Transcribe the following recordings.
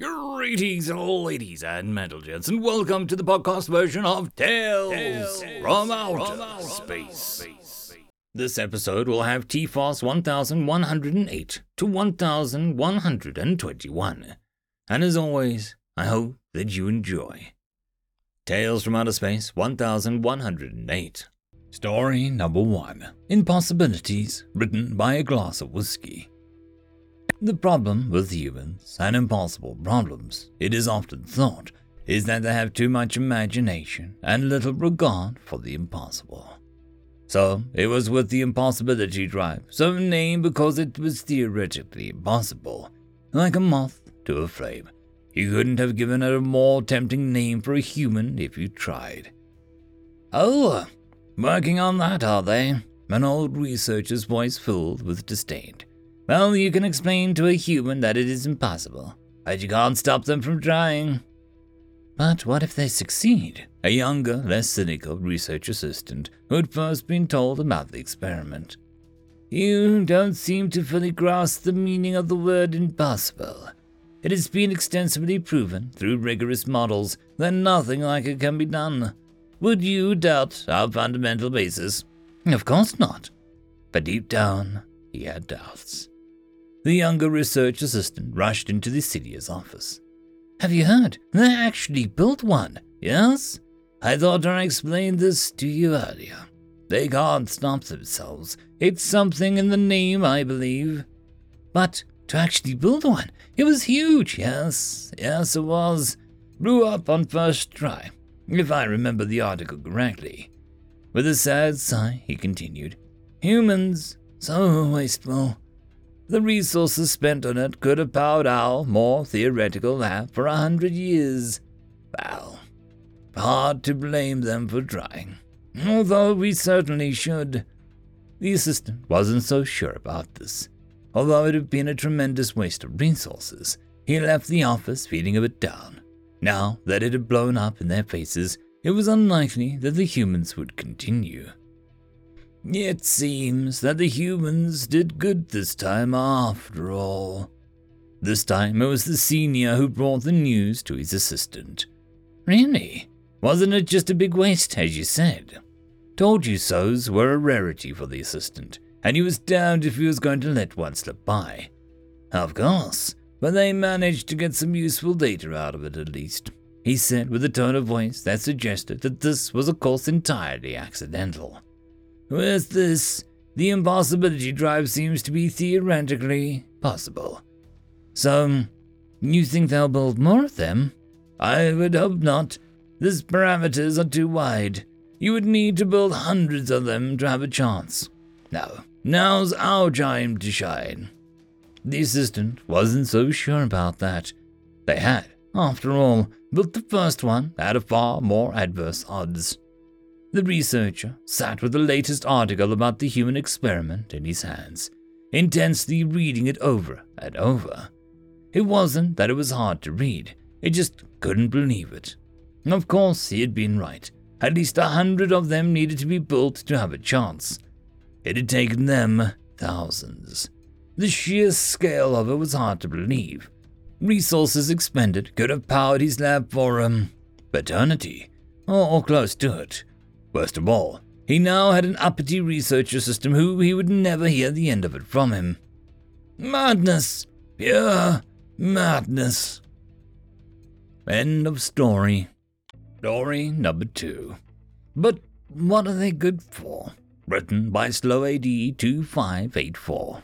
Greetings, and ladies and gents, and welcome to the podcast version of Tales, Tales from, Outer, from Outer Space. This episode will have TFOS 1108 to 1121, and as always, I hope that you enjoy. Tales from Outer Space 1108. Story number 1 Impossibilities, written by a glass of whiskey. The problem with humans and impossible problems, it is often thought, is that they have too much imagination and little regard for the impossible. So, it was with the impossibility drive, so named because it was theoretically impossible, like a moth to a flame. You couldn't have given it a more tempting name for a human if you tried. Oh, working on that, are they? An old researcher's voice filled with disdain. Well, you can explain to a human that it is impossible, but you can't stop them from trying. But what if they succeed? A younger, less cynical research assistant who had first been told about the experiment. You don't seem to fully grasp the meaning of the word impossible. It has been extensively proven through rigorous models that nothing like it can be done. Would you doubt our fundamental basis? Of course not. But deep down, he had doubts. The younger research assistant rushed into the CDS office. Have you heard? They actually built one, yes? I thought I explained this to you earlier. They can't stop themselves. It's something in the name, I believe. But to actually build one, it was huge, yes, yes, it was. Blew up on first try, if I remember the article correctly. With a sad sigh, he continued, Humans, so wasteful. The resources spent on it could have powered our more theoretical lab for a hundred years. Well, hard to blame them for trying, although we certainly should. The assistant wasn't so sure about this. Although it had been a tremendous waste of resources, he left the office feeling a bit down. Now that it had blown up in their faces, it was unlikely that the humans would continue. It seems that the humans did good this time after all. This time it was the senior who brought the news to his assistant. Really? Wasn't it just a big waste, as you said? Told you so's were a rarity for the assistant, and he was damned if he was going to let one slip by. Of course, but they managed to get some useful data out of it at least, he said with a tone of voice that suggested that this was of course entirely accidental. With this, the impossibility drive seems to be theoretically possible. So, you think they'll build more of them? I would hope not. These parameters are too wide. You would need to build hundreds of them to have a chance. Now, now's our time to shine. The assistant wasn't so sure about that. They had, after all, built the first one at a far more adverse odds. The researcher sat with the latest article about the human experiment in his hands, intensely reading it over and over. It wasn't that it was hard to read, he just couldn't believe it. Of course, he had been right. At least a hundred of them needed to be built to have a chance. It had taken them thousands. The sheer scale of it was hard to believe. Resources expended could have powered his lab for, um, eternity, or, or close to it. Worst of all, he now had an uppity researcher system who he would never hear the end of it from him. Madness! Pure madness. End of story. Story number two. But what are they good for? Written by Slow AD 2584.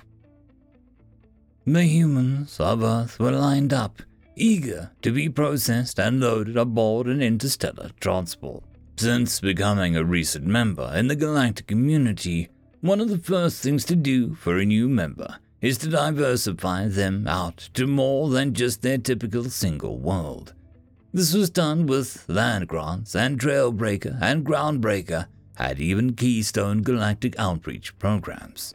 The humans of Earth were lined up, eager to be processed and loaded aboard an interstellar transport. Since becoming a recent member in the galactic community, one of the first things to do for a new member is to diversify them out to more than just their typical single world. This was done with land grants and Trailbreaker and Groundbreaker had even Keystone Galactic Outreach programs.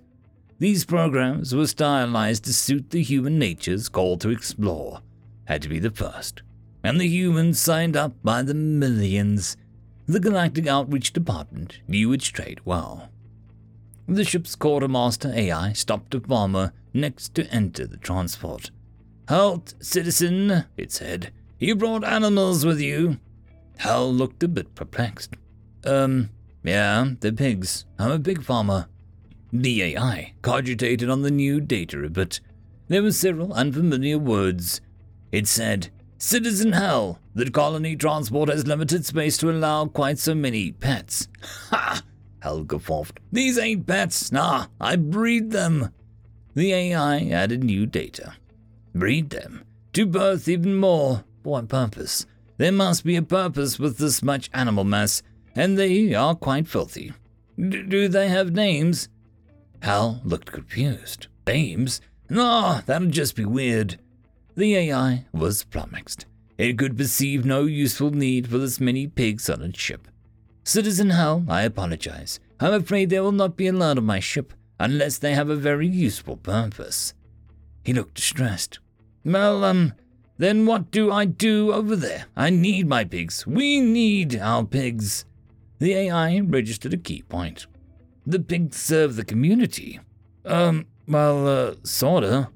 These programs were stylized to suit the human nature's call to explore, had to be the first, and the humans signed up by the millions the Galactic Outreach Department knew its trade well. The ship's quartermaster AI stopped a farmer next to enter the transport. Halt, citizen, it said. You brought animals with you. Hal looked a bit perplexed. Um, yeah, they're pigs. I'm a pig farmer. The AI cogitated on the new data a bit. There were several unfamiliar words. It said, Citizen Hal, the colony transport has limited space to allow quite so many pets. Ha! Hal guffawed. These ain't pets. Nah, I breed them. The AI added new data. Breed them. To birth even more. For what purpose? There must be a purpose with this much animal mass, and they are quite filthy. D- do they have names? Hal looked confused. Names? No, that'll just be weird. The AI was flummoxed. It could perceive no useful need for this many pigs on its ship. Citizen Hal, I apologize. I'm afraid they will not be allowed on my ship unless they have a very useful purpose. He looked distressed. Well, um, then what do I do over there? I need my pigs. We need our pigs. The AI registered a key point. The pigs serve the community. Um, well, uh, sorta.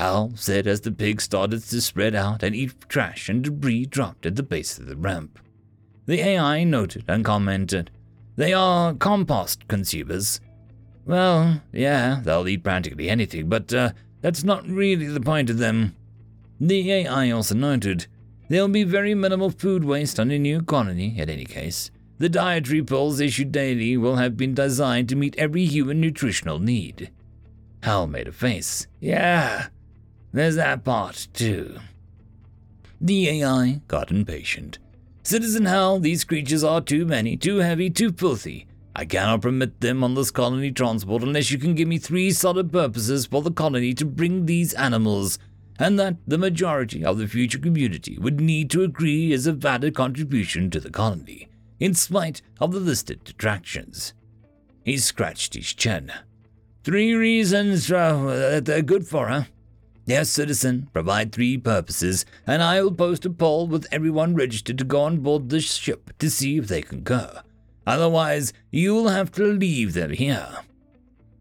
Hal said as the pigs started to spread out and eat trash and debris dropped at the base of the ramp. The AI noted and commented, They are compost consumers. Well, yeah, they'll eat practically anything, but uh, that's not really the point of them. The AI also noted, There'll be very minimal food waste on a new colony, in any case. The dietary pills issued daily will have been designed to meet every human nutritional need. Hal made a face. Yeah, there's that part, too. The AI got impatient. Citizen Hal, these creatures are too many, too heavy, too filthy. I cannot permit them on this colony transport unless you can give me three solid purposes for the colony to bring these animals, and that the majority of the future community would need to agree as a valid contribution to the colony, in spite of the listed detractions. He scratched his chin. Three reasons uh, that they're good for, huh? Yes, citizen, provide three purposes, and I will post a poll with everyone registered to go on board this ship to see if they concur. Otherwise, you'll have to leave them here.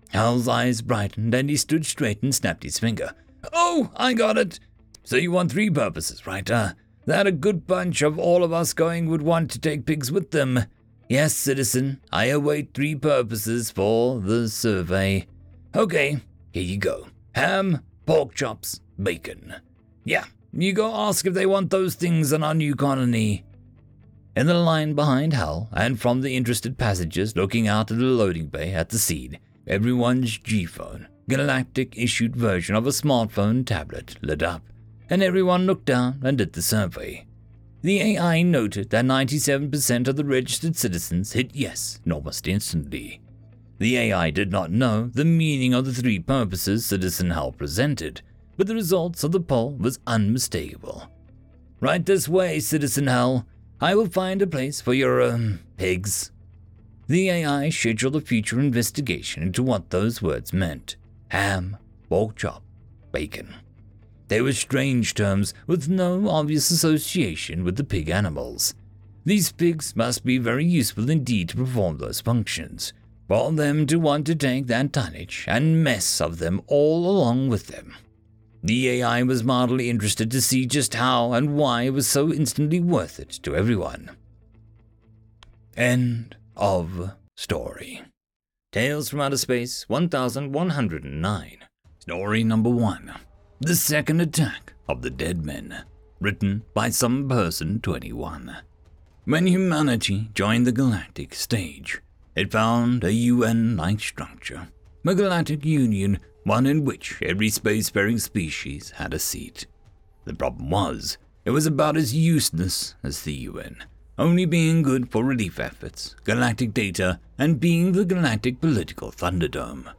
Hal's eyes brightened and he stood straight and snapped his finger. Oh, I got it! So you want three purposes, right? Uh, that a good bunch of all of us going would want to take pigs with them. Yes, citizen, I await three purposes for the survey. Okay, here you go. Ham, pork chops, bacon. Yeah, you go ask if they want those things in our new colony. In the line behind Hal, and from the interested passengers looking out of the loading bay at the scene, everyone's G phone, galactic issued version of a smartphone tablet, lit up, and everyone looked down and did the survey. The AI noted that 97% of the registered citizens hit yes almost instantly. The AI did not know the meaning of the three purposes Citizen Hal presented, but the results of the poll was unmistakable. Right this way, Citizen Hal. I will find a place for your, um, pigs. The AI scheduled a future investigation into what those words meant ham, pork chop, bacon. They were strange terms with no obvious association with the pig animals. These pigs must be very useful indeed to perform those functions, for them to want to take that tonnage and mess of them all along with them. The AI was mildly interested to see just how and why it was so instantly worth it to everyone. End of story. Tales from Outer Space 1109. Story number 1. The Second Attack of the Dead Men. Written by some person 21. When humanity joined the galactic stage, it found a UN like structure, a galactic union one in which every spacefaring species had a seat. The problem was, it was about as useless as the UN, only being good for relief efforts, galactic data, and being the galactic political thunderdome.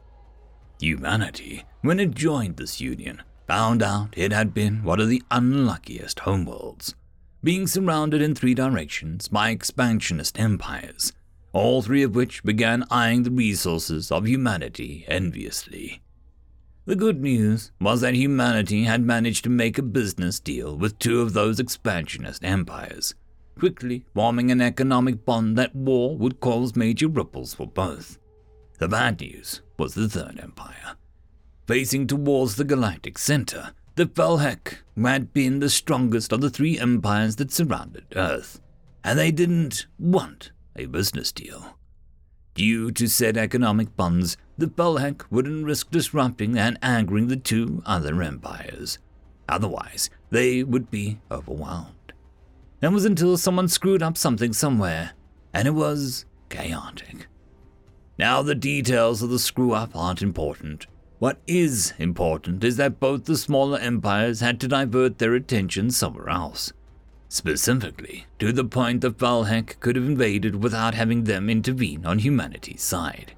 Humanity, when it joined this union, found out it had been one of the unluckiest homeworlds, being surrounded in three directions by expansionist empires, all three of which began eyeing the resources of humanity enviously. The good news was that humanity had managed to make a business deal with two of those expansionist empires, quickly forming an economic bond that war would cause major ripples for both. The bad news was the Third Empire. Facing towards the galactic center, the Felhek had been the strongest of the three empires that surrounded Earth, and they didn't want a business deal. Due to said economic bonds, the Felhek wouldn't risk disrupting and angering the two other empires. Otherwise, they would be overwhelmed. It was until someone screwed up something somewhere, and it was chaotic. Now, the details of the screw up aren't important. What is important is that both the smaller empires had to divert their attention somewhere else. Specifically, to the point that Felhek could have invaded without having them intervene on humanity's side.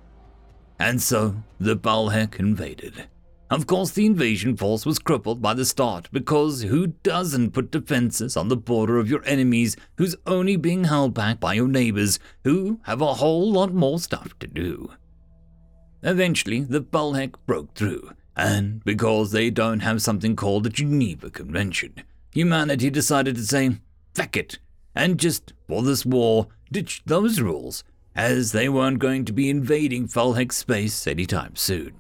And so, the Felhek invaded. Of course, the invasion force was crippled by the start because who doesn't put defenses on the border of your enemies who's only being held back by your neighbors who have a whole lot more stuff to do? Eventually, the Felhek broke through, and because they don't have something called the Geneva Convention, humanity decided to say, feck it, and just, for this war, ditch those rules, as they weren't going to be invading Felhek space anytime soon.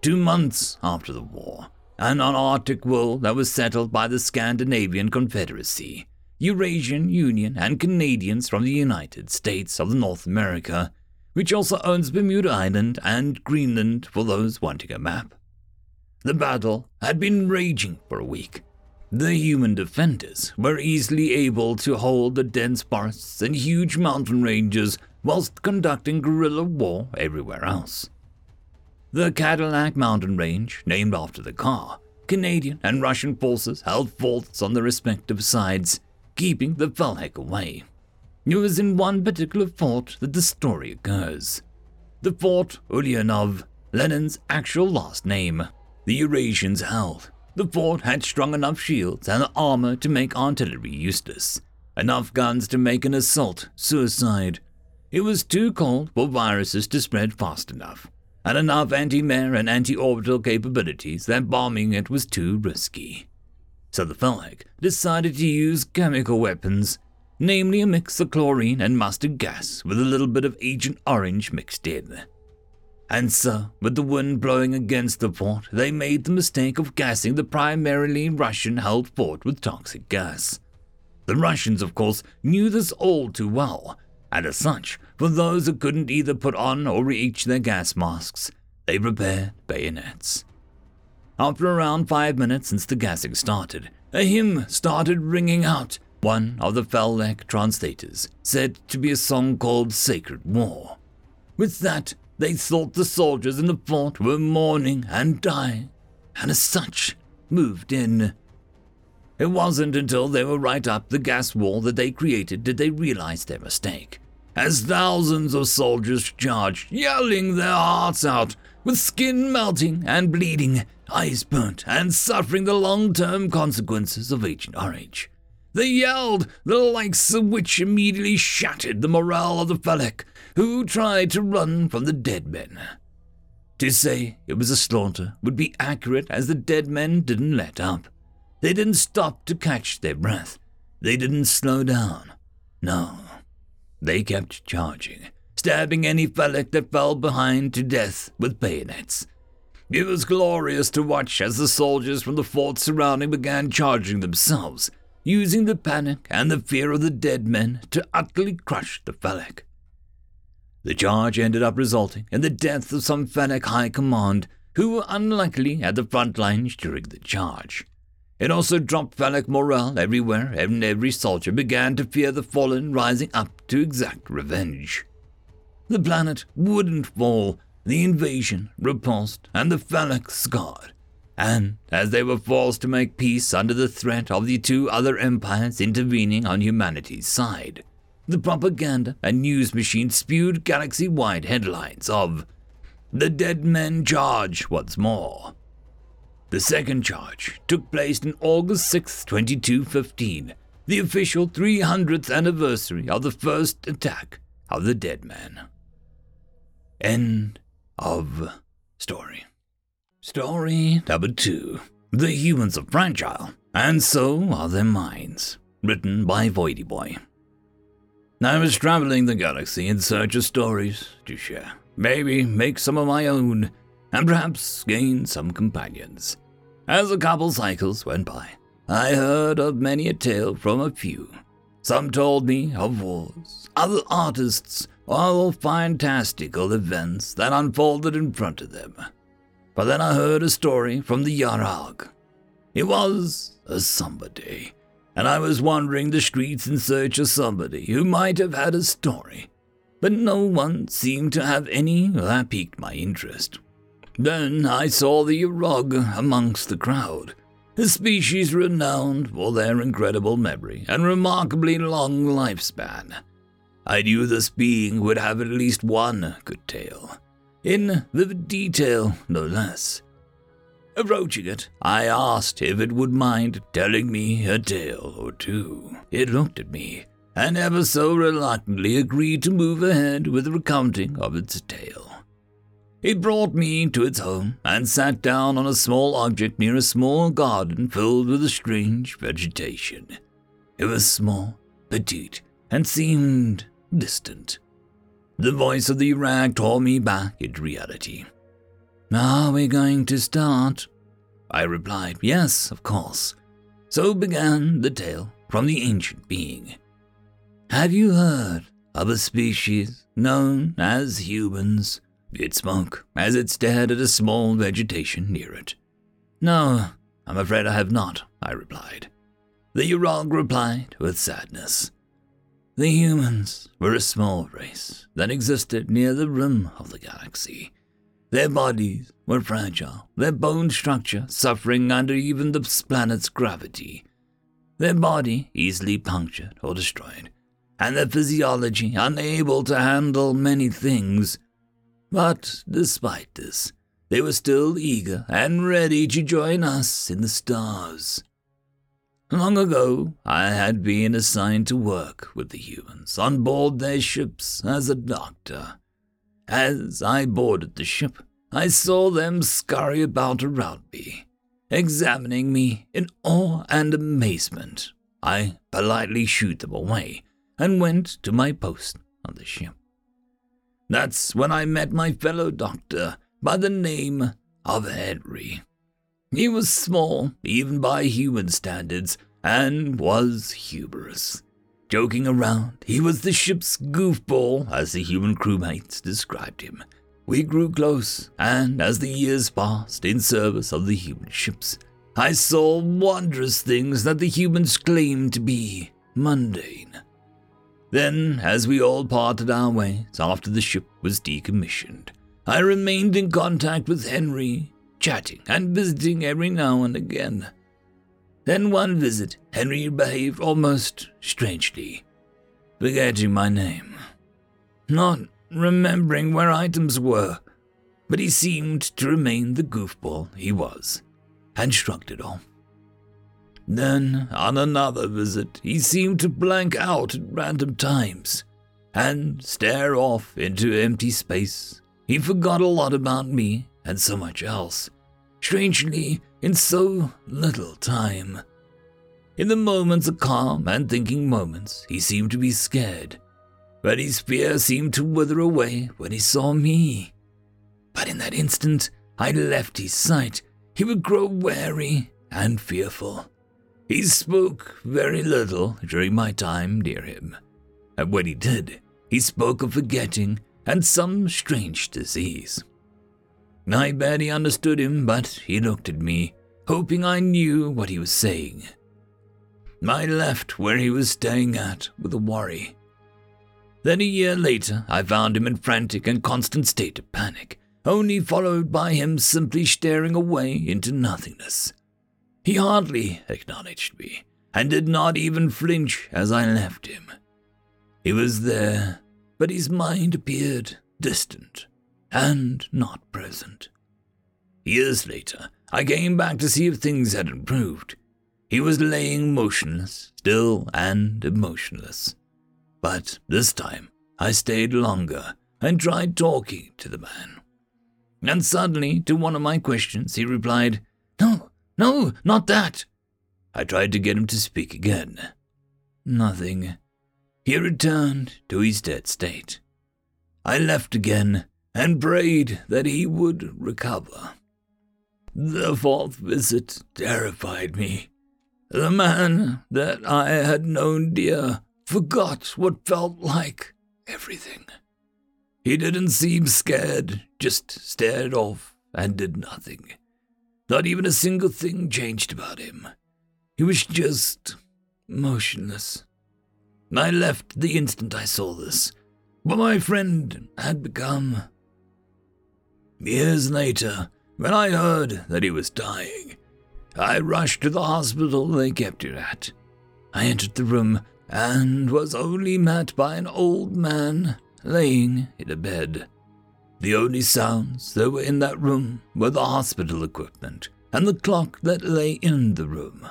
Two months after the war, an Arctic world that was settled by the Scandinavian Confederacy, Eurasian Union, and Canadians from the United States of North America which also owns Bermuda Island and Greenland for those wanting a map. The battle had been raging for a week. The human defenders were easily able to hold the dense forests and huge mountain ranges whilst conducting guerrilla war everywhere else. The Cadillac mountain range, named after the car, Canadian and Russian forces held forts on their respective sides, keeping the Felhek away. It was in one particular fort that the story occurs. The Fort Ulyanov, Lenin's actual last name. The Eurasians held. The fort had strong enough shields and armor to make artillery useless, enough guns to make an assault suicide. It was too cold for viruses to spread fast enough, and enough anti-air and anti-orbital capabilities that bombing it was too risky. So the Felhek decided to use chemical weapons namely a mix of chlorine and mustard gas with a little bit of Agent Orange mixed in. And so, with the wind blowing against the fort, they made the mistake of gassing the primarily Russian held fort with toxic gas. The Russians, of course, knew this all too well, and as such, for those who couldn't either put on or reach their gas masks, they prepared bayonets. After around five minutes since the gassing started, a hymn started ringing out, one of the Felek translators said to be a song called Sacred War. With that, they thought the soldiers in the fort were mourning and dying, and as such, moved in. It wasn't until they were right up the gas wall that they created did they realize their mistake. As thousands of soldiers charged, yelling their hearts out, with skin melting and bleeding, eyes burnt, and suffering the long term consequences of Agent Orange. They yelled, the likes of which immediately shattered the morale of the Felek, who tried to run from the dead men. To say it was a slaughter would be accurate as the dead men didn't let up. They didn't stop to catch their breath. They didn't slow down. No. They kept charging, stabbing any Felek that fell behind to death with bayonets. It was glorious to watch as the soldiers from the forts surrounding began charging themselves using the panic and the fear of the dead men to utterly crush the Felek. The charge ended up resulting in the death of some Felek high command who were unlikely at the front lines during the charge. It also dropped Felek morale everywhere, and every soldier began to fear the fallen rising up to exact revenge. The planet wouldn't fall, the invasion repulsed, and the Felek scarred and as they were forced to make peace under the threat of the two other empires intervening on humanity's side, the propaganda and news machines spewed galaxy wide headlines of The Dead Men Charge once more. The second charge took place on August 6, 2215, the official 300th anniversary of the first attack of the Dead Men. End of story. Story number two The humans are fragile, and so are their minds. Written by Voidy Boy. I was traveling the galaxy in search of stories to share, maybe make some of my own, and perhaps gain some companions. As a couple cycles went by, I heard of many a tale from a few. Some told me of wars, other artists, or fantastical events that unfolded in front of them. But then I heard a story from the Yarag. It was a somebody, and I was wandering the streets in search of somebody who might have had a story, but no one seemed to have any that piqued my interest. Then I saw the Yarog amongst the crowd, a species renowned for their incredible memory and remarkably long lifespan. I knew this being would have at least one good tale, in vivid detail, no less. Approaching it, I asked if it would mind telling me a tale or two. It looked at me, and ever so reluctantly agreed to move ahead with the recounting of its tale. It brought me to its home and sat down on a small object near a small garden filled with a strange vegetation. It was small, petite, and seemed distant. The voice of the rag tore me back into reality. Are we going to start? I replied, Yes, of course. So began the tale from the ancient being. Have you heard of a species known as humans? It spoke as it stared at a small vegetation near it. No, I'm afraid I have not, I replied. The Urog replied with sadness. The humans were a small race that existed near the rim of the galaxy. Their bodies were fragile, their bone structure suffering under even the planet's gravity, their body easily punctured or destroyed, and their physiology unable to handle many things but despite this, they were still eager and ready to join us in the stars. Long ago, I had been assigned to work with the humans on board their ships as a doctor. As I boarded the ship, I saw them scurry about around me, examining me in awe and amazement. I politely shooed them away and went to my post on the ship. That's when I met my fellow doctor by the name of Henry. He was small, even by human standards, and was humorous. Joking around, he was the ship's goofball, as the human crewmates described him. We grew close, and as the years passed in service of the human ships, I saw wondrous things that the humans claimed to be mundane. Then, as we all parted our ways after the ship was decommissioned, I remained in contact with Henry, chatting and visiting every now and again. Then one visit, Henry behaved almost strangely, forgetting my name, not remembering where items were, but he seemed to remain the goofball he was, and shrugged it off. Then, on another visit, he seemed to blank out at random times. And stare off into empty space. He forgot a lot about me and so much else, strangely, in so little time. In the moments of calm and thinking moments, he seemed to be scared, but his fear seemed to wither away when he saw me. But in that instant, I left his sight. He would grow wary and fearful. He spoke very little during my time near him, and when he did, he spoke of forgetting and some strange disease. I barely understood him, but he looked at me, hoping I knew what he was saying. I left where he was staying at with a worry. Then a year later, I found him in frantic and constant state of panic, only followed by him simply staring away into nothingness. He hardly acknowledged me, and did not even flinch as I left him. He was there, but his mind appeared distant and not present. Years later, I came back to see if things had improved. He was laying motionless, still and emotionless. But this time, I stayed longer and tried talking to the man. And suddenly, to one of my questions, he replied, No, no, not that. I tried to get him to speak again. Nothing. He returned to his dead state. I left again and prayed that he would recover. The fourth visit terrified me. The man that I had known dear forgot what felt like everything. He didn't seem scared, just stared off and did nothing. Not even a single thing changed about him. He was just motionless. I left the instant I saw this, but my friend had become. Years later, when I heard that he was dying, I rushed to the hospital they kept him at. I entered the room and was only met by an old man laying in a bed. The only sounds that were in that room were the hospital equipment and the clock that lay in the room.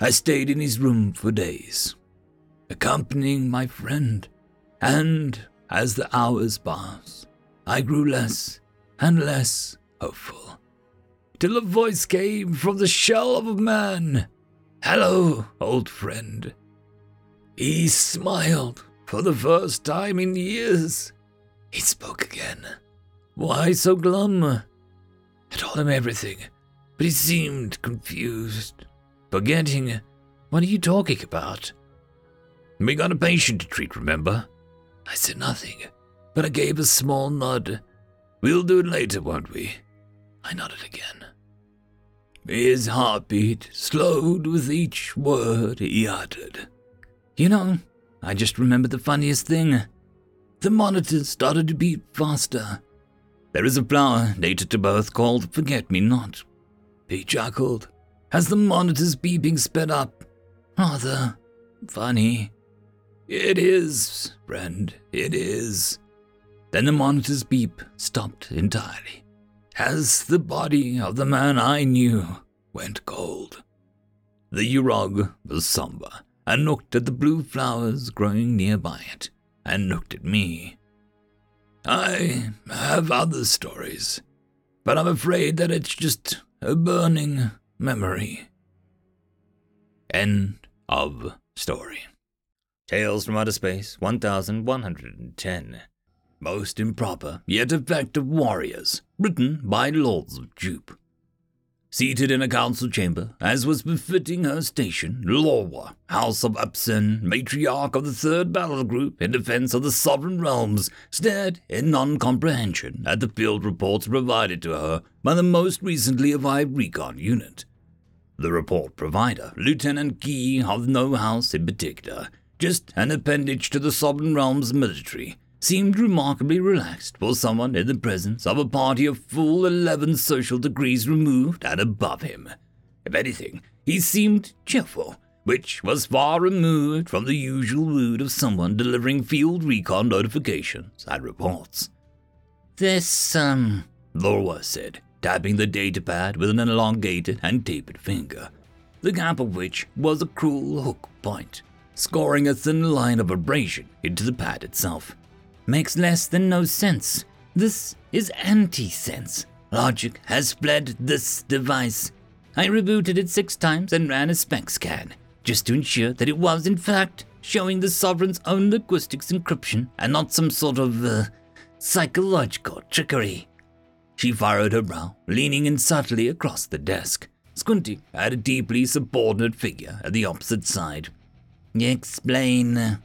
I stayed in his room for days, accompanying my friend, and as the hours passed, I grew less and less hopeful. Till a voice came from the shell of a man. Hello, old friend. He smiled for the first time in years. He spoke again. Why so glum? I told him everything, but he seemed confused, forgetting. What are you talking about? We got a patient to treat, remember? I said nothing, but I gave a small nod. We'll do it later, won't we? I nodded again. His heartbeat slowed with each word he uttered. You know, I just remembered the funniest thing. The monitors started to beat faster. There is a flower native to birth called Forget Me Not. He chuckled as the monitor's beeping sped up. Rather funny. It is, friend, it is. Then the monitor's beep stopped entirely, as the body of the man I knew went cold. The Yurog was somber and looked at the blue flowers growing nearby it, and looked at me. I have other stories, but I'm afraid that it's just a burning memory. End of story. Tales from Outer Space 1110 most improper yet effective warriors, written by Lords of Jupe. Seated in a council chamber, as was befitting her station, Lorwa, House of Upsen, matriarch of the Third Battle Group in defense of the Sovereign Realms, stared in non comprehension at the field reports provided to her by the most recently arrived recon unit. The report provider, Lieutenant Key of no house in particular, just an appendage to the Sovereign Realms military, seemed remarkably relaxed for someone in the presence of a party of full eleven social degrees removed and above him. If anything, he seemed cheerful, which was far removed from the usual mood of someone delivering field recon notifications and reports. This, um, Lorwa said, tapping the datapad with an elongated and tapered finger, the gap of which was a cruel hook point, scoring a thin line of abrasion into the pad itself makes less than no sense. This is anti sense. Logic has fled this device. I rebooted it six times and ran a spec scan, just to ensure that it was, in fact, showing the Sovereign's own linguistics encryption and not some sort of, uh, psychological trickery. She furrowed her brow, leaning in subtly across the desk, squinting at a deeply subordinate figure at the opposite side. Explain.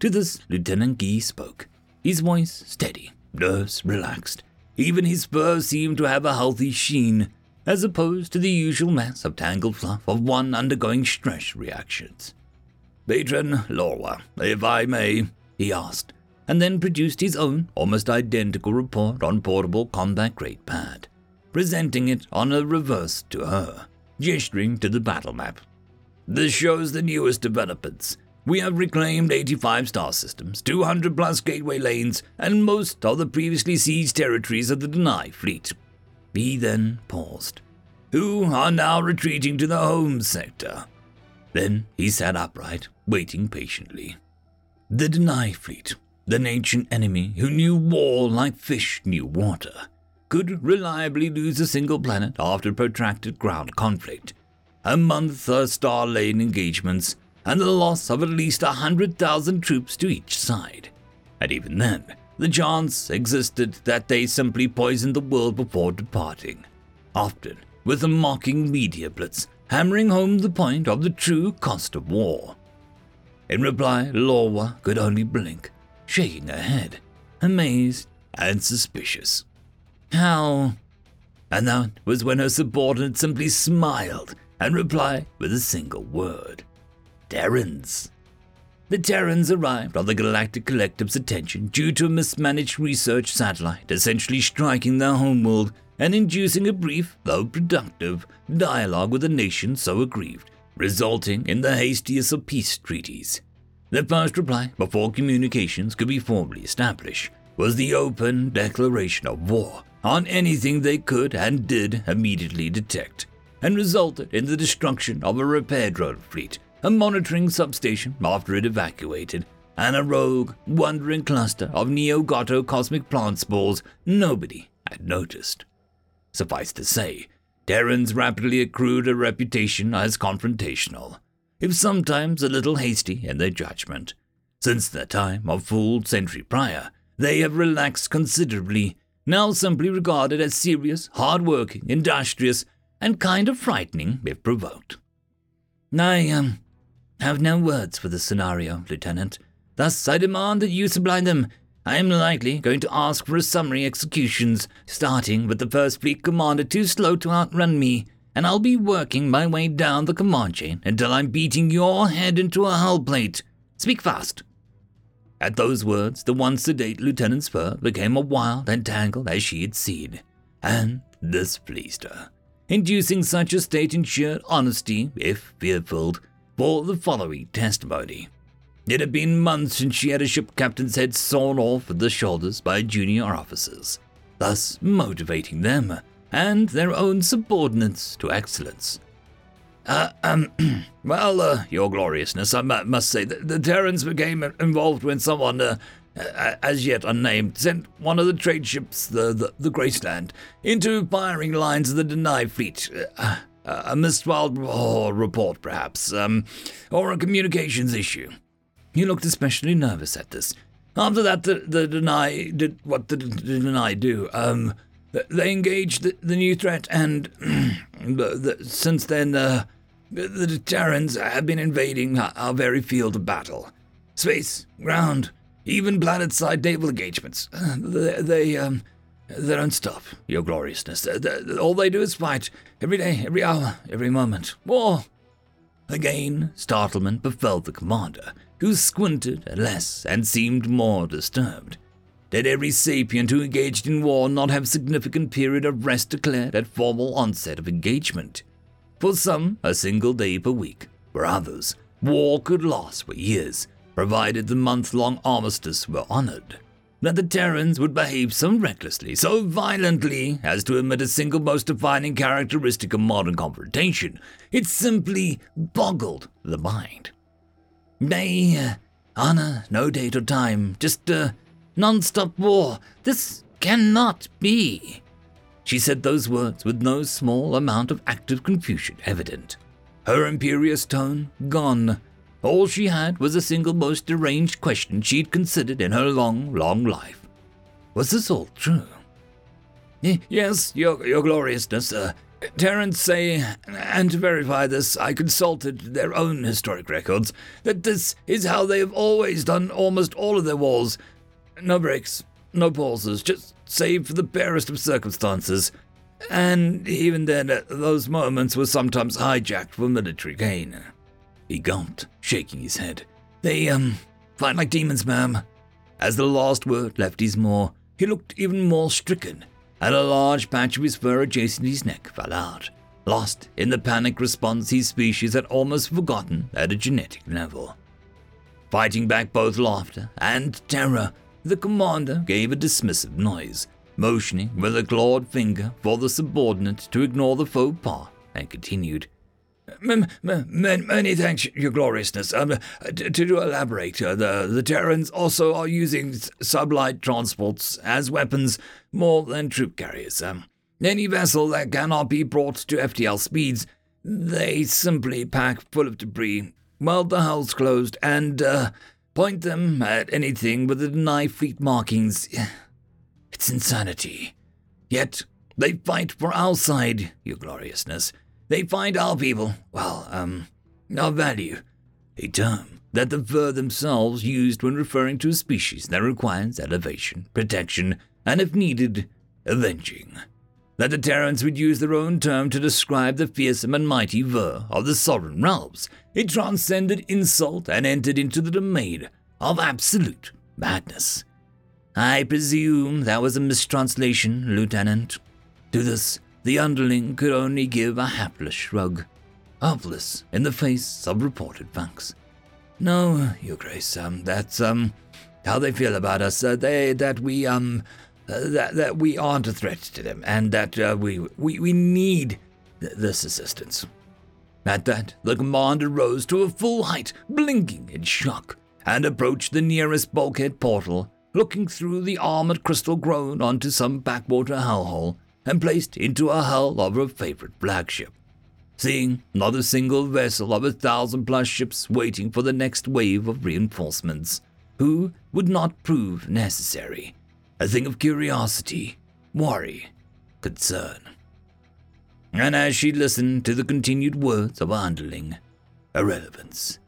To this, Lieutenant Gee spoke, his voice steady, nerves relaxed. Even his fur seemed to have a healthy sheen, as opposed to the usual mass of tangled fluff of one undergoing stress reactions. Patron Lorwa, if I may, he asked, and then produced his own almost identical report on portable combat grade pad, presenting it on a reverse to her, gesturing to the battle map. This shows the newest developments, we have reclaimed 85 star systems, 200 plus gateway lanes, and most of the previously seized territories of the Deny fleet. He then paused. Who are now retreating to the home sector. Then he sat upright, waiting patiently. The Deny fleet, the ancient enemy who knew war like fish knew water, could reliably lose a single planet after protracted ground conflict. A month of star lane engagements and the loss of at least a 100,000 troops to each side. And even then, the chance existed that they simply poisoned the world before departing. often with a mocking media blitz hammering home the point of the true cost of war. In reply, Lorwa could only blink, shaking her head, amazed and suspicious. How? And that was when her subordinate simply smiled and replied with a single word Terrans. The Terrans arrived on the Galactic Collective's attention due to a mismanaged research satellite essentially striking their homeworld and inducing a brief, though productive, dialogue with a nation so aggrieved, resulting in the hastiest of peace treaties. The first reply, before communications could be formally established, was the open declaration of war on anything they could and did immediately detect, and resulted in the destruction of a repair drone fleet a monitoring substation after it evacuated, and a rogue, wandering cluster of Neo-Goto cosmic plant spores nobody had noticed. Suffice to say, Terrans rapidly accrued a reputation as confrontational, if sometimes a little hasty in their judgment. Since the time of full century prior, they have relaxed considerably, now simply regarded as serious, hard-working, industrious, and kind of frightening if provoked. I, um, have no words for the scenario, Lieutenant. Thus, I demand that you supply them. I am likely going to ask for a summary executions, starting with the first fleet commander too slow to outrun me, and I'll be working my way down the command chain until I'm beating your head into a hull plate. Speak fast. At those words, the once sedate Lieutenant Spur became a wild and tangled as she had seen, and this pleased her, inducing such a state ensured honesty, if fear-filled, for the following testimony. It had been months since she had a ship captain's head sawn off at the shoulders by junior officers, thus motivating them and their own subordinates to excellence. Uh, um, well, uh, Your Gloriousness, I must say that the Terrans became involved when someone, uh, as yet unnamed, sent one of the trade ships, the, the, the Graceland, into firing lines of the Deny fleet. Uh, a misfiled oh, report, perhaps, um, or a communications issue. He looked especially nervous at this. After that, the, the deny did what the, the deny do. Um, they engaged the, the new threat, and the, since then, uh, the Terrans have been invading our, our, very field of battle. Space, ground, even planet-side naval engagements. Uh, they, they um, they don't stop, Your Gloriousness. All they do is fight, every day, every hour, every moment. War! Again, startlement befell the commander, who squinted less and seemed more disturbed. Did every sapient who engaged in war not have significant period of rest declared at formal onset of engagement? For some, a single day per week. For others, war could last for years, provided the month-long armistice were honored that the Terrans would behave so recklessly, so violently, as to omit a single most defining characteristic of modern confrontation. It simply boggled the mind. Nay, uh, honor, no date or time, just a non-stop war. This cannot be. She said those words with no small amount of active confusion evident. Her imperious tone gone, all she had was a single most deranged question she'd considered in her long, long life. Was this all true? Yes, your, your gloriousness. Uh, Terrans say, and to verify this, I consulted their own historic records, that this is how they have always done almost all of their wars. No breaks, no pauses, just save for the barest of circumstances. And even then, uh, those moments were sometimes hijacked for military gain. He gulped, shaking his head. They, um, fight like demons, ma'am. As the last word left his maw, he looked even more stricken, and a large patch of his fur adjacent his neck fell out, lost in the panic response his species had almost forgotten at a genetic level. Fighting back both laughter and terror, the commander gave a dismissive noise, motioning with a clawed finger for the subordinate to ignore the faux pas, and continued. Many thanks, Your Gloriousness. Um, to, to elaborate, uh, the, the Terrans also are using sublight transports as weapons more than troop carriers. Um, any vessel that cannot be brought to FTL speeds, they simply pack full of debris, weld the hulls closed, and uh, point them at anything with the deny fleet markings. It's insanity. Yet They fight for our side, your gloriousness. They find our people, well, um, our value. A term that the Fur themselves used when referring to a species that requires elevation, protection, and if needed, avenging. That the Terrans would use their own term to describe the fearsome and mighty Ver of the sovereign realms, it transcended insult and entered into the domain of absolute madness. I presume that was a mistranslation, Lieutenant. To this, the underling could only give a hapless shrug, helpless in the face of reported facts. No, Your Grace, um, that's, um, how they feel about us. Uh, they, that we, um, uh, that, that we aren't a threat to them, and that, uh, we, we, we need th- this assistance. At that, the commander rose to a full height, blinking in shock, and approached the nearest bulkhead portal, looking through the armored crystal grown onto some backwater hellhole and placed into a hull of her favorite flagship. Seeing not a single vessel of a thousand plus ships waiting for the next wave of reinforcements, who would not prove necessary. A thing of curiosity, worry, concern. And as she listened to the continued words of underling, irrelevance,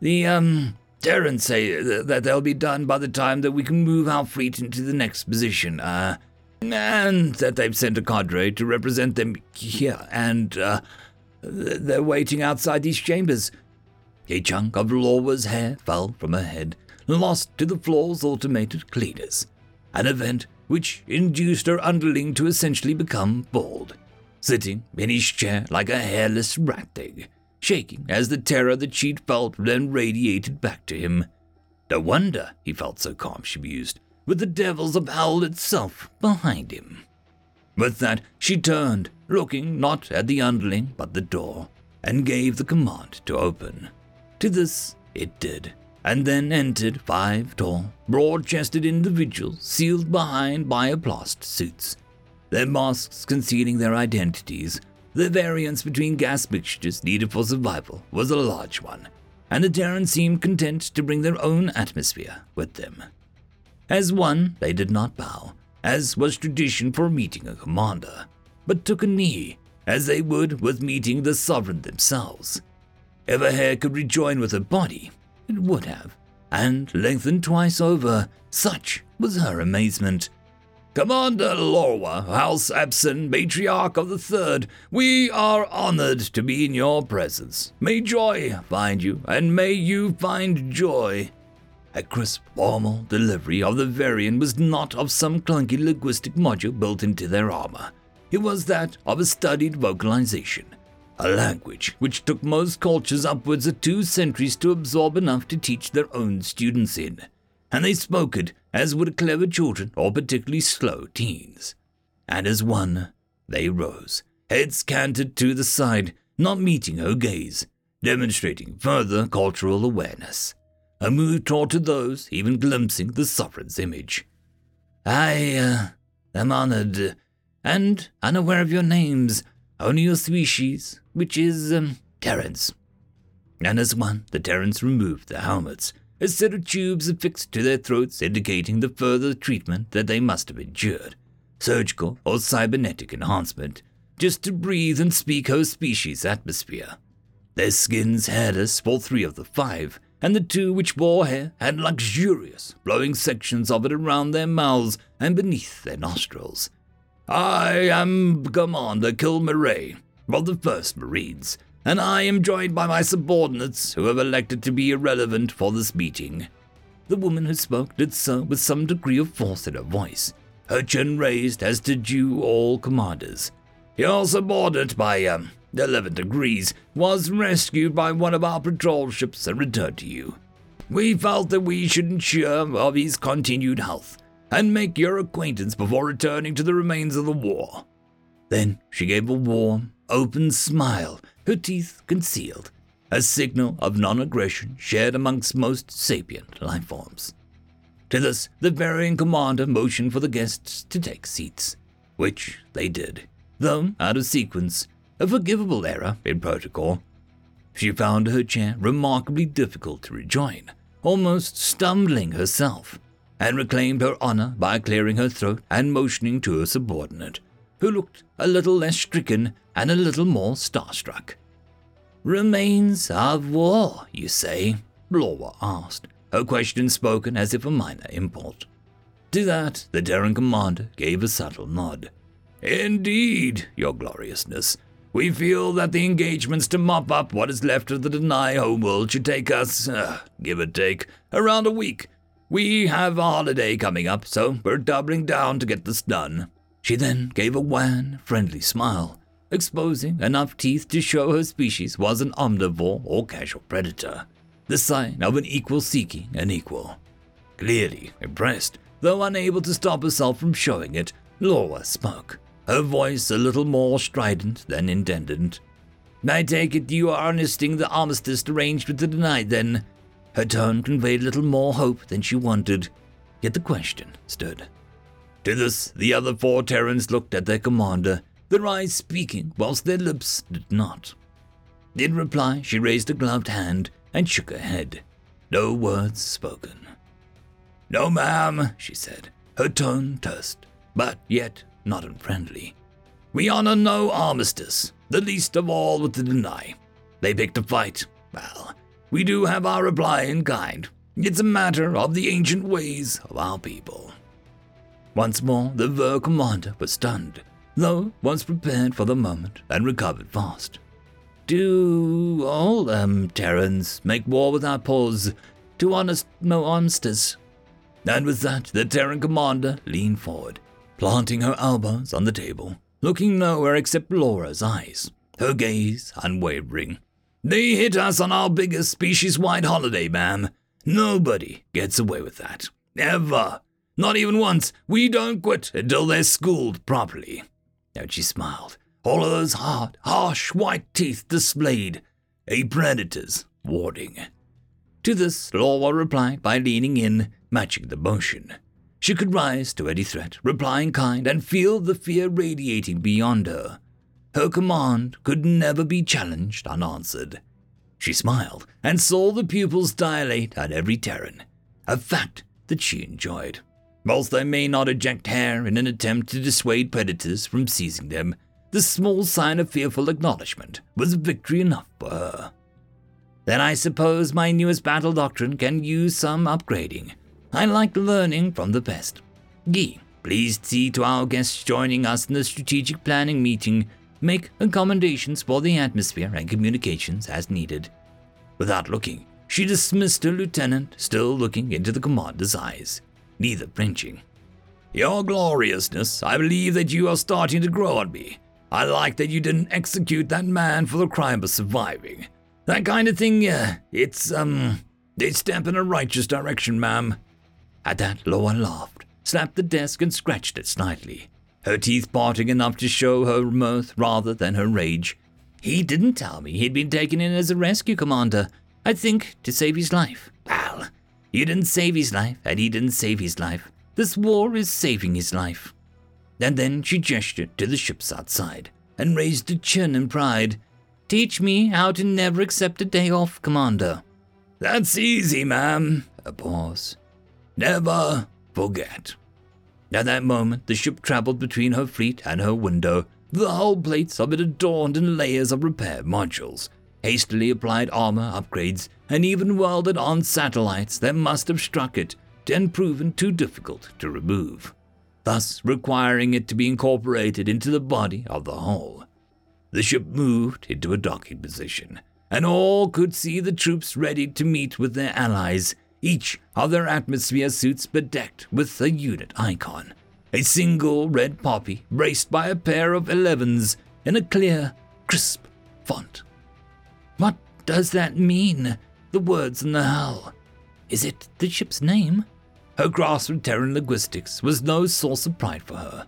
the, um, Terrans say that they'll be done by the time that we can move our fleet into the next position, uh, and that they've sent a cadre to represent them here, and uh, they're waiting outside these chambers. A chunk of Laura's hair fell from her head, lost to the floor's automated cleaners, an event which induced her underling to essentially become bald, sitting in his chair like a hairless rat egg, shaking as the terror that she'd felt then radiated back to him. No wonder he felt so calm, she mused with the devils of itself behind him. With that, she turned, looking not at the underling but the door, and gave the command to open. To this it did, and then entered five tall, broad chested individuals sealed behind bioplast suits, their masks concealing their identities. The variance between gas mixtures needed for survival was a large one, and the Terrans seemed content to bring their own atmosphere with them. As one, they did not bow, as was tradition for meeting a commander, but took a knee, as they would with meeting the sovereign themselves. If a hair could rejoin with her body, it would have, and lengthened twice over, such was her amazement. Commander Lorwa, House Epson, Matriarch of the Third, we are honored to be in your presence. May joy find you, and may you find joy. A crisp, formal delivery of the variant was not of some clunky linguistic module built into their armor. It was that of a studied vocalization, a language which took most cultures upwards of two centuries to absorb enough to teach their own students in, and they spoke it as would clever children or particularly slow teens. And as one, they rose, heads canted to the side, not meeting her gaze, demonstrating further cultural awareness a move toward to those even glimpsing the sovereign's image. I uh, am honored and unaware of your names, only your species, which is um, Terrans. And as one, the Terrans removed their helmets, a set of tubes affixed to their throats indicating the further treatment that they must have endured, surgical or cybernetic enhancement, just to breathe and speak her species' atmosphere. Their skins hairless for three of the five, and the two which bore hair had luxurious, blowing sections of it around their mouths and beneath their nostrils. I am Commander Kilmaray of the 1st Marines, and I am joined by my subordinates who have elected to be irrelevant for this meeting. The woman who spoke did so with some degree of force in her voice, her chin raised as did you all commanders. Your subordinate by, um, 11 degrees, was rescued by one of our patrol ships and returned to you. We felt that we should ensure of his continued health and make your acquaintance before returning to the remains of the war. Then she gave a warm, open smile, her teeth concealed, a signal of non aggression shared amongst most sapient life forms. To this, the varying commander motioned for the guests to take seats, which they did, though out of sequence, a forgivable error in protocol. She found her chair remarkably difficult to rejoin, almost stumbling herself, and reclaimed her honor by clearing her throat and motioning to her subordinate, who looked a little less stricken and a little more starstruck. Remains of war, you say? Laura asked, her question spoken as if a minor import. To that, the Terran commander gave a subtle nod. Indeed, your gloriousness. We feel that the engagements to mop up what is left of the Denai homeworld should take us, uh, give or take, around a week. We have a holiday coming up, so we're doubling down to get this done. She then gave a wan, friendly smile, exposing enough teeth to show her species was an omnivore or casual predator, the sign of an equal seeking an equal. Clearly impressed, though unable to stop herself from showing it, Laura spoke her voice a little more strident than intended. I take it you are honesting the armistice arranged with the Denai, then. Her tone conveyed a little more hope than she wanted, yet the question stood. To this, the other four Terrans looked at their commander, their eyes speaking whilst their lips did not. In reply, she raised a gloved hand and shook her head. No words spoken. No, ma'am, she said, her tone terse, but yet not unfriendly. We honor no armistice, the least of all with the Denai. They picked a fight. Well, we do have our reply in kind. It's a matter of the ancient ways of our people. Once more, the Ver commander was stunned, though once prepared for the moment and recovered fast. Do all, um, Terrans make war without pause? To honest no armistice? And with that, the Terran commander leaned forward, planting her elbows on the table, looking nowhere except Laura's eyes, her gaze unwavering. They hit us on our biggest species wide holiday, ma'am. Nobody gets away with that. Ever. Not even once. We don't quit until they're schooled properly. And she smiled, all of those hard, harsh white teeth displayed. A predator's warning. To this, Laura replied by leaning in, matching the motion. She could rise to any threat, replying kind, and feel the fear radiating beyond her. Her command could never be challenged unanswered. She smiled and saw the pupils dilate at every Terran, a fact that she enjoyed. Whilst they may not eject hair in an attempt to dissuade predators from seizing them, the small sign of fearful acknowledgement was victory enough for her. Then I suppose my newest battle doctrine can use some upgrading. I like learning from the best. Guy, please see to our guests joining us in the strategic planning meeting. Make accommodations for the atmosphere and communications as needed. Without looking, she dismissed her lieutenant, still looking into the commander's eyes, neither flinching. Your gloriousness, I believe that you are starting to grow on me. I like that you didn't execute that man for the crime of surviving. That kind of thing, uh, it's, um, a step in a righteous direction, ma'am. At that, Laura laughed, slapped the desk, and scratched it slightly, her teeth parting enough to show her mirth rather than her rage. He didn't tell me he'd been taken in as a rescue commander. I think to save his life. Well, you didn't save his life, and he didn't save his life. This war is saving his life. And then she gestured to the ships outside and raised a chin in pride. Teach me how to never accept a day off, Commander. That's easy, ma'am. A pause. Never forget. At that moment, the ship traveled between her fleet and her window, the hull plates of it adorned in layers of repair modules, hastily applied armor upgrades, and even welded on satellites that must have struck it and proven too difficult to remove, thus requiring it to be incorporated into the body of the hull. The ship moved into a docking position, and all could see the troops ready to meet with their allies each of their atmosphere suits bedecked with a unit icon, a single red poppy braced by a pair of 11s in a clear, crisp font. What does that mean? The words in the hull. Is it the ship's name? Her grasp of Terran linguistics was no source of pride for her.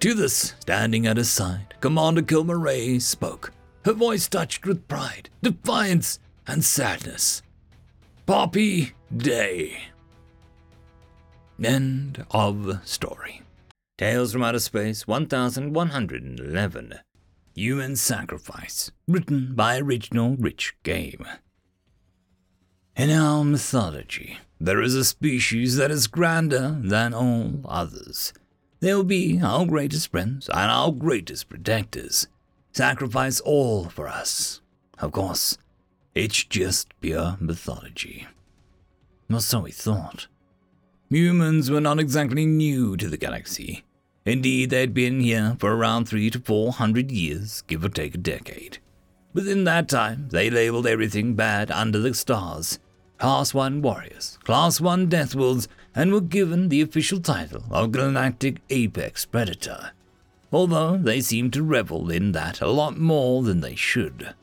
To this, standing at his side, Commander Kilmaray spoke, her voice touched with pride, defiance, and sadness. Poppy Day. End of story. Tales from Outer Space 1111. Human Sacrifice. Written by original Rich Game. In our mythology, there is a species that is grander than all others. They'll be our greatest friends and our greatest protectors. Sacrifice all for us. Of course, it's just pure mythology. Or so he thought. Humans were not exactly new to the galaxy. Indeed, they had been here for around three to four hundred years, give or take a decade. Within that time, they labeled everything bad under the stars Class 1 warriors, Class 1 death wolves, and were given the official title of Galactic Apex Predator, although they seemed to revel in that a lot more than they should.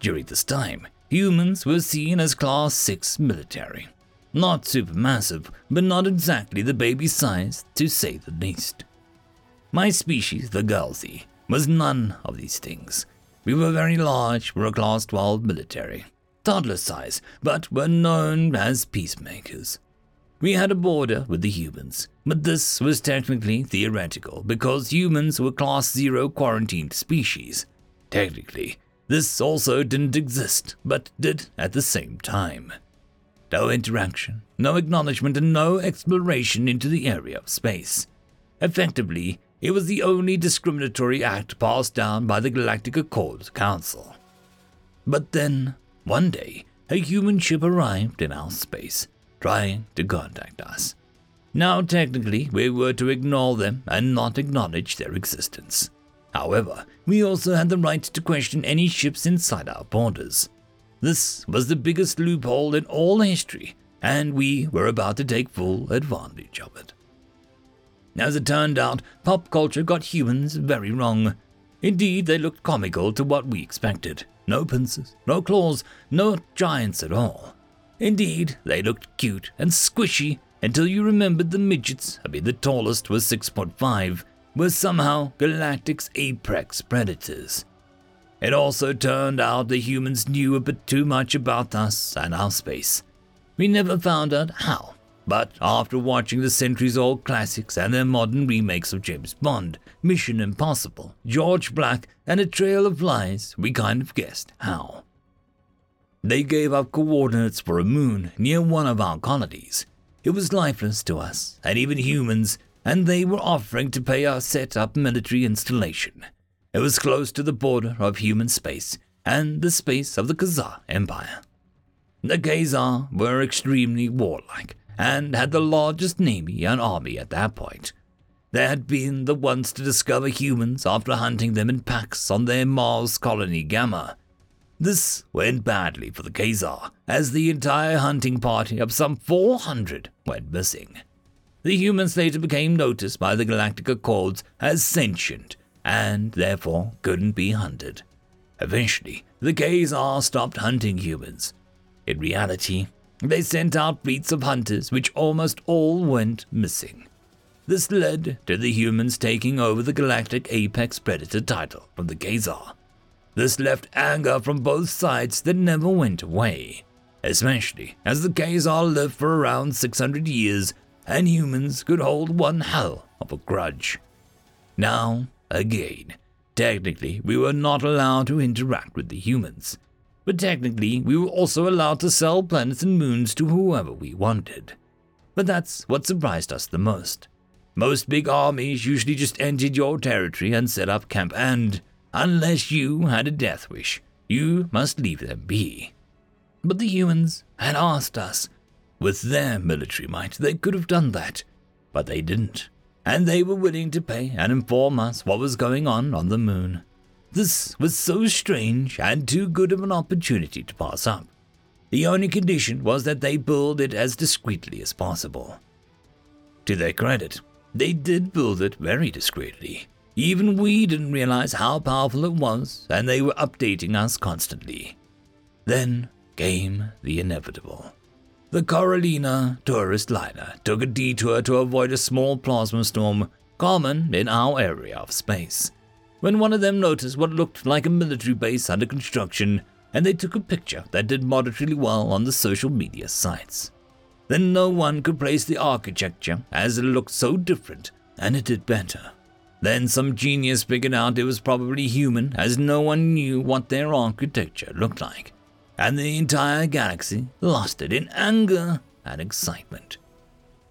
During this time, humans were seen as Class 6 military. Not supermassive, but not exactly the baby size, to say the least. My species, the Galzi, was none of these things. We were very large for a Class 12 military toddler size, but were known as peacemakers. We had a border with the humans, but this was technically theoretical because humans were Class Zero quarantined species. Technically, this also didn't exist, but did at the same time. No interaction, no acknowledgement, and no exploration into the area of space. Effectively, it was the only discriminatory act passed down by the Galactic Accord Council. But then, one day, a human ship arrived in our space, trying to contact us. Now, technically, we were to ignore them and not acknowledge their existence. However, we also had the right to question any ships inside our borders. This was the biggest loophole in all history, and we were about to take full advantage of it. As it turned out, pop culture got humans very wrong. Indeed, they looked comical to what we expected. No pincers, no claws, no giants at all. Indeed, they looked cute and squishy until you remembered the midgets, I mean the tallest was 6.5, were somehow Galactic's apex predators. It also turned out the humans knew a bit too much about us and our space. We never found out how, but after watching the centuries old classics and their modern remakes of James Bond, Mission Impossible, George Black, and A Trail of Lies, we kind of guessed how. They gave up coordinates for a moon near one of our colonies. It was lifeless to us, and even humans, and they were offering to pay us set up military installation. It was close to the border of human space and the space of the Khazar Empire. The Khazar were extremely warlike and had the largest navy and army at that point. They had been the ones to discover humans after hunting them in packs on their Mars colony Gamma. This went badly for the Khazar, as the entire hunting party of some 400 went missing. The humans later became noticed by the Galactic Accords as sentient and therefore couldn't be hunted. Eventually, the Khazar stopped hunting humans. In reality, they sent out fleets of hunters, which almost all went missing. This led to the humans taking over the Galactic Apex Predator title from the Khazar. This left anger from both sides that never went away, especially as the Khazar lived for around 600 years and humans could hold one hell of a grudge. Now, again, technically, we were not allowed to interact with the humans but technically we were also allowed to sell planets and moons to whoever we wanted. But that's what surprised us the most. Most big armies usually just entered your territory and set up camp, and unless you had a death wish, you must leave them be. But the humans had asked us. With their military might, they could have done that, but they didn't, and they were willing to pay and inform us what was going on on the moon. This was so strange and too good of an opportunity to pass up. The only condition was that they build it as discreetly as possible. To their credit, they did build it very discreetly. Even we didn't realize how powerful it was, and they were updating us constantly. Then came the inevitable. The Corallina tourist liner took a detour to avoid a small plasma storm common in our area of space when one of them noticed what looked like a military base under construction, and they took a picture that did moderately well on the social media sites. Then no one could praise the architecture as it looked so different, and it did better. Then some genius figured out it was probably human, as no one knew what their architecture looked like, and the entire galaxy lost it in anger and excitement.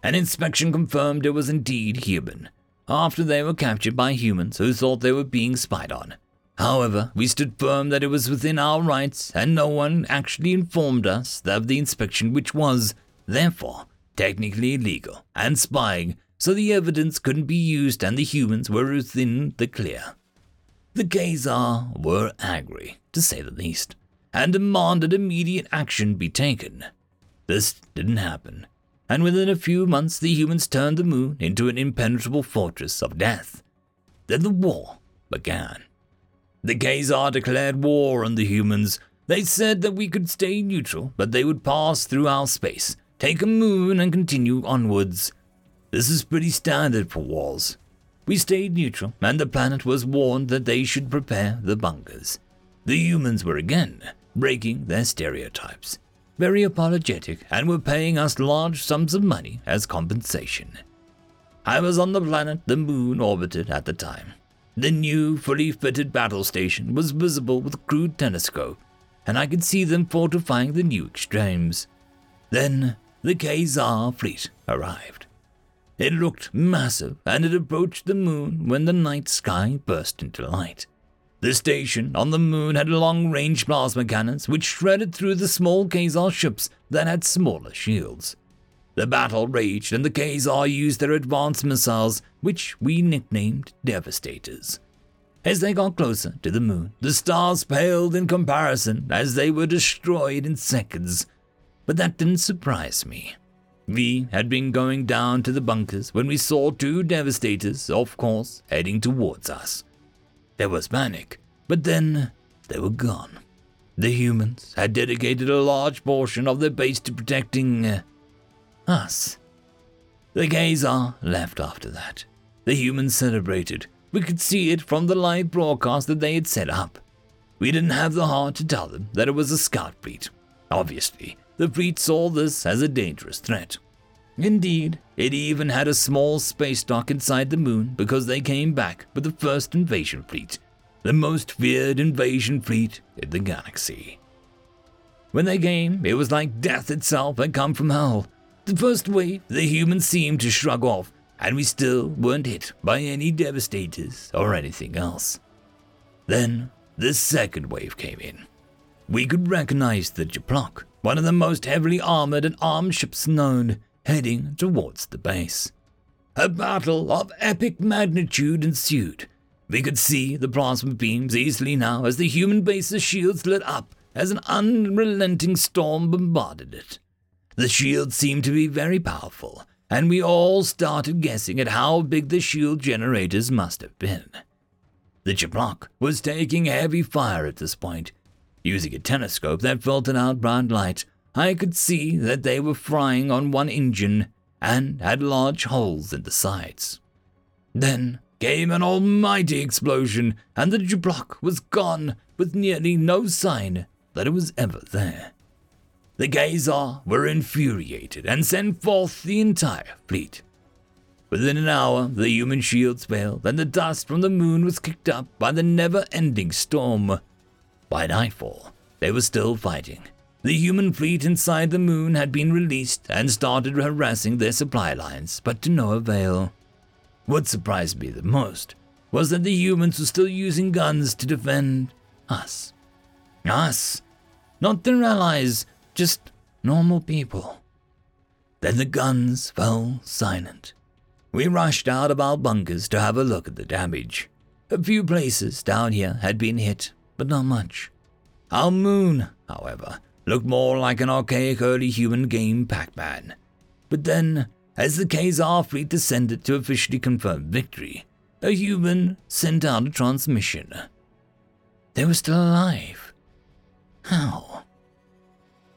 An inspection confirmed it was indeed human, after they were captured by humans who thought they were being spied on. However, we stood firm that it was within our rights, and no one actually informed us of the inspection, which was, therefore, technically illegal and spying, so the evidence couldn't be used and the humans were within the clear. The Khazar were angry, to say the least, and demanded immediate action be taken. This didn't happen, and within a few months the humans turned the moon into an impenetrable fortress of death. Then the war began. The Khazar declared war on the humans. They said that we could stay neutral, but they would pass through our space, take a moon, and continue onwards. This is pretty standard for wars. We stayed neutral, and the planet was warned that they should prepare the bunkers. The humans were again breaking their stereotypes very apologetic, and were paying us large sums of money as compensation. I was on the planet the moon orbited at the time. The new, fully fitted battle station was visible with a crude telescope, and I could see them fortifying the new extremes. Then the Khazar fleet arrived. It looked massive, and it approached the moon when the night sky burst into light. The station on the moon had long range plasma cannons which shredded through the small Khazar ships that had smaller shields. The battle raged, and the Khazar used their advanced missiles, which we nicknamed Devastators. As they got closer to the moon, the stars paled in comparison as they were destroyed in seconds. But that didn't surprise me. We had been going down to the bunkers when we saw two Devastators, of course, heading towards us. There was panic, but then they were gone. The humans had dedicated a large portion of their base to protecting uh, us. The Khazar left after that. The humans celebrated. We could see it from the live broadcast that they had set up. We didn't have the heart to tell them that it was a scout fleet. Obviously, the fleet saw this as a dangerous threat. Indeed, it even had a small space dock inside the moon because they came back with the first invasion fleet, the most feared invasion fleet in the galaxy. When they came, it was like death itself had come from hell. The first wave, the humans seemed to shrug off, and we still weren't hit by any devastators or anything else. Then, the second wave came in. We could recognize the Japlok, one of the most heavily armored and armed ships known, heading towards the base. A battle of epic magnitude ensued. We could see the plasma beams easily now as the human base's shields lit up as an unrelenting storm bombarded it. The shields seemed to be very powerful, and we all started guessing at how big the shield generators must have been. The Japlok was taking heavy fire at this point. Using a telescope that filtered out bright light, I could see that they were frying on one engine and had large holes in the sides. Then came an almighty explosion, and the Japlok was gone with nearly no sign that it was ever there. The Khazar were infuriated and sent forth the entire fleet. Within an hour, the human shields failed, and the dust from the moon was kicked up by the never ending storm. By nightfall, they were still fighting, the human fleet inside the moon had been released and started harassing their supply lines, but to no avail. What surprised me the most was that the humans were still using guns to defend us. Us. Not their allies, just normal people. Then the guns fell silent. We rushed out of our bunkers to have a look at the damage. A few places down here had been hit, but not much. Our moon, however, looked more like an archaic early human game Pac Man. But then, as the Khazar fleet descended to officially confirm victory, a human sent out a transmission. They were still alive. How?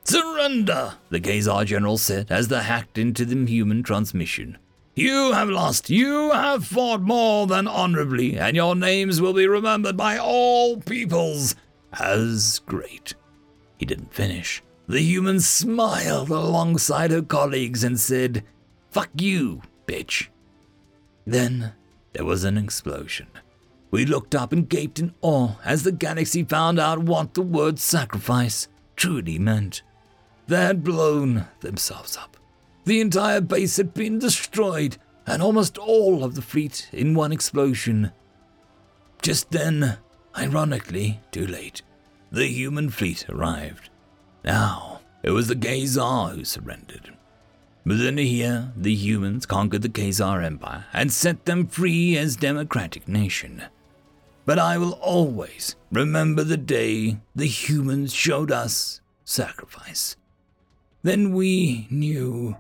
Surrender, the Khazar general said as they hacked into the human transmission. You have lost. You have fought more than honorably, and your names will be remembered by all peoples as great. He didn't finish. The human smiled alongside her colleagues and said, Fuck you, bitch. Then there was an explosion. We looked up and gaped in awe as the galaxy found out what the word sacrifice truly meant. They had blown themselves up. The entire base had been destroyed, and almost all of the fleet in one explosion. Just then, ironically, too late, the human fleet arrived. Now, it was the Khazar who surrendered. Within a year, the humans conquered the Khazar Empire and set them free as democratic nation. But I will always remember the day the humans showed us sacrifice. Then we knew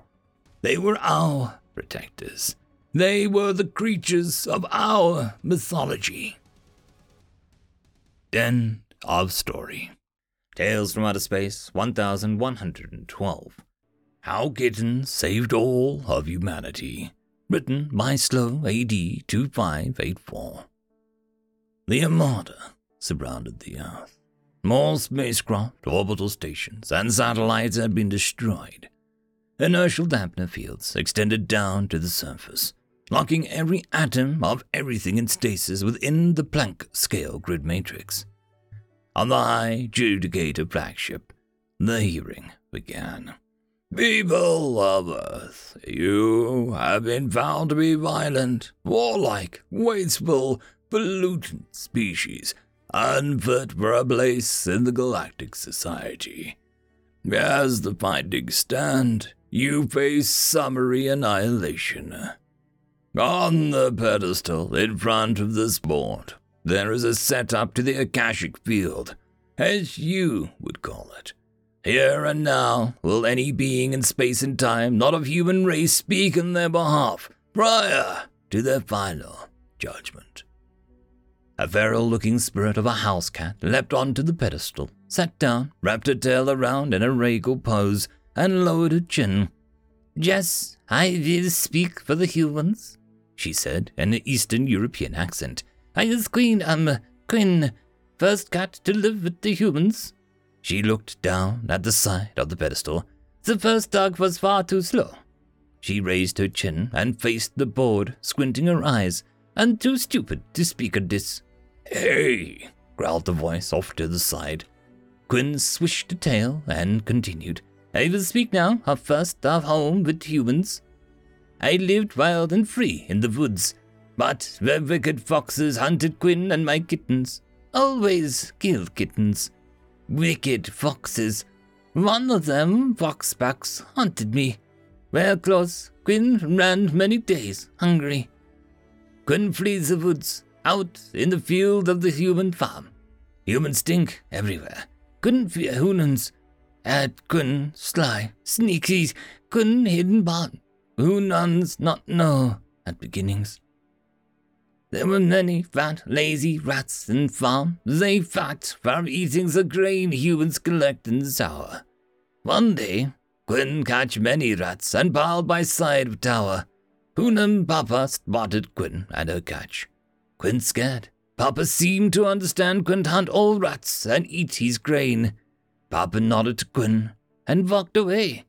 they were our protectors. They were the creatures of our mythology. End of story. Tales from Outer Space 1112. How Kittens Saved All of Humanity. Written by Slow AD 2584. The Armada surrounded the Earth. More spacecraft, orbital stations, and satellites had been destroyed. Inertial dampener fields extended down to the surface, locking every atom of everything in stasis within the Planck scale grid matrix. On the high Judicator flagship, the hearing began. People of Earth, you have been found to be violent, warlike, wasteful, pollutant species, unfit for a place in the galactic society. As the findings stand, you face summary annihilation. On the pedestal in front of this board, there is a setup to the Akashic Field, as you would call it. Here and now will any being in space and time not of human race speak in their behalf prior to their final judgment. A feral looking spirit of a house cat leapt onto the pedestal, sat down, wrapped her tail around in a regal pose, and lowered her chin. Yes, I will speak for the humans, she said in an Eastern European accent, I is Queen, um, Queen, first cat to live with the humans. She looked down at the side of the pedestal. The first dog was far too slow. She raised her chin and faced the board, squinting her eyes, and too stupid to speak at this. Hey, growled the voice off to the side. Quinn swished a tail and continued. I will speak now of first of home with humans. I lived wild and free in the woods, but the wicked foxes hunted Quinn and my kittens. Always kill kittens. Wicked foxes. One of them, Foxbacks, hunted me. Well, close, Quinn ran many days, hungry. Quinn flees the woods, out in the field of the human farm. Human stink everywhere. Couldn't fear Hunans. At Quinn, sly, sneaky, Quinn hidden barn. Hunans not know at beginnings. There were many fat, lazy rats in farm. They fat from eating the grain humans collect in the tower. One day, Quinn catch many rats and piled by side of tower. Hunam Papa spotted Quinn and her catch. Quinn scared. Papa seemed to understand Quinn hunt all rats and eat his grain. Papa nodded to Quinn and walked away.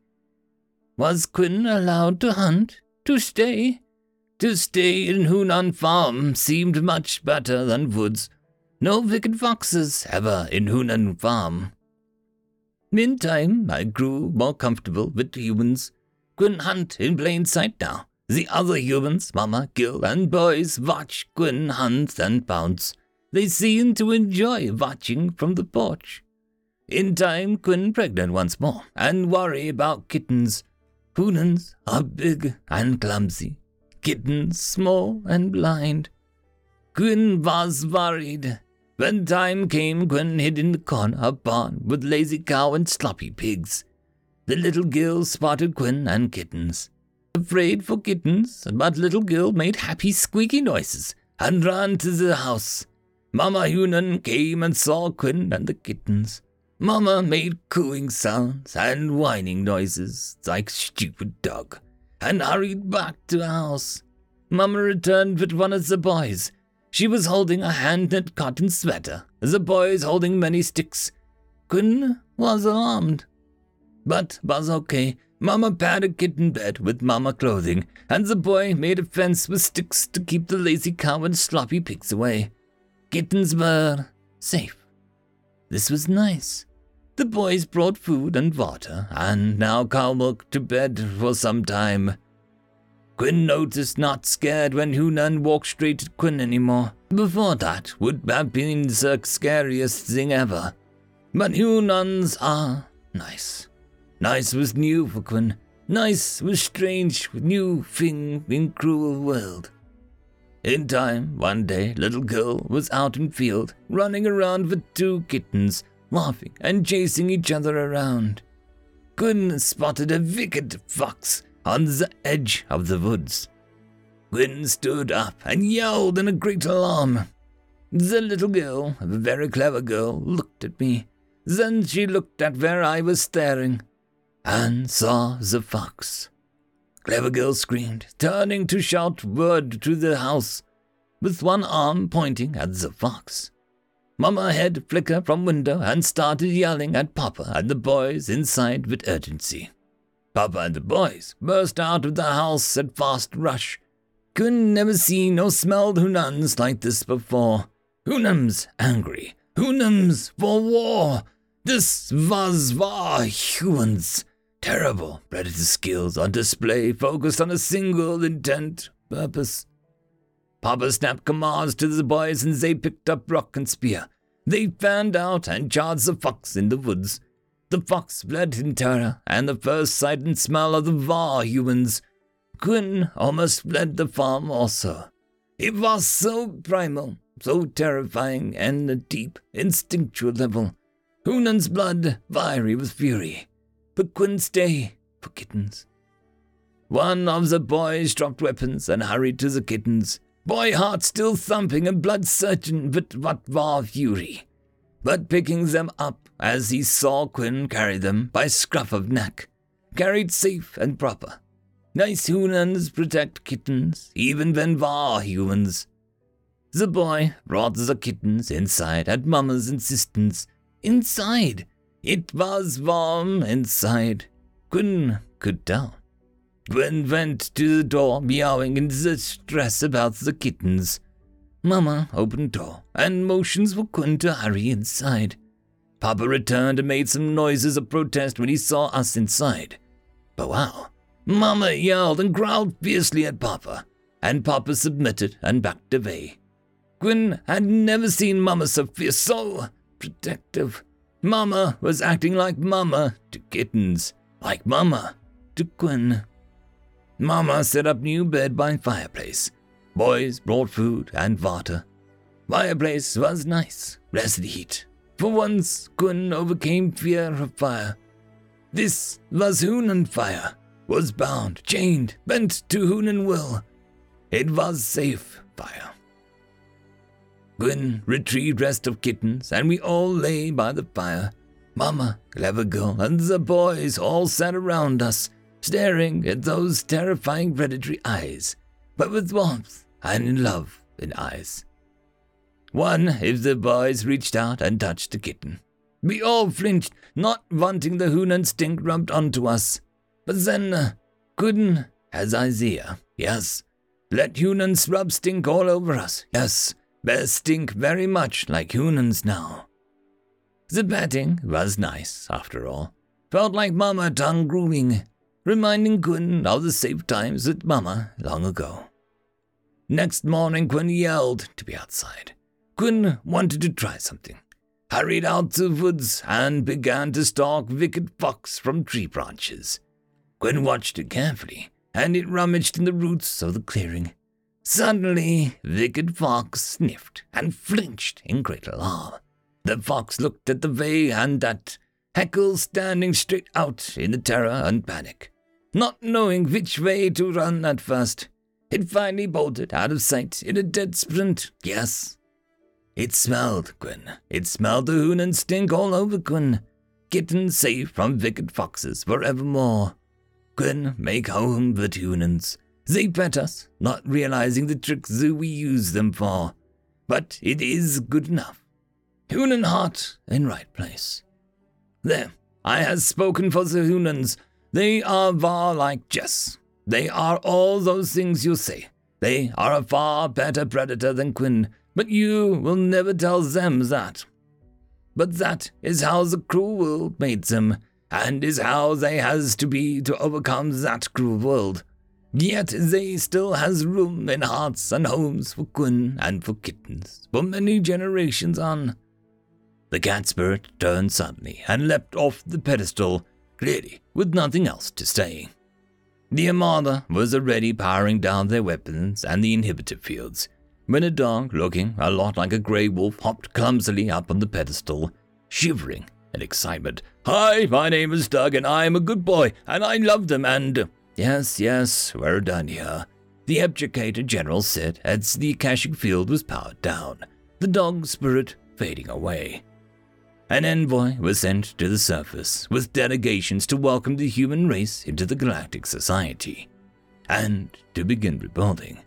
Was Quinn allowed to hunt? To stay? To stay in Hunan Farm seemed much better than woods. No wicked foxes ever in Hunan Farm. Meantime, I grew more comfortable with humans. Couldn't hunt in plain sight now. The other humans, Mama, Gil, and boys watch Quinn hunt and pounce. They seem to enjoy watching from the porch. In time, Quinn pregnant once more and worry about kittens. Hunans are big and clumsy, kitten small and blind. Quinn was worried. When time came, Quinn hid in the corner barn with lazy cow and sloppy pigs. The little girl spotted Quinn and kittens. Afraid for kittens, but little girl made happy squeaky noises and ran to the house. Mama Hunan came and saw Quinn and the kittens. Mama made cooing sounds and whining noises like stupid dog and hurried back to house. Mamma returned with one of the boys. She was holding a hand-knit cotton sweater, the boys holding many sticks. Quinn was alarmed. But was okay. Mamma pad a kitten bed with mamma clothing, and the boy made a fence with sticks to keep the lazy cow and sloppy pigs away. Kittens were safe. This was nice. The boys brought food and water, and now milk to bed for some time. Quinn noticed not scared when Hunan walked straight at Quinn anymore. Before that would have been the scariest thing ever. But Hunans are nice. Nice was new for Quinn. Nice was strange, new thing in cruel world. In time, one day, little girl was out in field, running around with two kittens, laughing and chasing each other around. Quinn spotted a wicked fox on the edge of the woods. Quinn stood up and yelled in a great alarm. The little girl, a very clever girl, looked at me. Then she looked at where I was staring and saw the fox. Clever girl screamed, turning to shout word to the house, with one arm pointing at the fox. Mama head flicker from window and started yelling at Papa and the boys inside with urgency. Papa and the boys burst out of the house at fast rush. Couldn't never seen nor smelled Hunans like this before. Hunams angry. Hunams for war. This was war humans. Terrible predator skills on display focused on a single intent purpose. Papa snapped commands to the boys and they picked up rock and spear. They fanned out and charged the fox in the woods. The fox fled in terror, and the first sight and smell of the Var humans. Quinn almost fled the farm also. It was so primal, so terrifying, and a deep, instinctual level. Hunan's blood fiery with fury. But Quinn stay for kittens. One of the boys dropped weapons and hurried to the kittens. Boy heart still thumping and blood surging, with what war fury but picking them up as he saw Quinn carry them by scruff of neck, carried safe and proper. Nice humans protect kittens, even when var humans. The boy brought the kittens inside at Mamma's insistence. Inside! It was warm inside. Quinn could tell. Quinn went to the door, meowing in distress about the kittens. Mama opened door and motions for Quinn to hurry inside. Papa returned and made some noises of protest when he saw us inside. But wow, Mama yelled and growled fiercely at Papa, and Papa submitted and backed away. Quinn had never seen Mama so fierce, so protective. Mama was acting like Mama to kittens, like Mama to Quinn. Mama set up new bed by fireplace Boys brought food and water. Fireplace was nice, less heat. For once, Kun overcame fear of fire. This was Hunan fire, was bound, chained, bent to Hunan will. It was safe fire. Quinn retrieved rest of kittens, and we all lay by the fire. Mama, clever girl, and the boys all sat around us, staring at those terrifying predatory eyes but with warmth and in love in eyes. One if the boys reached out and touched the kitten. We all flinched, not wanting the Hunan stink rubbed onto us. But then, uh, Gooden has Isaiah, yes. Let Hunans rub stink all over us, yes. Bears stink very much like Hunans now. The batting was nice, after all. Felt like Mama tongue grooming, reminding Kun of the safe times with Mama long ago. Next morning, Quinn yelled to be outside. Quinn wanted to try something. Hurried out to the woods and began to stalk wicked fox from tree branches. Quinn watched it carefully, and it rummaged in the roots of the clearing. Suddenly, Wicked Fox sniffed and flinched in great alarm. The fox looked at the way and at Heckle standing straight out in the terror and panic, not knowing which way to run at first. It finally bolted out of sight in a dead sprint. Yes. It smelled, Quinn. It smelled the Hunan stink all over Quinn. Kitten safe from wicked foxes forevermore. Quinn, make home the Hunans. They pet us, not realizing the tricks we use them for. But it is good enough. Hunan heart in right place. There, I has spoken for the Hunans. They are var like Jess. They are all those things you say. They are a far better predator than Quinn, but you will never tell them that. But that is how the cruel world made them, and is how they has to be to overcome that cruel world. Yet they still has room in hearts and homes for Quinn and for kittens for many generations on. The cat spirit turned suddenly and leapt off the pedestal, clearly with nothing else to say. The Armada was already powering down their weapons and the inhibitor fields when a dog looking a lot like a grey wolf hopped clumsily up on the pedestal, shivering in excitement. Hi, my name is Doug and I am a good boy and I love them and. Yes, yes, we're done here. The abdicated general said as the Akashic field was powered down, the dog spirit fading away. An envoy was sent to the surface with delegations to welcome the human race into the Galactic Society and to begin rebuilding.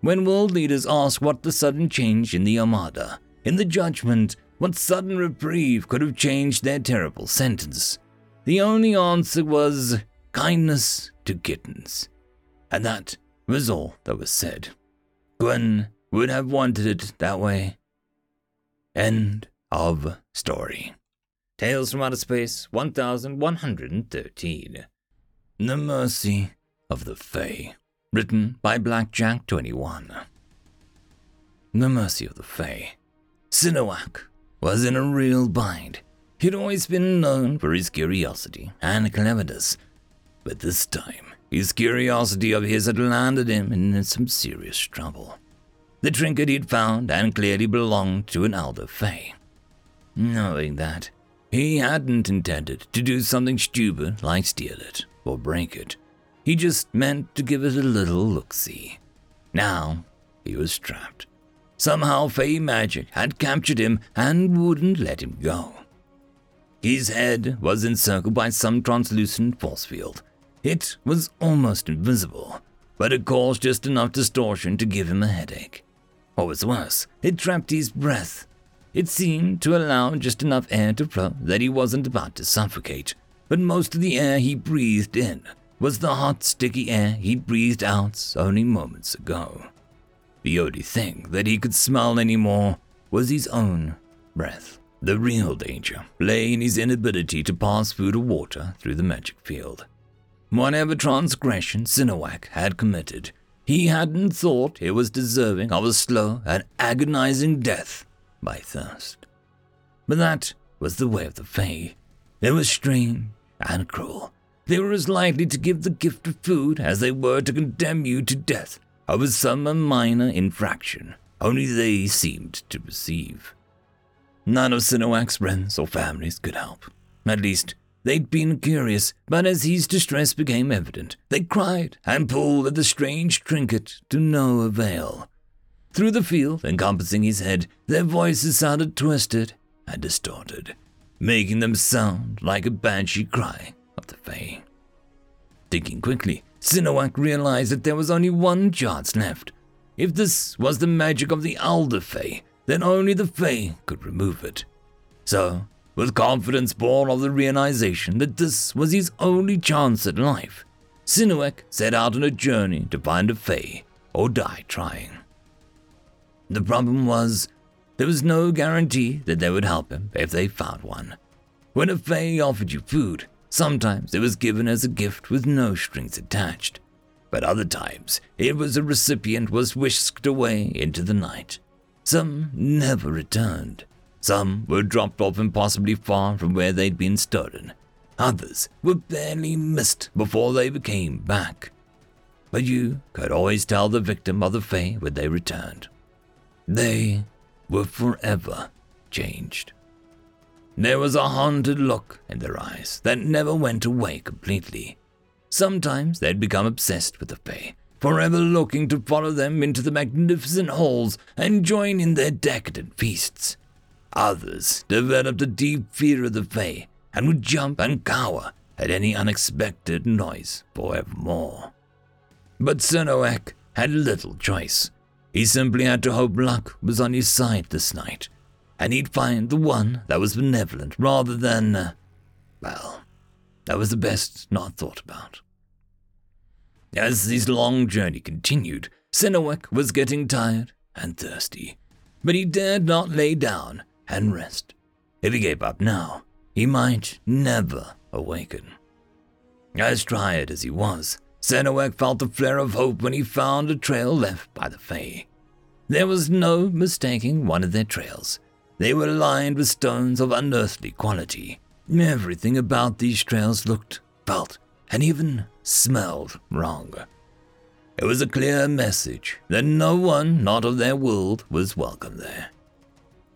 When world leaders asked what the sudden change in the Armada, in the judgment, what sudden reprieve could have changed their terrible sentence, the only answer was kindness to kittens. And that was all that was said. Gwen would have wanted it that way. End of story. Tales from Outer Space 1113. The Mercy of the Fae. Written by Blackjack21. The Mercy of the Fae. Sinowak was in a real bind. He'd always been known for his curiosity and cleverness, but this time his curiosity of his had landed him in some serious trouble. The trinket he'd found and clearly belonged to an elder Fae knowing that he hadn't intended to do something stupid like steal it or break it. He just meant to give it a little look see. Now he was trapped. Somehow Fae magic had captured him and wouldn't let him go. His head was encircled by some translucent force field. It was almost invisible, but it caused just enough distortion to give him a headache. Or was worse, it trapped his breath it seemed to allow just enough air to flow that he wasn't about to suffocate, but most of the air he breathed in was the hot, sticky air he'd breathed out only moments ago. The only thing that he could smell anymore was his own breath. The real danger lay in his inability to pass food or water through the magic field. Whatever transgression Sinowak had committed, he hadn't thought it was deserving of a slow and agonizing death by thirst. But that was the way of the Fae. They were strange and cruel. They were as likely to give the gift of food as they were to condemn you to death over some minor infraction only they seemed to perceive. None of Sinowak's friends or families could help. At least, they'd been curious, but as his distress became evident, they cried and pulled at the strange trinket to no avail. Through the field encompassing his head, their voices sounded twisted and distorted, making them sound like a banshee cry of the Fae. Thinking quickly, Sinowak realized that there was only one chance left. If this was the magic of the Elder Fae, then only the Fae could remove it. So, with confidence born of the realization that this was his only chance at life, Sinowak set out on a journey to find a Fae or die trying. The problem was, there was no guarantee that they would help him if they found one. When a Fae offered you food, sometimes it was given as a gift with no strings attached, but other times it was a recipient was whisked away into the night. Some never returned. Some were dropped off impossibly far from where they'd been stolen. Others were barely missed before they became back. But you could always tell the victim of the Fae when they returned. They were forever changed. There was a haunted look in their eyes that never went away completely. Sometimes they'd become obsessed with the Fae, forever looking to follow them into the magnificent halls and join in their decadent feasts. Others developed a deep fear of the Fae and would jump and cower at any unexpected noise forevermore. But Sinowak had little choice. He simply had to hope luck was on his side this night, and he'd find the one that was benevolent rather than, uh, well, that was the best not thought about. As his long journey continued, Sinowak was getting tired and thirsty, but he dared not lay down and rest. If he gave up now, he might never awaken. As tired as he was, Senowek felt a flare of hope when he found a trail left by the Fae. There was no mistaking one of their trails. They were lined with stones of unearthly quality. Everything about these trails looked, felt, and even smelled wrong. It was a clear message that no one not of their world was welcome there.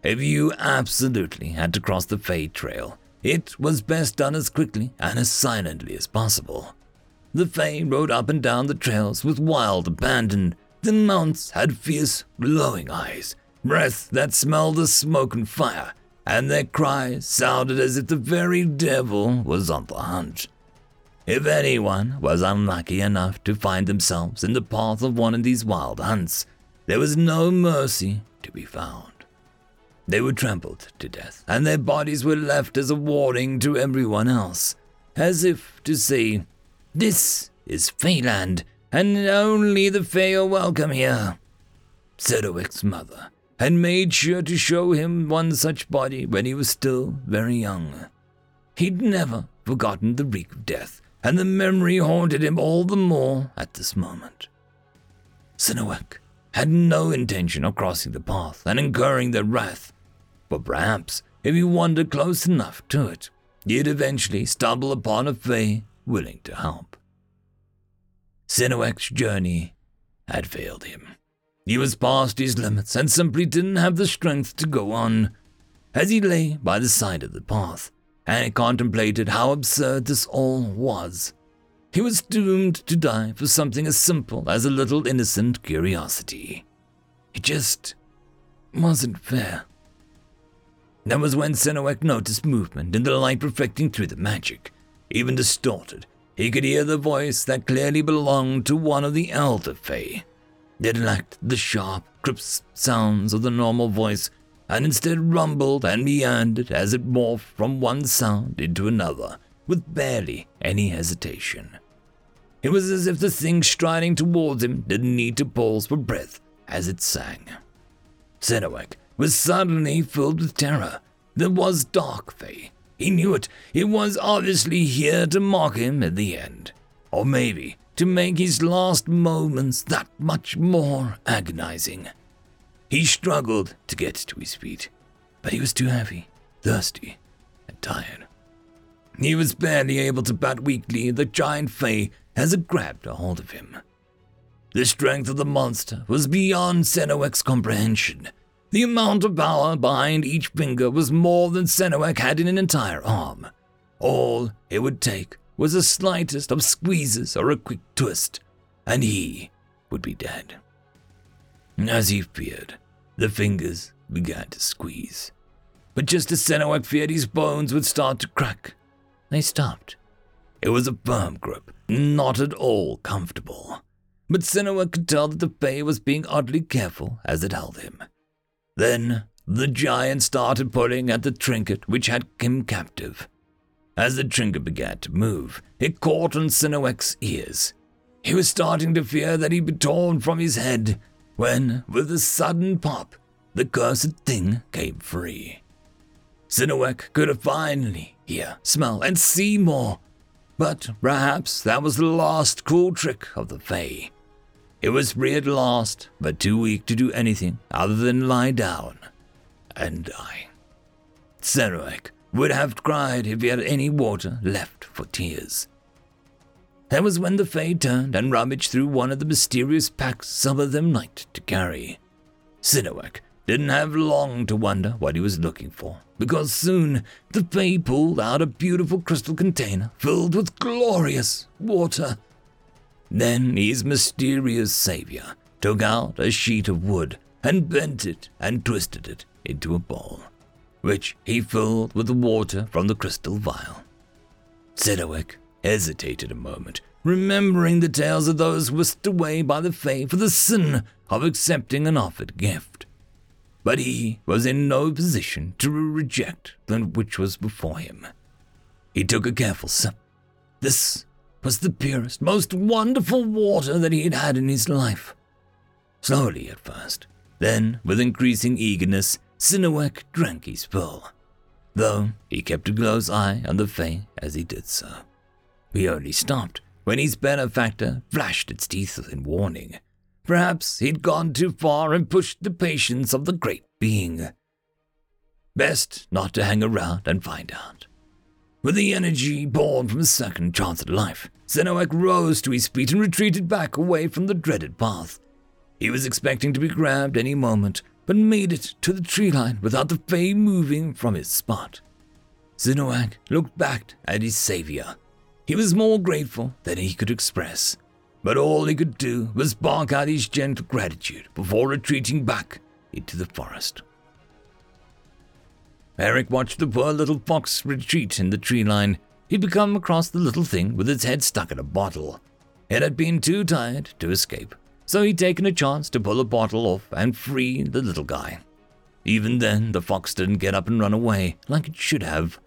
If you absolutely had to cross the Fae Trail, it was best done as quickly and as silently as possible. The Fae rode up and down the trails with wild abandon. The mounts had fierce, glowing eyes, breath that smelled of smoke and fire, and their cries sounded as if the very devil was on the hunt. If anyone was unlucky enough to find themselves in the path of one of these wild hunts, there was no mercy to be found. They were trampled to death, and their bodies were left as a warning to everyone else, as if to say, this is Feyland, and only the Fae are welcome here. Sedowek's mother had made sure to show him one such body when he was still very young. He'd never forgotten the reek of death, and the memory haunted him all the more at this moment. Sinowek had no intention of crossing the path and incurring their wrath, but perhaps if he wandered close enough to it, he'd eventually stumble upon a Fae willing to help. Sinowek's journey had failed him. He was past his limits and simply didn't have the strength to go on. As he lay by the side of the path and contemplated how absurd this all was, he was doomed to die for something as simple as a little innocent curiosity. It just wasn't fair. That was when Senowek noticed movement in the light reflecting through the magic even distorted. He could hear the voice that clearly belonged to one of the elder Fae. It lacked the sharp, crisp sounds of the normal voice, and instead rumbled and meandered as it morphed from one sound into another, with barely any hesitation. It was as if the thing striding towards him didn't need to pause for breath as it sang. Senowek was suddenly filled with terror. There was Dark Fae, he knew it. It was obviously here to mock him at the end. Or maybe to make his last moments that much more agonizing. He struggled to get to his feet, but he was too heavy, thirsty, and tired. He was barely able to bat weakly the giant Fae as it grabbed a hold of him. The strength of the monster was beyond Senowek's comprehension, the amount of power behind each finger was more than Senowek had in an entire arm. All it would take was the slightest of squeezes or a quick twist, and he would be dead. As he feared, the fingers began to squeeze. But just as Senowek feared his bones would start to crack, they stopped. It was a firm grip, not at all comfortable. But Senowek could tell that the Fae was being oddly careful as it held him. Then the giant started pulling at the trinket which had him captive. As the trinket began to move, it caught on Sinowek's ears. He was starting to fear that he'd be torn from his head when, with a sudden pop, the cursed thing came free. Sinowek could finally hear, smell, and see more, but perhaps that was the last cruel trick of the Fae. It was free at last, but too weak to do anything other than lie down and die. Senowek would have cried if he had any water left for tears. That was when the Fae turned and rummaged through one of the mysterious packs some of them liked to carry. Sinowek didn't have long to wonder what he was looking for, because soon the Fae pulled out a beautiful crystal container filled with glorious water. Then his mysterious savior took out a sheet of wood and bent it and twisted it into a bowl, which he filled with the water from the crystal vial. Sedowek hesitated a moment, remembering the tales of those whisked away by the Fae for the sin of accepting an offered gift. But he was in no position to reject that which was before him. He took a careful sip. This was the purest, most wonderful water that he had had in his life. Slowly at first, then, with increasing eagerness, Sinowek drank his fill, though he kept a close eye on the Fae as he did so. He only stopped when his benefactor flashed its teeth in warning. Perhaps he'd gone too far and pushed the patience of the great being. Best not to hang around and find out. With the energy born from a second chance at life, Zenoak rose to his feet and retreated back away from the dreaded path. He was expecting to be grabbed any moment, but made it to the tree line without the Fae moving from his spot. Zenoak looked back at his savior. He was more grateful than he could express, but all he could do was bark out his gentle gratitude before retreating back into the forest. Eric watched the poor little fox retreat in the tree line. He'd come across the little thing with its head stuck in a bottle. It had been too tired to escape, so he'd taken a chance to pull the bottle off and free the little guy. Even then, the fox didn't get up and run away like it should have.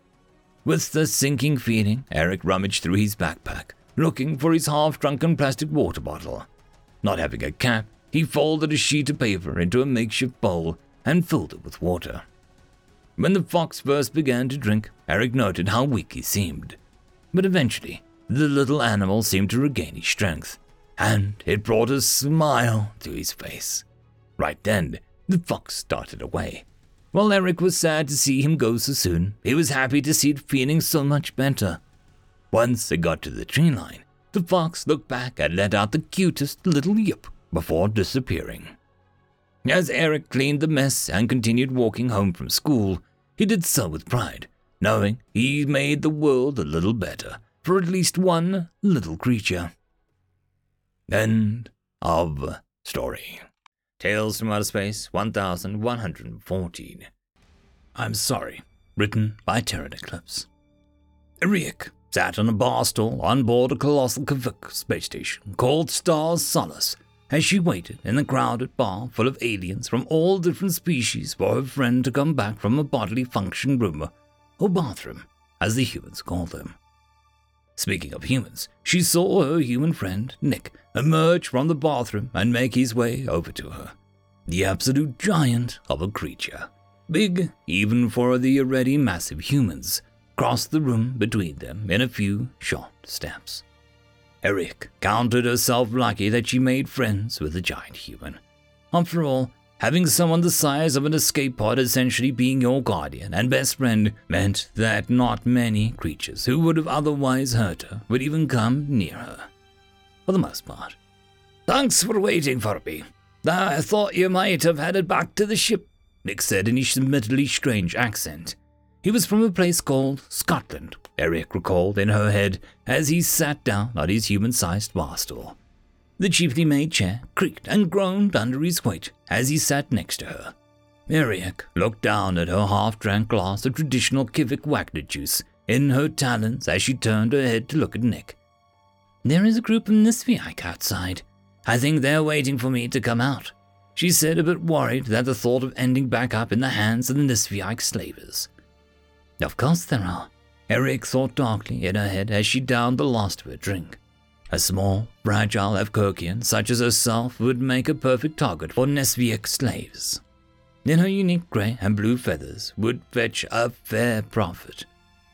With the sinking feeling, Eric rummaged through his backpack, looking for his half drunken plastic water bottle. Not having a cap, he folded a sheet of paper into a makeshift bowl and filled it with water. When the fox first began to drink, Eric noted how weak he seemed. But eventually, the little animal seemed to regain his strength, and it brought a smile to his face. Right then, the fox started away. While Eric was sad to see him go so soon, he was happy to see it feeling so much better. Once it got to the tree line, the fox looked back and let out the cutest little yip before disappearing. As Eric cleaned the mess and continued walking home from school, he did so with pride, knowing he made the world a little better for at least one little creature. End of story. Tales from Outer Space 1114. I'm Sorry, written by Terran Eclipse. Eric sat on a bar stool on board a colossal Kavik space station called Star Solace as she waited in the crowded bar full of aliens from all different species for her friend to come back from a bodily function room, or bathroom, as the humans call them. Speaking of humans, she saw her human friend, Nick, emerge from the bathroom and make his way over to her. The absolute giant of a creature, big even for the already massive humans, crossed the room between them in a few short steps. Eric counted herself lucky that she made friends with a giant human. After all, having someone the size of an escape pod essentially being your guardian and best friend meant that not many creatures who would have otherwise hurt her would even come near her. For the most part. Thanks for waiting for me. I thought you might have headed back to the ship, Nick said in his admittedly strange accent. He was from a place called Scotland, Eric recalled in her head as he sat down at his human sized bar stool. The cheaply made chair creaked and groaned under his weight as he sat next to her. Eric looked down at her half drank glass of traditional Kivik Wagner juice in her talons as she turned her head to look at Nick. There is a group of Nisviak outside. I think they're waiting for me to come out, she said, a bit worried that the thought of ending back up in the hands of the Nisviak slavers. Of course there are, Eric thought darkly in her head as she downed the last of her drink. A small, fragile Evkirkian such as herself would make a perfect target for Nesviak slaves. Then her unique grey and blue feathers would fetch a fair profit.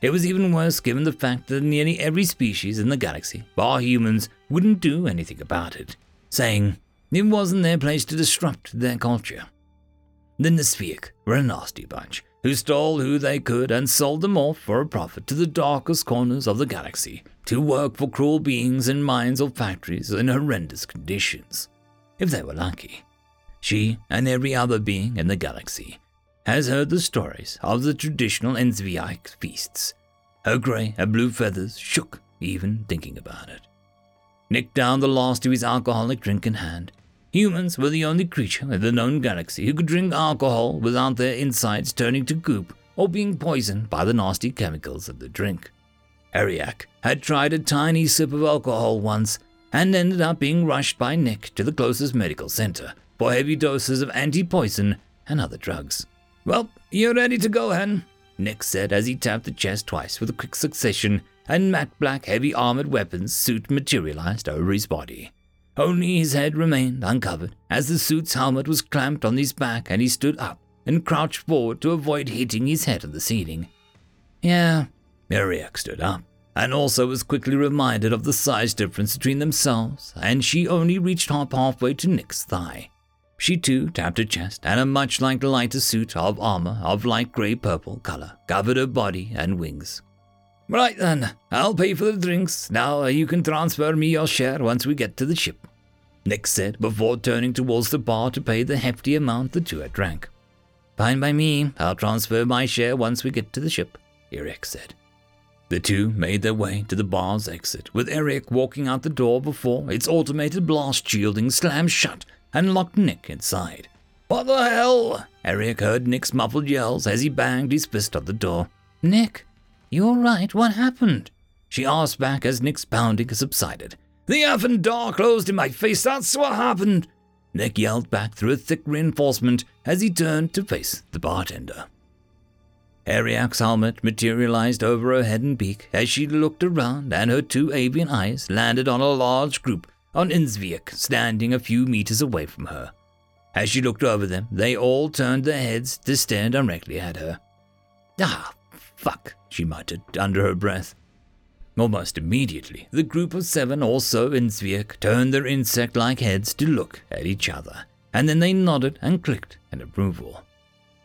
It was even worse given the fact that nearly every species in the galaxy, bar humans, wouldn't do anything about it, saying it wasn't their place to disrupt their culture. The Nesviak were a nasty bunch, who stole who they could and sold them off for a profit to the darkest corners of the galaxy to work for cruel beings in mines or factories in horrendous conditions. If they were lucky. She and every other being in the galaxy has heard the stories of the traditional Enzviaik feasts. Her grey and blue feathers shook even thinking about it. Nick downed the last of his alcoholic drink in hand Humans were the only creature in the known galaxy who could drink alcohol without their insides turning to goop or being poisoned by the nasty chemicals of the drink. Ariak had tried a tiny sip of alcohol once and ended up being rushed by Nick to the closest medical center for heavy doses of anti poison and other drugs. Well, you're ready to go, Hen, Nick said as he tapped the chest twice with a quick succession and matte black heavy armored weapons suit materialized over his body. Only his head remained uncovered as the suit's helmet was clamped on his back and he stood up and crouched forward to avoid hitting his head on the ceiling. Yeah, Ariak stood up. and also was quickly reminded of the size difference between themselves, and she only reached up halfway to Nick's thigh. She too tapped her chest, and a much like lighter suit of armor of light grey purple color covered her body and wings. Right then, I'll pay for the drinks. Now you can transfer me your share once we get to the ship. Nick said before turning towards the bar to pay the hefty amount the two had drank. Fine by me, I'll transfer my share once we get to the ship, Eric said. The two made their way to the bar's exit, with Eric walking out the door before its automated blast shielding slammed shut and locked Nick inside. What the hell? Eric heard Nick's muffled yells as he banged his fist on the door. Nick, you alright? What happened? She asked back as Nick's pounding subsided. The effing door closed in my face, that's what happened. Nick yelled back through a thick reinforcement as he turned to face the bartender. Ariak's helmet materialized over her head and beak as she looked around, and her two avian eyes landed on a large group on Innsvik standing a few meters away from her. As she looked over them, they all turned their heads to stare directly at her. Ah, fuck, she muttered under her breath. Almost immediately, the group of seven or so Innsvik turned their insect like heads to look at each other, and then they nodded and clicked in approval.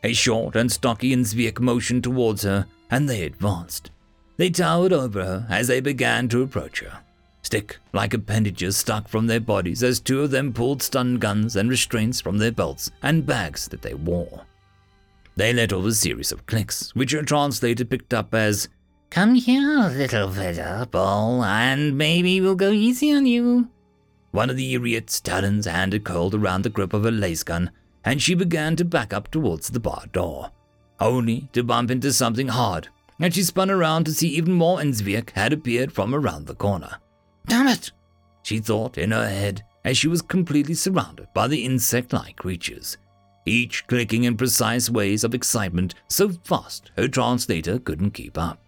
A short and stocky Innsvik motioned towards her, and they advanced. They towered over her as they began to approach her stick like appendages stuck from their bodies as two of them pulled stun guns and restraints from their belts and bags that they wore. They let off a series of clicks, which a translator picked up as, Come here, little ball, and maybe we'll go easy on you. One of the idiot's talons handed curled around the grip of her lasgun, and she began to back up towards the bar door, only to bump into something hard, and she spun around to see even more Enzvik had appeared from around the corner. Damn it! She thought in her head as she was completely surrounded by the insect like creatures, each clicking in precise ways of excitement so fast her translator couldn't keep up.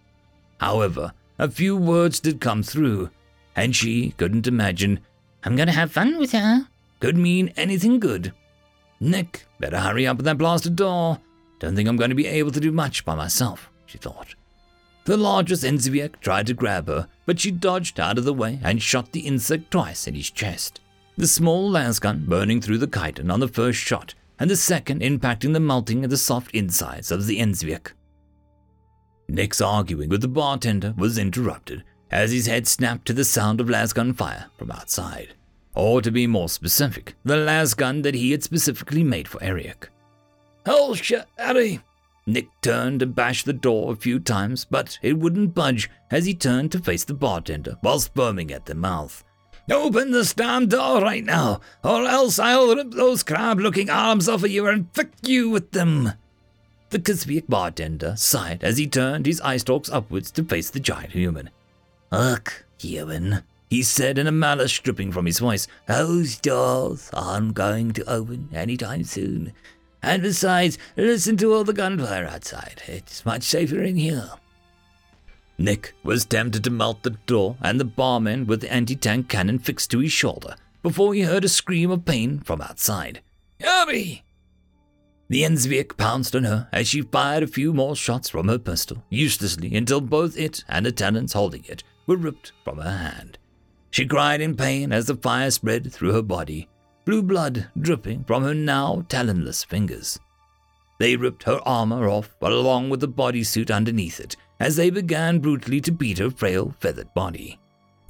However, a few words did come through, and she couldn't imagine, I'm gonna have fun with her, could mean anything good. Nick, better hurry up with that blasted door. Don't think I'm going to be able to do much by myself, she thought. The largest Enziviak tried to grab her, but she dodged out of the way and shot the insect twice in his chest. The small lasgun burning through the chitin on the first shot, and the second impacting the melting of the soft insides of the Enziviak. Nick's arguing with the bartender was interrupted as his head snapped to the sound of lasgun fire from outside. Or to be more specific, the lasgun that he had specifically made for Eric. Oh shit, Harry! Nick turned and bashed the door a few times, but it wouldn't budge as he turned to face the bartender while foaming at the mouth. Open this damn door right now, or else I'll rip those crab looking arms off of you and fick you with them. The Kazviak bartender sighed as he turned his eye stalks upwards to face the giant human. Look, human, he said in a malice dripping from his voice, those doors aren't going to open any time soon. And besides, listen to all the gunfire outside. It's much safer in here. Nick was tempted to melt the door and the barman with the anti tank cannon fixed to his shoulder before he heard a scream of pain from outside. Hurry! The Enzvik pounced on her as she fired a few more shots from her pistol, uselessly until both it and the talons holding it were ripped from her hand. She cried in pain as the fire spread through her body, blue blood dripping from her now talonless fingers. They ripped her armor off along with the bodysuit underneath it as they began brutally to beat her frail, feathered body.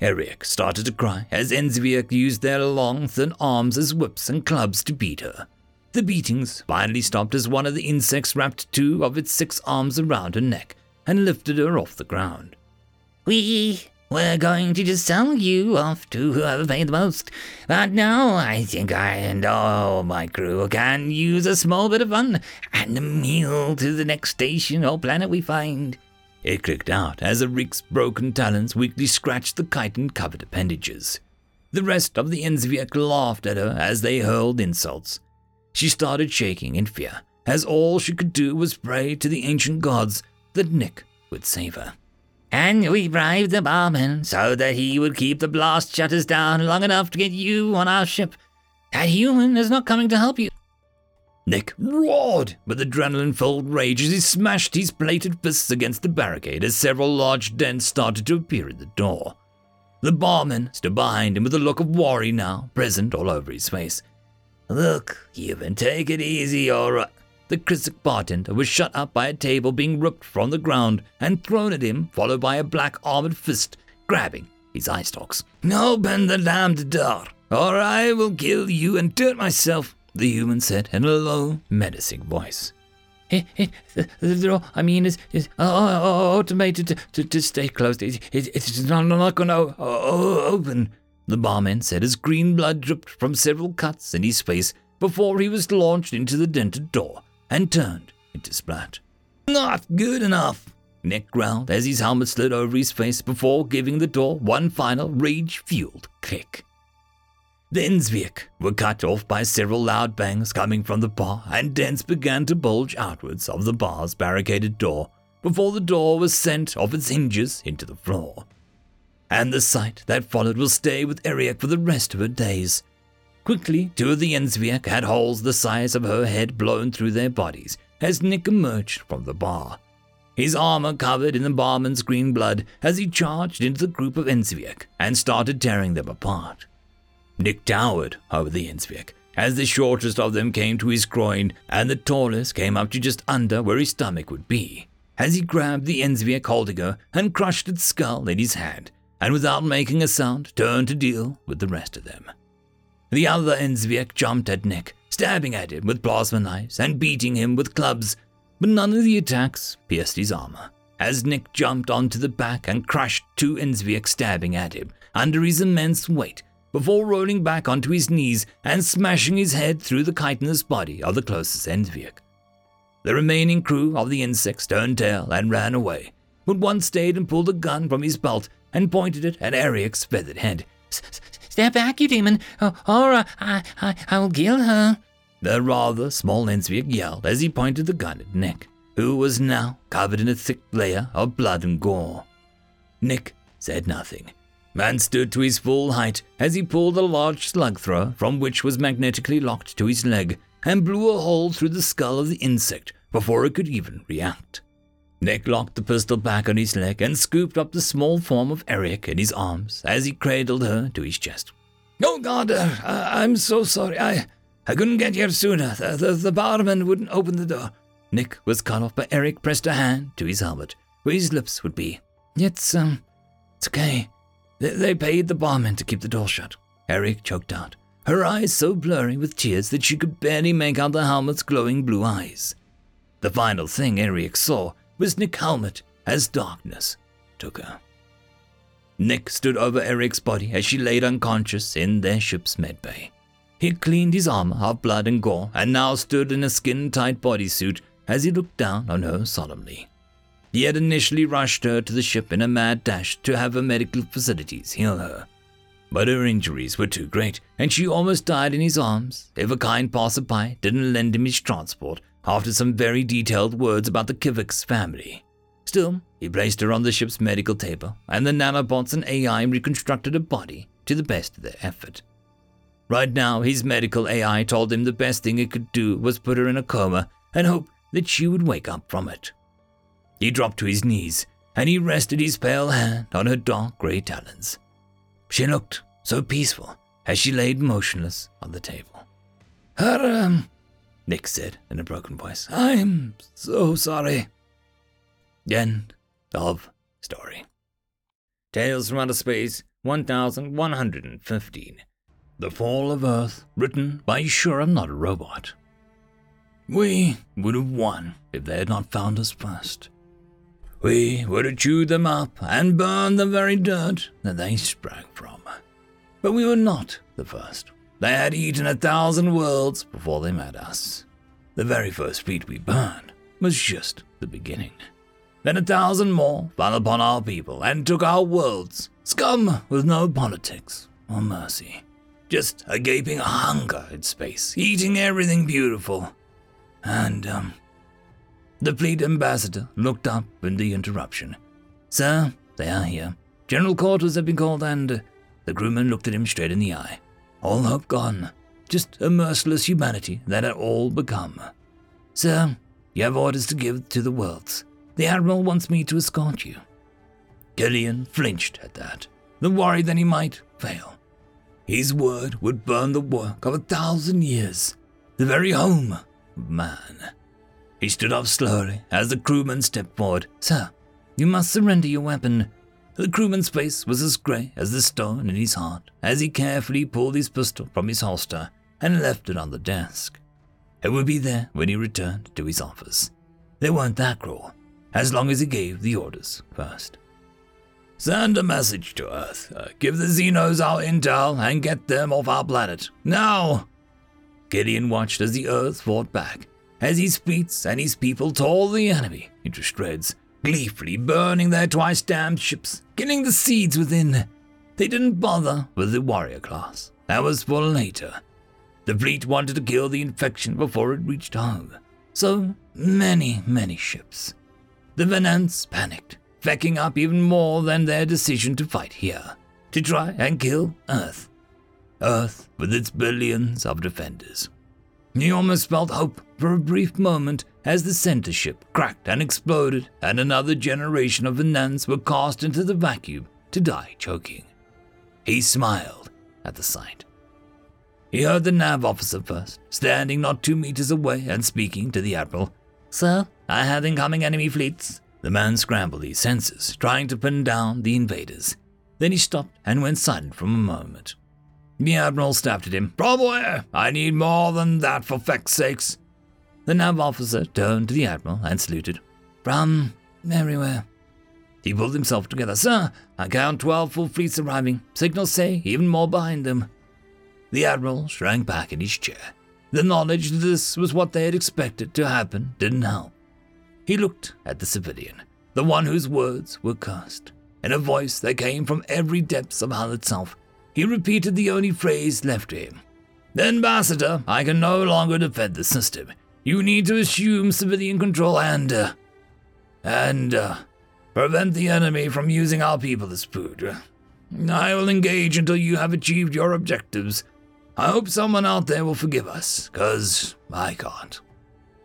Eric started to cry as Enzviak used their long, thin arms as whips and clubs to beat her. The beatings finally stopped as one of the insects wrapped two of its six arms around her neck and lifted her off the ground. We we're going to just sell you off to whoever paid the most. But now I think I and all my crew can use a small bit of fun and a meal to the next station or planet we find. It clicked out as Arik's broken talons weakly scratched the chitin covered appendages. The rest of the Enzviak laughed at her as they hurled insults. She started shaking in fear, as all she could do was pray to the ancient gods that Nick would save her. And we bribed the barman so that he would keep the blast shutters down long enough to get you on our ship. That human is not coming to help you. Nick roared with adrenaline filled rage as he smashed his plated fists against the barricade as several large dents started to appear in the door. The barman stood behind him with a look of worry now present all over his face. Look, you can take it easy, alright. The Chiswick bartender was shut up by a table being ripped from the ground and thrown at him, followed by a black armored fist grabbing his eye stalks. Open the damned door, or I will kill you and do it myself, the human said in a low, menacing voice. It, it, the, door, I mean, is, is uh, uh, automated to, to, to stay closed. It, it, it's not, not going to open, the barman said as green blood dripped from several cuts in his face before he was launched into the dented door and turned into splat. Not good enough, Nick growled as his helmet slid over his face before giving the door one final rage fueled kick. The Innsvik were cut off by several loud bangs coming from the bar, and dents began to bulge outwards of the bar's barricaded door before the door was sent off its hinges into the floor. And the sight that followed will stay with Eric for the rest of her days. Quickly, two of the Ensviak had holes the size of her head blown through their bodies as Nick emerged from the bar. His armor covered in the barman's green blood as he charged into the group of Ensviak and started tearing them apart. Nick towered over the Ensviak as the shortest of them came to his groin and the tallest came up to just under where his stomach would be, as he grabbed the Ensviak holding and crushed its skull in his hand, and without making a sound turned to deal with the rest of them. The other Ensviak jumped at Nick, stabbing at him with plasma knives and beating him with clubs, but none of the attacks pierced his armor, as Nick jumped onto the back and crushed two Ensviak stabbing at him under his immense weight before rolling back onto his knees and smashing his head through the chitinous body of the closest Ensviak. The remaining crew of the insects turned tail and ran away, but one stayed and pulled a gun from his belt and pointed it at Eric's feathered head. Step back, you demon, or, or uh, I, I, I will kill her. The rather small Ensviak yelled as he pointed the gun at Nick, who was now covered in a thick layer of blood and gore. Nick said nothing, and stood to his full height as he pulled a large slug thrower from which was magnetically locked to his leg and blew a hole through the skull of the insect before it could even react. Nick locked the pistol back on his leg and scooped up the small form of Eric in his arms as he cradled her to his chest. Oh God, uh, I'm so sorry. I, I couldn't get here sooner. The, the, the barman wouldn't open the door. Nick was cut off, but Eric pressed a hand to his helmet, where his lips would be. It's, um, it's okay. They, paid the barman to keep the door shut. Eric choked out, her eyes so blurry with tears that she could barely make out the helmet's glowing blue eyes. The final thing Eric saw was Nick Helmet as darkness took her. Nick stood over Eric's body as she laid unconscious in their ship's medbay. He cleaned his armor of blood and gore and now stood in a skin tight bodysuit as he looked down on her solemnly. He had initially rushed her to the ship in a mad dash to have her medical facilities heal her. But her injuries were too great, and she almost died in his arms if a kind passerby didn't lend him his transport after some very detailed words about the Kivik's family. Still, he placed her on the ship's medical table, and the nanobots and AI reconstructed her body to the best of their effort. Right now, his medical AI told him the best thing it could do was put her in a coma and hope that she would wake up from it. He dropped to his knees, and he rested his pale hand on her dark grey talons. She looked so peaceful as she laid motionless on the table. Her, um, Nick said in a broken voice. I'm so sorry. End of story. Tales from Outer Space 1115. The Fall of Earth, written by Sure I'm Not a Robot. We would have won if they had not found us first. We would have chewed them up and burned the very dirt that they sprang from. But we were not the first. They had eaten a thousand worlds before they met us. The very first fleet we burned was just the beginning. Then a thousand more fell upon our people and took our worlds. Scum with no politics or mercy. Just a gaping hunger in space, eating everything beautiful. And, um, the fleet ambassador looked up in the interruption. Sir, they are here. General quarters have been called, and the crewman looked at him straight in the eye. All hope gone. just a merciless humanity that had all become. Sir, you have orders to give to the worlds. The Admiral wants me to escort you. Gillian flinched at that, the worry that he might fail. His word would burn the work of a thousand years, the very home of man. He stood up slowly as the crewman stepped forward. Sir, you must surrender your weapon. The crewman's face was as grey as the stone in his heart as he carefully pulled his pistol from his holster and left it on the desk. It would be there when he returned to his office. They weren't that cruel, as long as he gave the orders first. Send a message to Earth. Uh, give the Xenos our intel and get them off our planet. Now! Gideon watched as the Earth fought back, as his fleets and his people tore the enemy into shreds, gleefully burning their twice damned ships, killing the seeds within. They didn't bother with the warrior class. That was for later. The fleet wanted to kill the infection before it reached home. So many, many ships. The Venants panicked, backing up even more than their decision to fight here, to try and kill Earth. Earth with its billions of defenders. He almost felt hope for a brief moment as the center ship cracked and exploded, and another generation of Venants were cast into the vacuum to die choking. He smiled at the sight. He heard the nav officer first, standing not two meters away and speaking to the admiral. Sir, I have incoming enemy fleets. The man scrambled his senses, trying to pin down the invaders. Then he stopped and went silent for a moment. The admiral snapped at him. Where? I need more than that for feck's sakes. The nav officer turned to the admiral and saluted. From everywhere. He pulled himself together. Sir, I count twelve full fleets arriving. Signals say even more behind them. The Admiral shrank back in his chair. The knowledge that this was what they had expected to happen didn't help. He looked at the civilian, the one whose words were cursed. In a voice that came from every depths of Hull itself, he repeated the only phrase left to him. Ambassador, I can no longer defend the system. You need to assume civilian control and, uh, and, uh, prevent the enemy from using our people as food. I will engage until you have achieved your objectives. I hope someone out there will forgive us, cause I can't.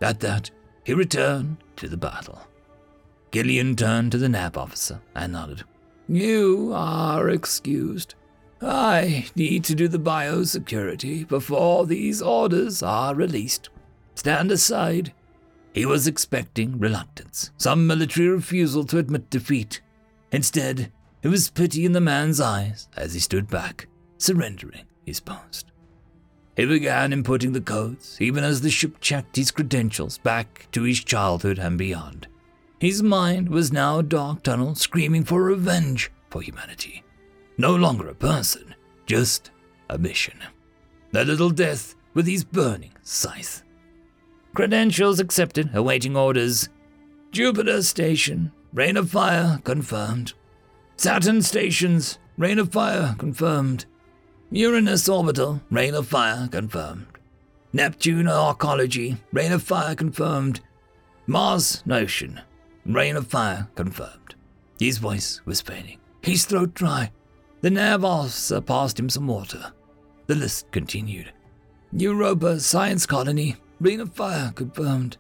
At that, he returned to the battle. Gillian turned to the nav officer and nodded. You are excused. I need to do the biosecurity before these orders are released. Stand aside. He was expecting reluctance, some military refusal to admit defeat. Instead, there was pity in the man's eyes as he stood back, surrendering his post. He began inputting the codes, even as the ship checked his credentials back to his childhood and beyond. His mind was now a dark tunnel screaming for revenge for humanity. No longer a person, just a mission. A little death with his burning scythe. Credentials accepted, awaiting orders. Jupiter Station, Rain of Fire confirmed. Saturn Stations, Rain of Fire confirmed. Uranus orbital, rain of fire confirmed. Neptune arcology, rain of fire confirmed. Mars notion, rain of fire confirmed. His voice was fading, his throat dry. The officer passed him some water. The list continued. Europa Science Colony, rain of fire confirmed.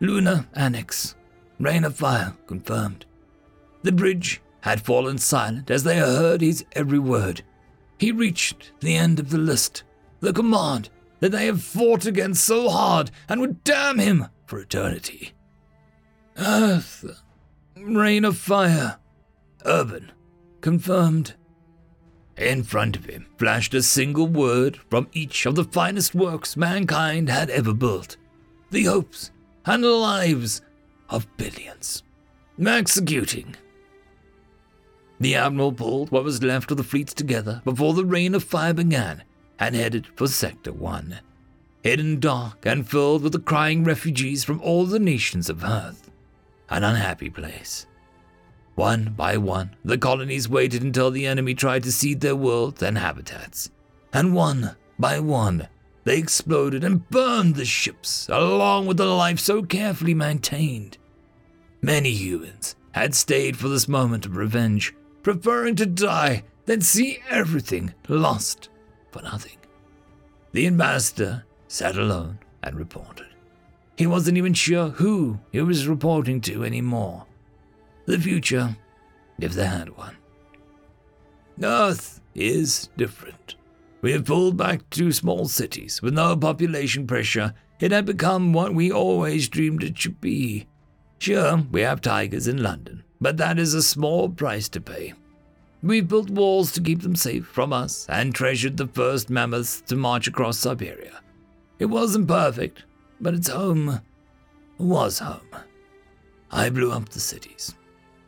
Luna Annex, rain of fire confirmed. The bridge had fallen silent as they heard his every word. He reached the end of the list, the command that they have fought against so hard and would damn him for eternity. Earth, rain of fire, urban, confirmed. In front of him flashed a single word from each of the finest works mankind had ever built the hopes and lives of billions. Executing the Admiral pulled what was left of the fleets together before the rain of fire began and headed for Sector 1. Hidden dark and filled with the crying refugees from all the nations of Earth. An unhappy place. One by one, the colonies waited until the enemy tried to seed their worlds and habitats. And one by one, they exploded and burned the ships, along with the life so carefully maintained. Many humans had stayed for this moment of revenge, preferring to die than see everything lost for nothing. The ambassador sat alone and reported. He wasn't even sure who he was reporting to anymore. The future, if they had one. Earth is different. We have pulled back to small cities with no population pressure. It had become what we always dreamed it should be. Sure, we have tigers in London, but that is a small price to pay. We've built walls to keep them safe from us and treasured the first mammoths to march across Siberia. It wasn't perfect, but it's home. Was home. I blew up the cities.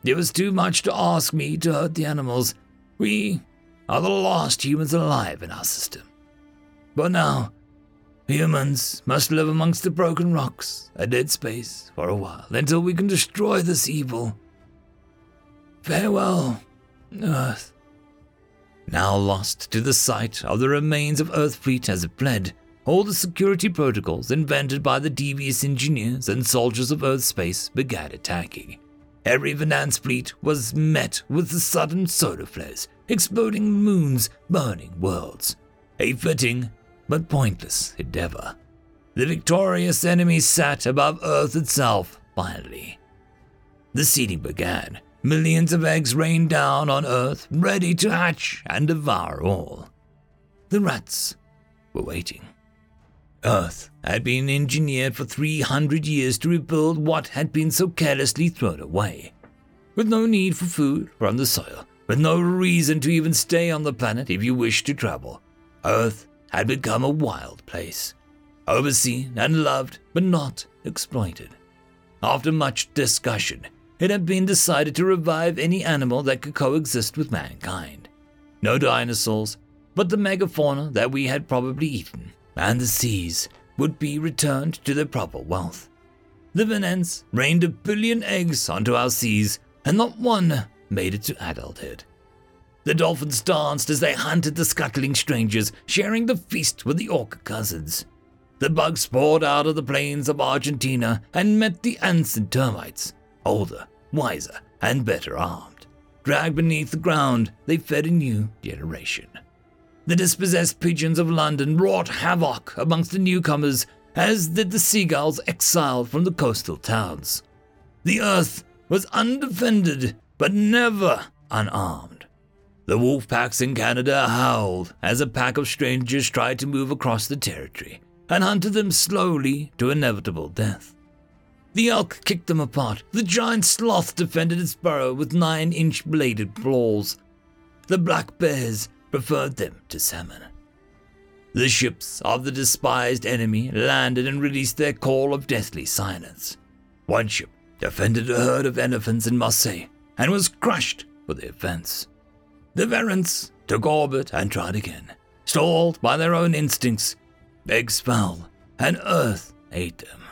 It was too much to ask me to hurt the animals. We are the last humans alive in our system. But now, humans must live amongst the broken rocks, a dead space, for a while, until we can destroy this evil. Farewell, Earth. Now lost to the sight of the remains of Earth fleet as it fled, all the security protocols invented by the devious engineers and soldiers of Earth space began attacking. Every Venance fleet was met with the sudden solar flares, exploding moons, burning worlds. A fitting but pointless endeavor. The victorious enemy sat above Earth itself, finally. The seeding began. Millions of eggs rained down on Earth, ready to hatch and devour all. The rats were waiting. Earth had been engineered for 300 years to rebuild what had been so carelessly thrown away. With no need for food from the soil, with no reason to even stay on the planet if you wished to travel, Earth had become a wild place. Overseen and loved, but not exploited. After much discussion, it had been decided to revive any animal that could coexist with mankind. No dinosaurs, but the megafauna that we had probably eaten and the seas would be returned to their proper wealth. The Venance rained a billion eggs onto our seas, and not one made it to adulthood. The dolphins danced as they hunted the scuttling strangers, sharing the feast with the orca cousins. The bugs poured out of the plains of Argentina and met the ants and termites, older, wiser, and better armed. Dragged beneath the ground, they fed a new generation. The dispossessed pigeons of London wrought havoc amongst the newcomers, as did the seagulls exiled from the coastal towns. The earth was undefended, but never unarmed. The wolf packs in Canada howled as a pack of strangers tried to move across the territory and hunted them slowly to inevitable death. The elk kicked them apart. The giant sloth defended its burrow with nine inch bladed claws. The black bears preferred them to salmon. The ships of the despised enemy landed and released their call of deathly silence. One ship defended a herd of elephants in Marseille and was crushed for the offense. The Verants took orbit and tried again, stalled by their own instincts. Eggs fell, and Earth ate them.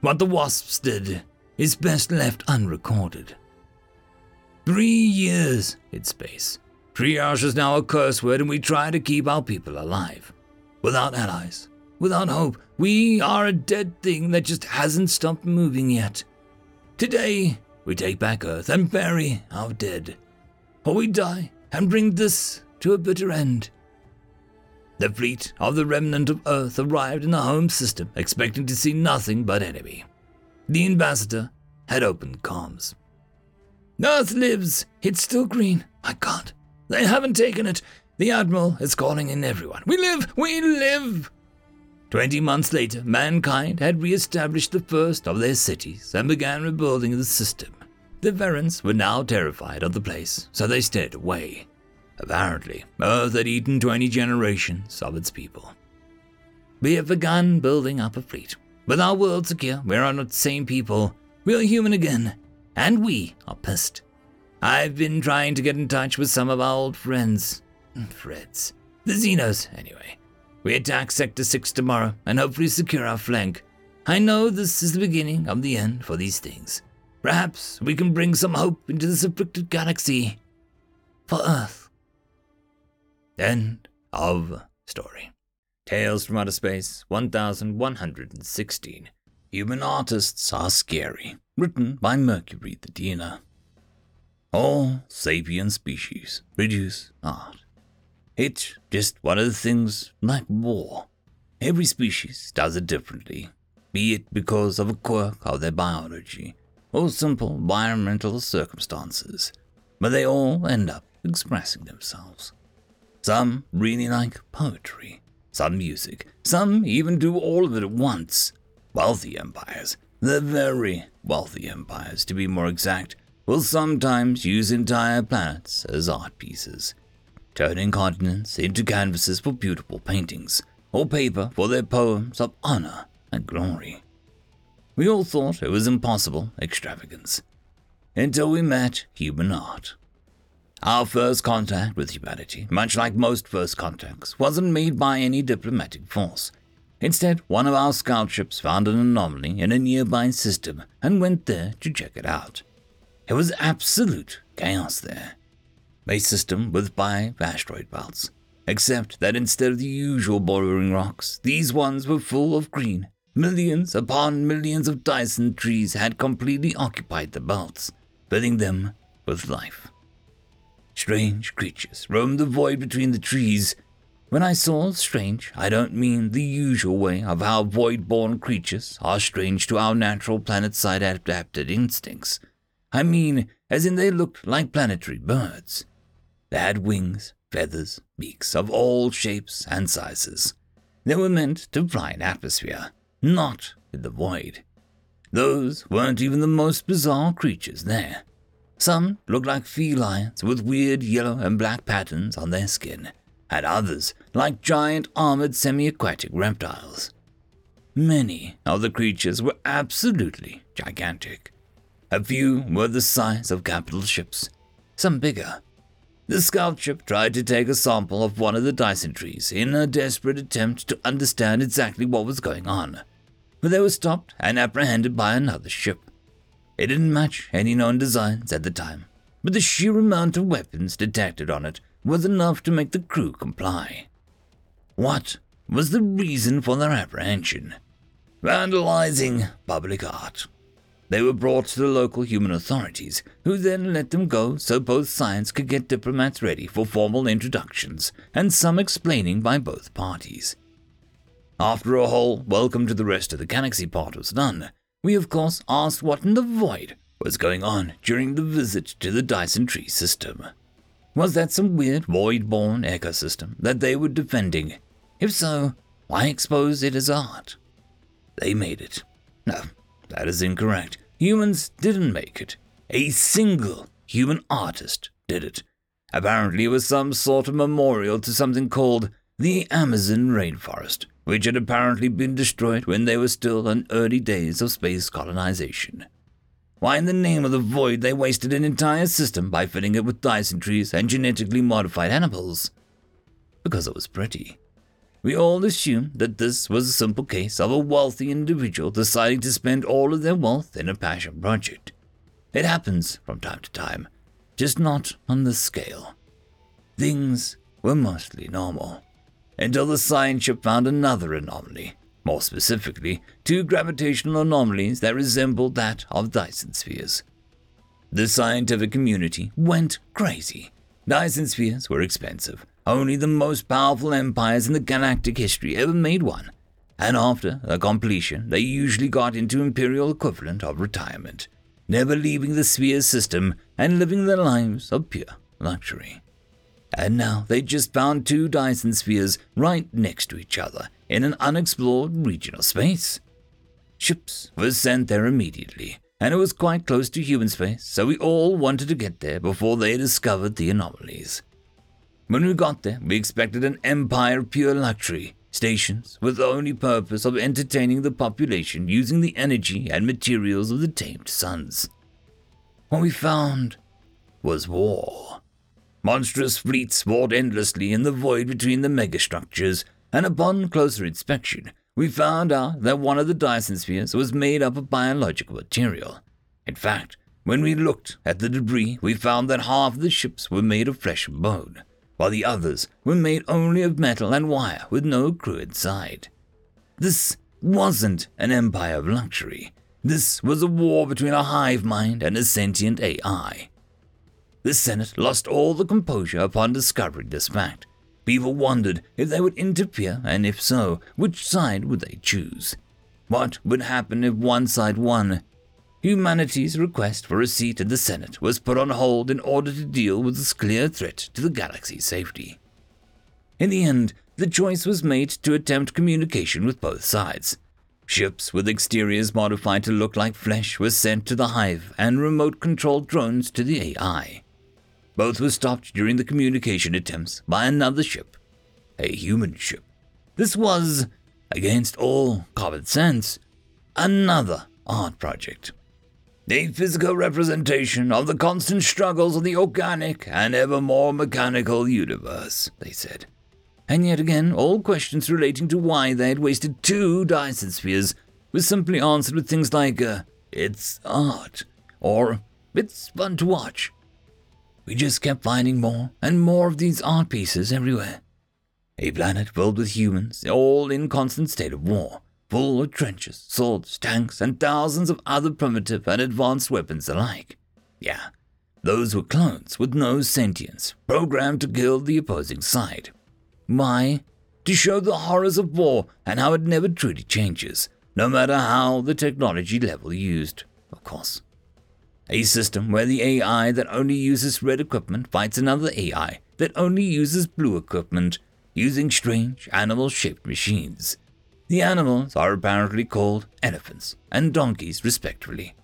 What the Wasps did is best left unrecorded. Three years in space Triage is now a curse word, and we try to keep our people alive. Without allies, without hope, we are a dead thing that just hasn't stopped moving yet. Today, we take back Earth and bury our dead. Or we die and bring this to a bitter end. The fleet of the remnant of Earth arrived in the home system, expecting to see nothing but enemy. The ambassador had opened comms. Earth lives. It's still green. My God. They haven't taken it. The Admiral is calling in everyone. We live! We live! Twenty months later, mankind had re established the first of their cities and began rebuilding the system. The Verants were now terrified of the place, so they stayed away. Apparently, Earth had eaten 20 generations of its people. We have begun building up a fleet. With our world secure, we are not the same people. We are human again, and we are pissed. I've been trying to get in touch with some of our old friends. Freds. The Xenos, anyway. We attack Sector 6 tomorrow and hopefully secure our flank. I know this is the beginning of the end for these things. Perhaps we can bring some hope into this afflicted galaxy. For Earth. End of story. Tales from Outer Space 1116. Human Artists Are Scary. Written by Mercury the Diener. All sapient species produce art. It's just one of the things like war Every species does it differently, be it because of a quirk of their biology or simple environmental circumstances, but they all end up expressing themselves. Some really like poetry, some music, some even do all of it at once. Wealthy empires, the very wealthy empires to be more exact, will sometimes use entire planets as art pieces, turning continents into canvases for beautiful paintings, or paper for their poems of honor and glory. We all thought it was impossible extravagance, until we met human art. Our first contact with humanity, much like most first contacts, wasn't made by any diplomatic force. Instead, one of our scout ships found an anomaly in a nearby system and went there to check it out. It was absolute chaos there. A system with five asteroid belts, except that instead of the usual bordering rocks, these ones were full of green. Millions upon millions of Dyson trees had completely occupied the belts, filling them with life. Strange creatures roamed the void between the trees. When I saw strange, I don't mean the usual way of how void born creatures are strange to our natural planet side adapted instincts. I mean, as in they looked like planetary birds. They had wings, feathers, beaks of all shapes and sizes. They were meant to fly in atmosphere, not in the void. Those weren't even the most bizarre creatures there. Some looked like felines with weird yellow and black patterns on their skin, and others like giant armored semi aquatic reptiles. Many of the creatures were absolutely gigantic. A few were the size of capital ships, some bigger. The scout ship tried to take a sample of one of the Dyson trees in a desperate attempt to understand exactly what was going on, but they were stopped and apprehended by another ship. It didn't match any known designs at the time, but the sheer amount of weapons detected on it was enough to make the crew comply. What was the reason for their apprehension? Vandalizing public art. They were brought to the local human authorities, who then let them go so both sides could get diplomats ready for formal introductions and some explaining by both parties. After a whole welcome to the rest of the galaxy part was done, we of course asked what in the void was going on during the visit to the Dyson Tree system. Was that some weird void-born ecosystem that they were defending? If so, why expose it as art? They made it. No, that is incorrect. Humans didn't make it. A single human artist did it. Apparently, it was some sort of memorial to something called the Amazon rainforest, which had apparently been destroyed when they were still in early days of space colonization. Why in the name of the void they wasted an entire system by filling it with Dyson trees and genetically modified animals? Because it was pretty. We all assumed that this was a simple case of a wealthy individual deciding to spend all of their wealth in a passion project. It happens from time to time, just not on this scale. Things were mostly normal until the science ship found another anomaly, more specifically, two gravitational anomalies that resembled that of Dyson spheres. The scientific community went crazy. Dyson spheres were expensive. Only the most powerful empires in the galactic history ever made one. And after their completion, they usually got into imperial equivalent of retirement, never leaving the sphere system and living their lives of pure luxury. And now they just found two Dyson spheres right next to each other in an unexplored region of space. Ships were sent there immediately, and it was quite close to human space, so we all wanted to get there before they discovered the anomalies. When we got there, we expected an empire of pure luxury, stations with the only purpose of entertaining the population using the energy and materials of the tamed suns. What we found was war. Monstrous fleets warred endlessly in the void between the megastructures, and upon closer inspection, we found out that one of the Dyson spheres was made up of biological material. In fact, when we looked at the debris, we found that half of the ships were made of flesh and bone, while the others were made only of metal and wire with no crew inside. This wasn't an empire of luxury. This was a war between a hive mind and a sentient AI. The Senate lost all the composure upon discovering this fact. People wondered if they would interfere, and if so, which side would they choose? What would happen if one side won? Humanity's request for a seat in the Senate was put on hold in order to deal with this clear threat to the galaxy's safety. In the end, the choice was made to attempt communication with both sides. Ships with exteriors modified to look like flesh were sent to the hive and remote controlled drones to the AI. Both were stopped during the communication attempts by another ship, a human ship. This was, against all common sense, another art project. A physical representation of the constant struggles of the organic and ever more mechanical universe, they said. And yet again, all questions relating to why they had wasted two Dyson spheres were simply answered with things like, uh, it's art, or it's fun to watch. We just kept finding more and more of these art pieces everywhere. A planet filled with humans, all in constant state of war, full of trenches, swords, tanks, and thousands of other primitive and advanced weapons alike. Yeah, those were clones with no sentience, programmed to kill the opposing side. Why? To show the horrors of war and how it never truly changes, no matter how the technology level used, of course. A system where the AI that only uses red equipment fights another AI that only uses blue equipment, using strange animal shaped machines. The animals are apparently called elephants and donkeys, respectively.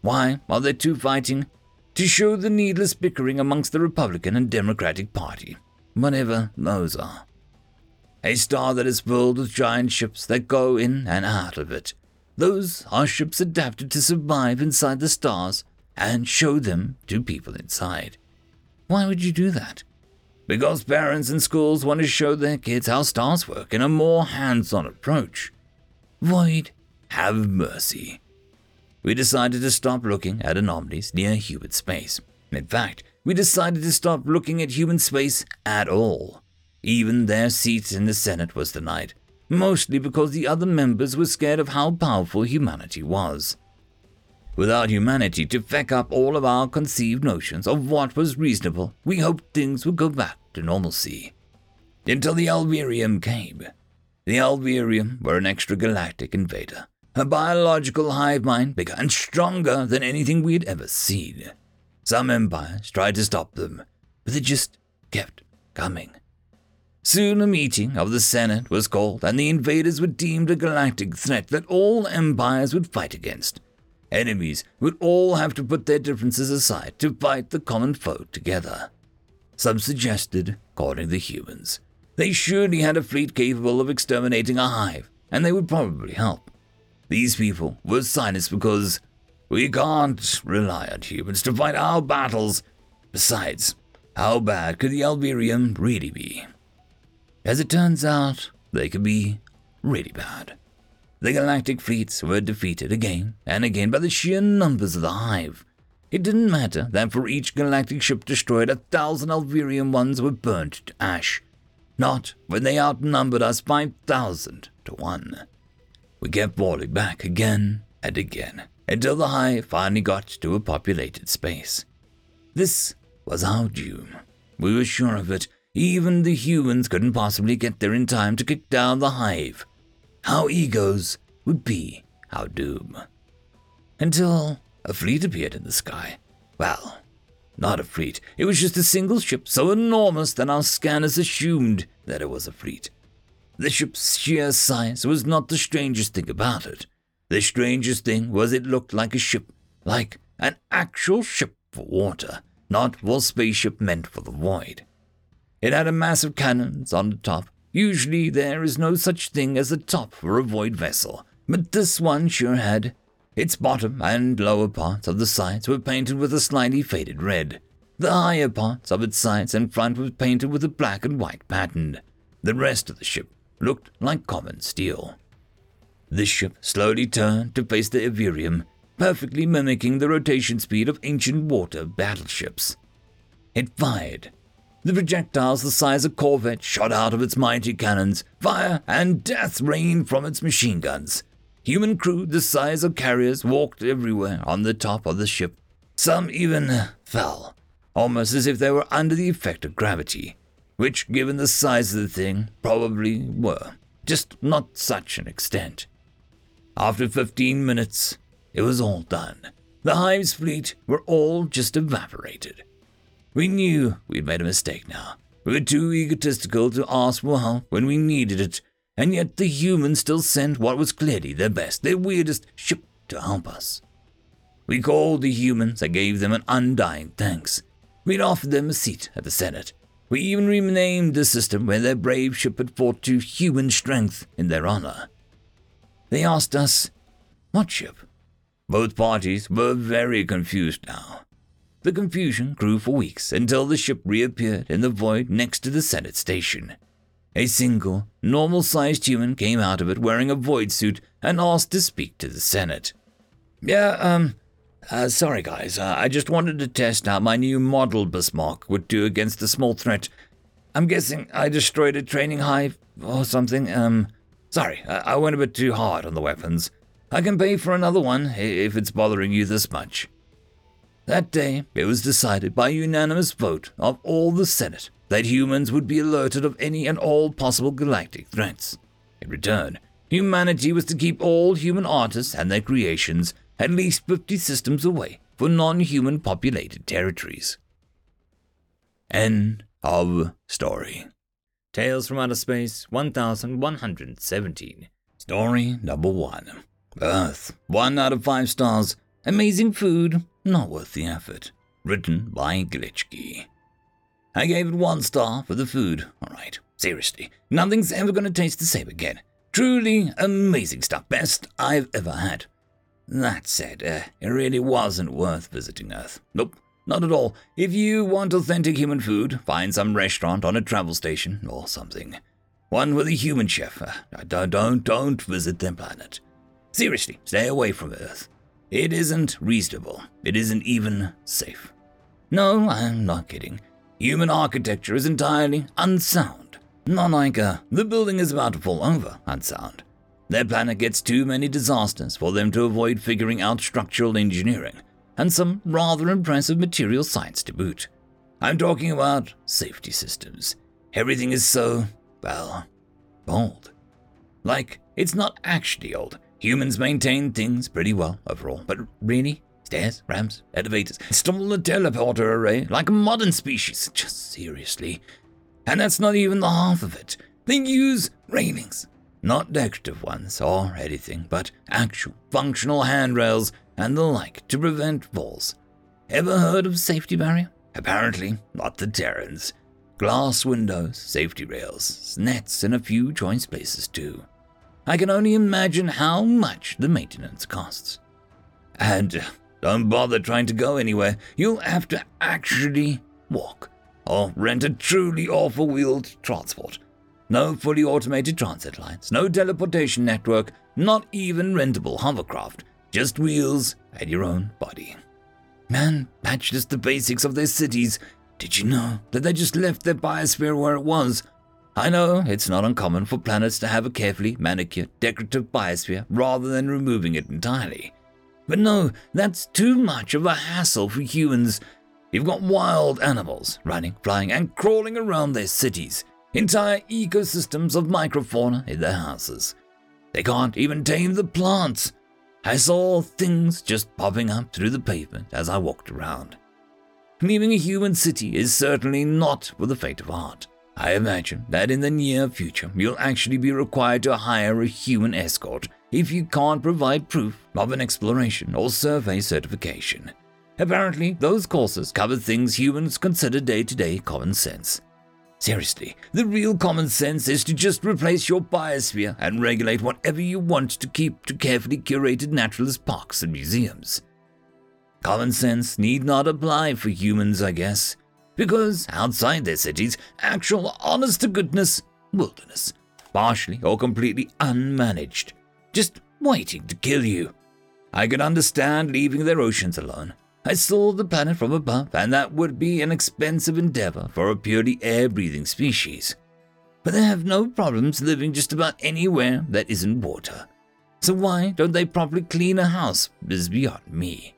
Why are they two fighting? To show the needless bickering amongst the Republican and Democratic Party, whatever those are. A star that is filled with giant ships that go in and out of it. Those are ships adapted to survive inside the stars and show them to people inside. Why would you do that? Because parents and schools want to show their kids how stars work in a more hands on approach. Void, have mercy. We decided to stop looking at anomalies near human space. In fact, we decided to stop looking at human space at all. Even their seat in the Senate was denied, mostly because the other members were scared of how powerful humanity was without humanity to feck up all of our conceived notions of what was reasonable, we hoped things would go back to normalcy. Until the Alvirium came. The Alvirium were an extragalactic invader, a biological hive mind bigger and stronger than anything we had ever seen. Some empires tried to stop them, but they just kept coming. Soon a meeting of the Senate was called, and the invaders were deemed a galactic threat that all empires would fight against. Enemies would all have to put their differences aside to fight the common foe together. Some suggested calling the humans. They surely had a fleet capable of exterminating a hive, and they would probably help. These people were silenced because we can't rely on humans to fight our battles. Besides, how bad could the Alvirium really be? As it turns out, they could be really bad. The galactic fleets were defeated again and again by the sheer numbers of the Hive. It didn't matter that for each galactic ship destroyed, a thousand Alvirium ones were burnt to ash. Not when they outnumbered us 5,000 to 1. We kept falling back again and again until the Hive finally got to a populated space. This was our doom. We were sure of it. Even the humans couldn't possibly get there in time to kick down the Hive. Our egos would be our doom. Until a fleet appeared in the sky. Well, not a fleet. It was just a single ship so enormous that our scanners assumed that it was a fleet. The ship's sheer size was not the strangest thing about it. The strangest thing was it looked like a ship, like an actual ship for water, not for spaceship meant for the void. It had a mass of cannons on the top Usually there is no such thing as a top for a void vessel, but this one sure had. Its bottom and lower parts of the sides were painted with a slightly faded red. The higher parts of its sides and front were painted with a black and white pattern. The rest of the ship looked like common steel. This ship slowly turned to face the Alvirium, perfectly mimicking the rotation speed of ancient water battleships. It fired the projectiles the size of corvettes shot out of its mighty cannons. Fire and death rained from its machine guns. Human crew the size of carriers walked everywhere on the top of the ship. Some even fell, almost as if they were under the effect of gravity. which, given the size of the thing, probably were, just not such an extent. After 15 minutes, it was all done. The Hive's fleet were all just evaporated. We knew we'd made a mistake now. We were too egotistical to ask for help when we needed it, and yet the humans still sent what was clearly their best, their weirdest ship to help us. We called the humans and gave them an undying thanks. We'd offered them a seat at the Senate. We even renamed the system where their brave ship had fought to human strength in their honor. They asked us, What ship? Both parties were very confused now. The confusion grew for weeks until the ship reappeared in the void next to the Senate station. A single, normal sized human came out of it wearing a void suit and asked to speak to the Senate. Yeah, um, uh, sorry guys, uh, I just wanted to test how my new model Bismarck would do against a small threat. I'm guessing I destroyed a training hive or something. Um, sorry, I, I went a bit too hard on the weapons. I can pay for another one if it's bothering you this much. That day, it was decided by unanimous vote of all the Senate that humans would be alerted of any and all possible galactic threats. In return, humanity was to keep all human artists and their creations at least 50 systems away for non human populated territories. End of story. Tales from Outer Space 1117. Story number one. Earth, one out of five stars. Amazing food, not worth the effort. Written by Glitchkey. I gave it one star for the food. Alright, seriously, nothing's ever gonna taste the same again. Truly amazing stuff, best I've ever had. That said, uh, it really wasn't worth visiting Earth. Nope, not at all. If you want authentic human food, find some restaurant on a travel station or something. One with a human chef. Uh, don't, don't, don't visit their planet. Seriously, stay away from Earth. It isn't reasonable. It isn't even safe. No, I'm not kidding. Human architecture is entirely unsound. Not like uh, the building is about to fall over unsound. Their planet gets too many disasters for them to avoid figuring out structural engineering, and some rather impressive material science to boot. I'm talking about safety systems. Everything is so, well, old. Like, it's not actually old. Humans maintain things pretty well overall, but really? Stairs, ramps, elevators, install a teleporter array like a modern species. Just seriously. And that's not even the half of it. They use railings. Not decorative ones or anything, but actual functional handrails and the like to prevent falls. Ever heard of safety barrier? Apparently, not the Terrans. Glass windows, safety rails, nets, and a few choice places too. I can only imagine how much the maintenance costs. And uh, don't bother trying to go anywhere, you'll have to actually walk or rent a truly awful wheeled transport. No fully automated transit lines, no teleportation network, not even rentable hovercraft, just wheels and your own body. Man, that's just the basics of their cities. Did you know that they just left their biosphere where it was I know it's not uncommon for planets to have a carefully manicured, decorative biosphere rather than removing it entirely. But no, that's too much of a hassle for humans. You've got wild animals running, flying, and crawling around their cities, entire ecosystems of microfauna in their houses. They can't even tame the plants. I saw things just popping up through the pavement as I walked around. Leaving a human city is certainly not for the faint of heart. I imagine that in the near future you'll actually be required to hire a human escort if you can't provide proof of an exploration or survey certification. Apparently, those courses cover things humans consider day to day common sense. Seriously, the real common sense is to just replace your biosphere and regulate whatever you want to keep to carefully curated naturalist parks and museums. Common sense need not apply for humans, I guess because outside their cities, actual honest to goodness wilderness, partially or completely unmanaged, just waiting to kill you. I could understand leaving their oceans alone. I saw the planet from above, and that would be an expensive endeavor for a purely air breathing species. But they have no problems living just about anywhere that isn't water. So why don't they properly clean a house is beyond me.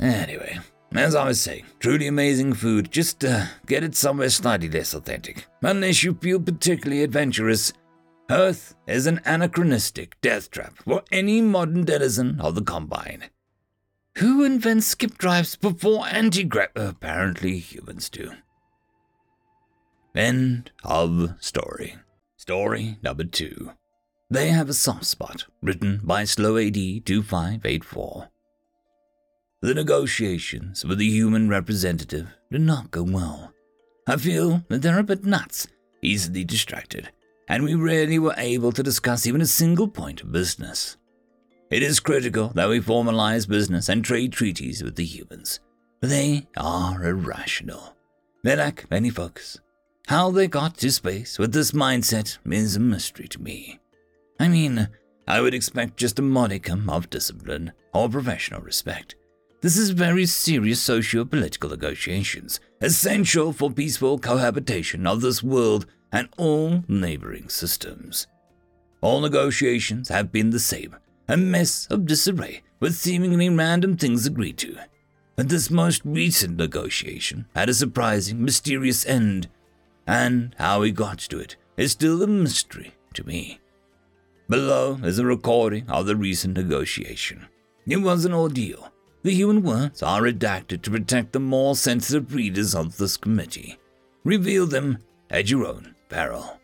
Anyway, As I was saying, truly amazing food. Just uh, get it somewhere slightly less authentic. Unless you feel particularly adventurous, Earth is an anachronistic death trap for any modern denizen of the Combine. Who invents skip drives before anti Apparently, humans do. End of story. Story number two. They have a soft spot, written by Slow AD 2584. The negotiations with the human representative did not go well. I feel that they're a bit nuts, easily distracted, and we rarely were able to discuss even a single point of business. It is critical that we formalize business and trade treaties with the humans. They are irrational. They lack any focus. How they got to space with this mindset is a mystery to me. I mean, I would expect just a modicum of discipline or professional respect. This is very serious socio political negotiations, essential for peaceful cohabitation of this world and all neighboring systems. All negotiations have been the same a mess of disarray with seemingly random things agreed to. But this most recent negotiation had a surprising, mysterious end, and how we got to it is still a mystery to me. Below is a recording of the recent negotiation. It was an ordeal. The human words are redacted to protect the more sensitive readers of this committee. Reveal them at your own peril.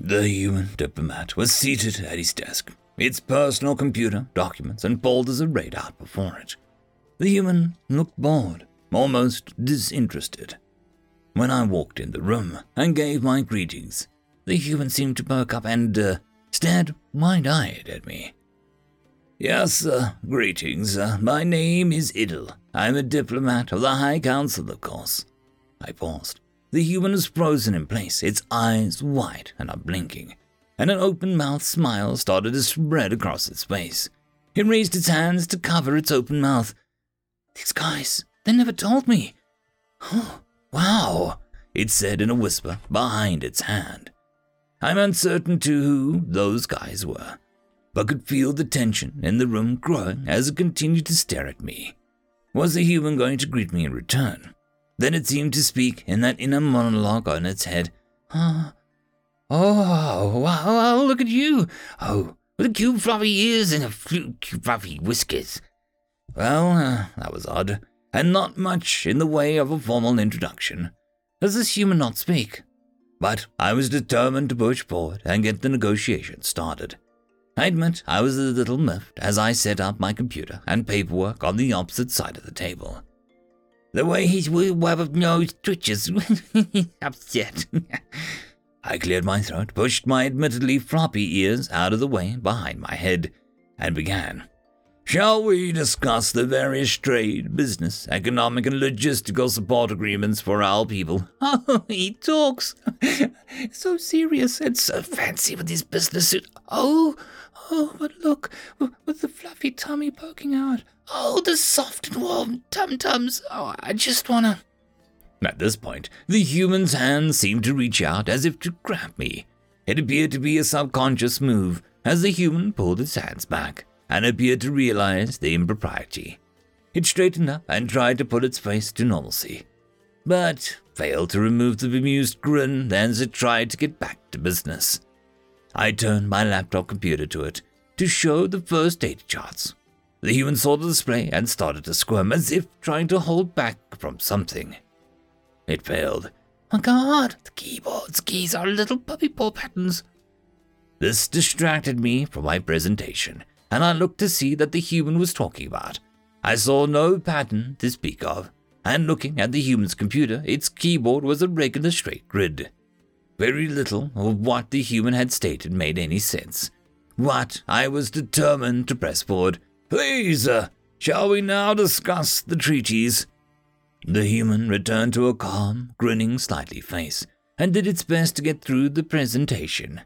The human diplomat was seated at his desk, its personal computer, documents, and folders arrayed out before it. The human looked bored, almost disinterested. When I walked in the room and gave my greetings, the human seemed to perk up and uh, stared wide eyed at me. Yes, uh, greetings. Uh, my name is Idle. I'm a diplomat of the High Council, of course. I paused. The human was frozen in place, its eyes wide and unblinking, and an open mouthed smile started to spread across its face. It raised its hands to cover its open mouth. These guys, they never told me. Oh, wow, it said in a whisper behind its hand. I'm uncertain to who those guys were, but could feel the tension in the room growing as it continued to stare at me. Was the human going to greet me in return? Then it seemed to speak in that inner monologue on its head. Oh, oh, wow, look at you. Oh, with the cute fluffy ears and the cute fluffy whiskers. Well, uh, that was odd, and not much in the way of a formal introduction. Does this human not speak? But I was determined to push forward and get the negotiation started. I admit I was a little miffed as I set up my computer and paperwork on the opposite side of the table. The way his web of nose twitches, He's upset. I cleared my throat, pushed my admittedly floppy ears out of the way behind my head, and began. Shall we discuss the various trade, business, economic, and logistical support agreements for our people? Oh, he talks. so serious and so fancy with his business suit. Oh, oh, but look, with the fluffy tummy poking out. Oh, the soft and warm tum tums. Oh, I just wanna. At this point, the human's hand seemed to reach out as if to grab me. It appeared to be a subconscious move as the human pulled its hands back and appeared to realize the impropriety. It straightened up and tried to put its face to normalcy, but failed to remove the bemused grin as it tried to get back to business. I turned my laptop computer to it to show the first data charts. The human saw the display and started to squirm as if trying to hold back from something. It failed. My god, the keyboard's keys are little puppy paw patterns. This distracted me from my presentation, and I looked to see that the human was talking about. I saw no pattern to speak of, and looking at the human's computer, its keyboard was a regular straight grid. Very little of what the human had stated made any sense. What I was determined to press forward. Please, uh, shall we now discuss the treaties? The human returned to a calm, grinning, slightly face, and did its best to get through the presentation.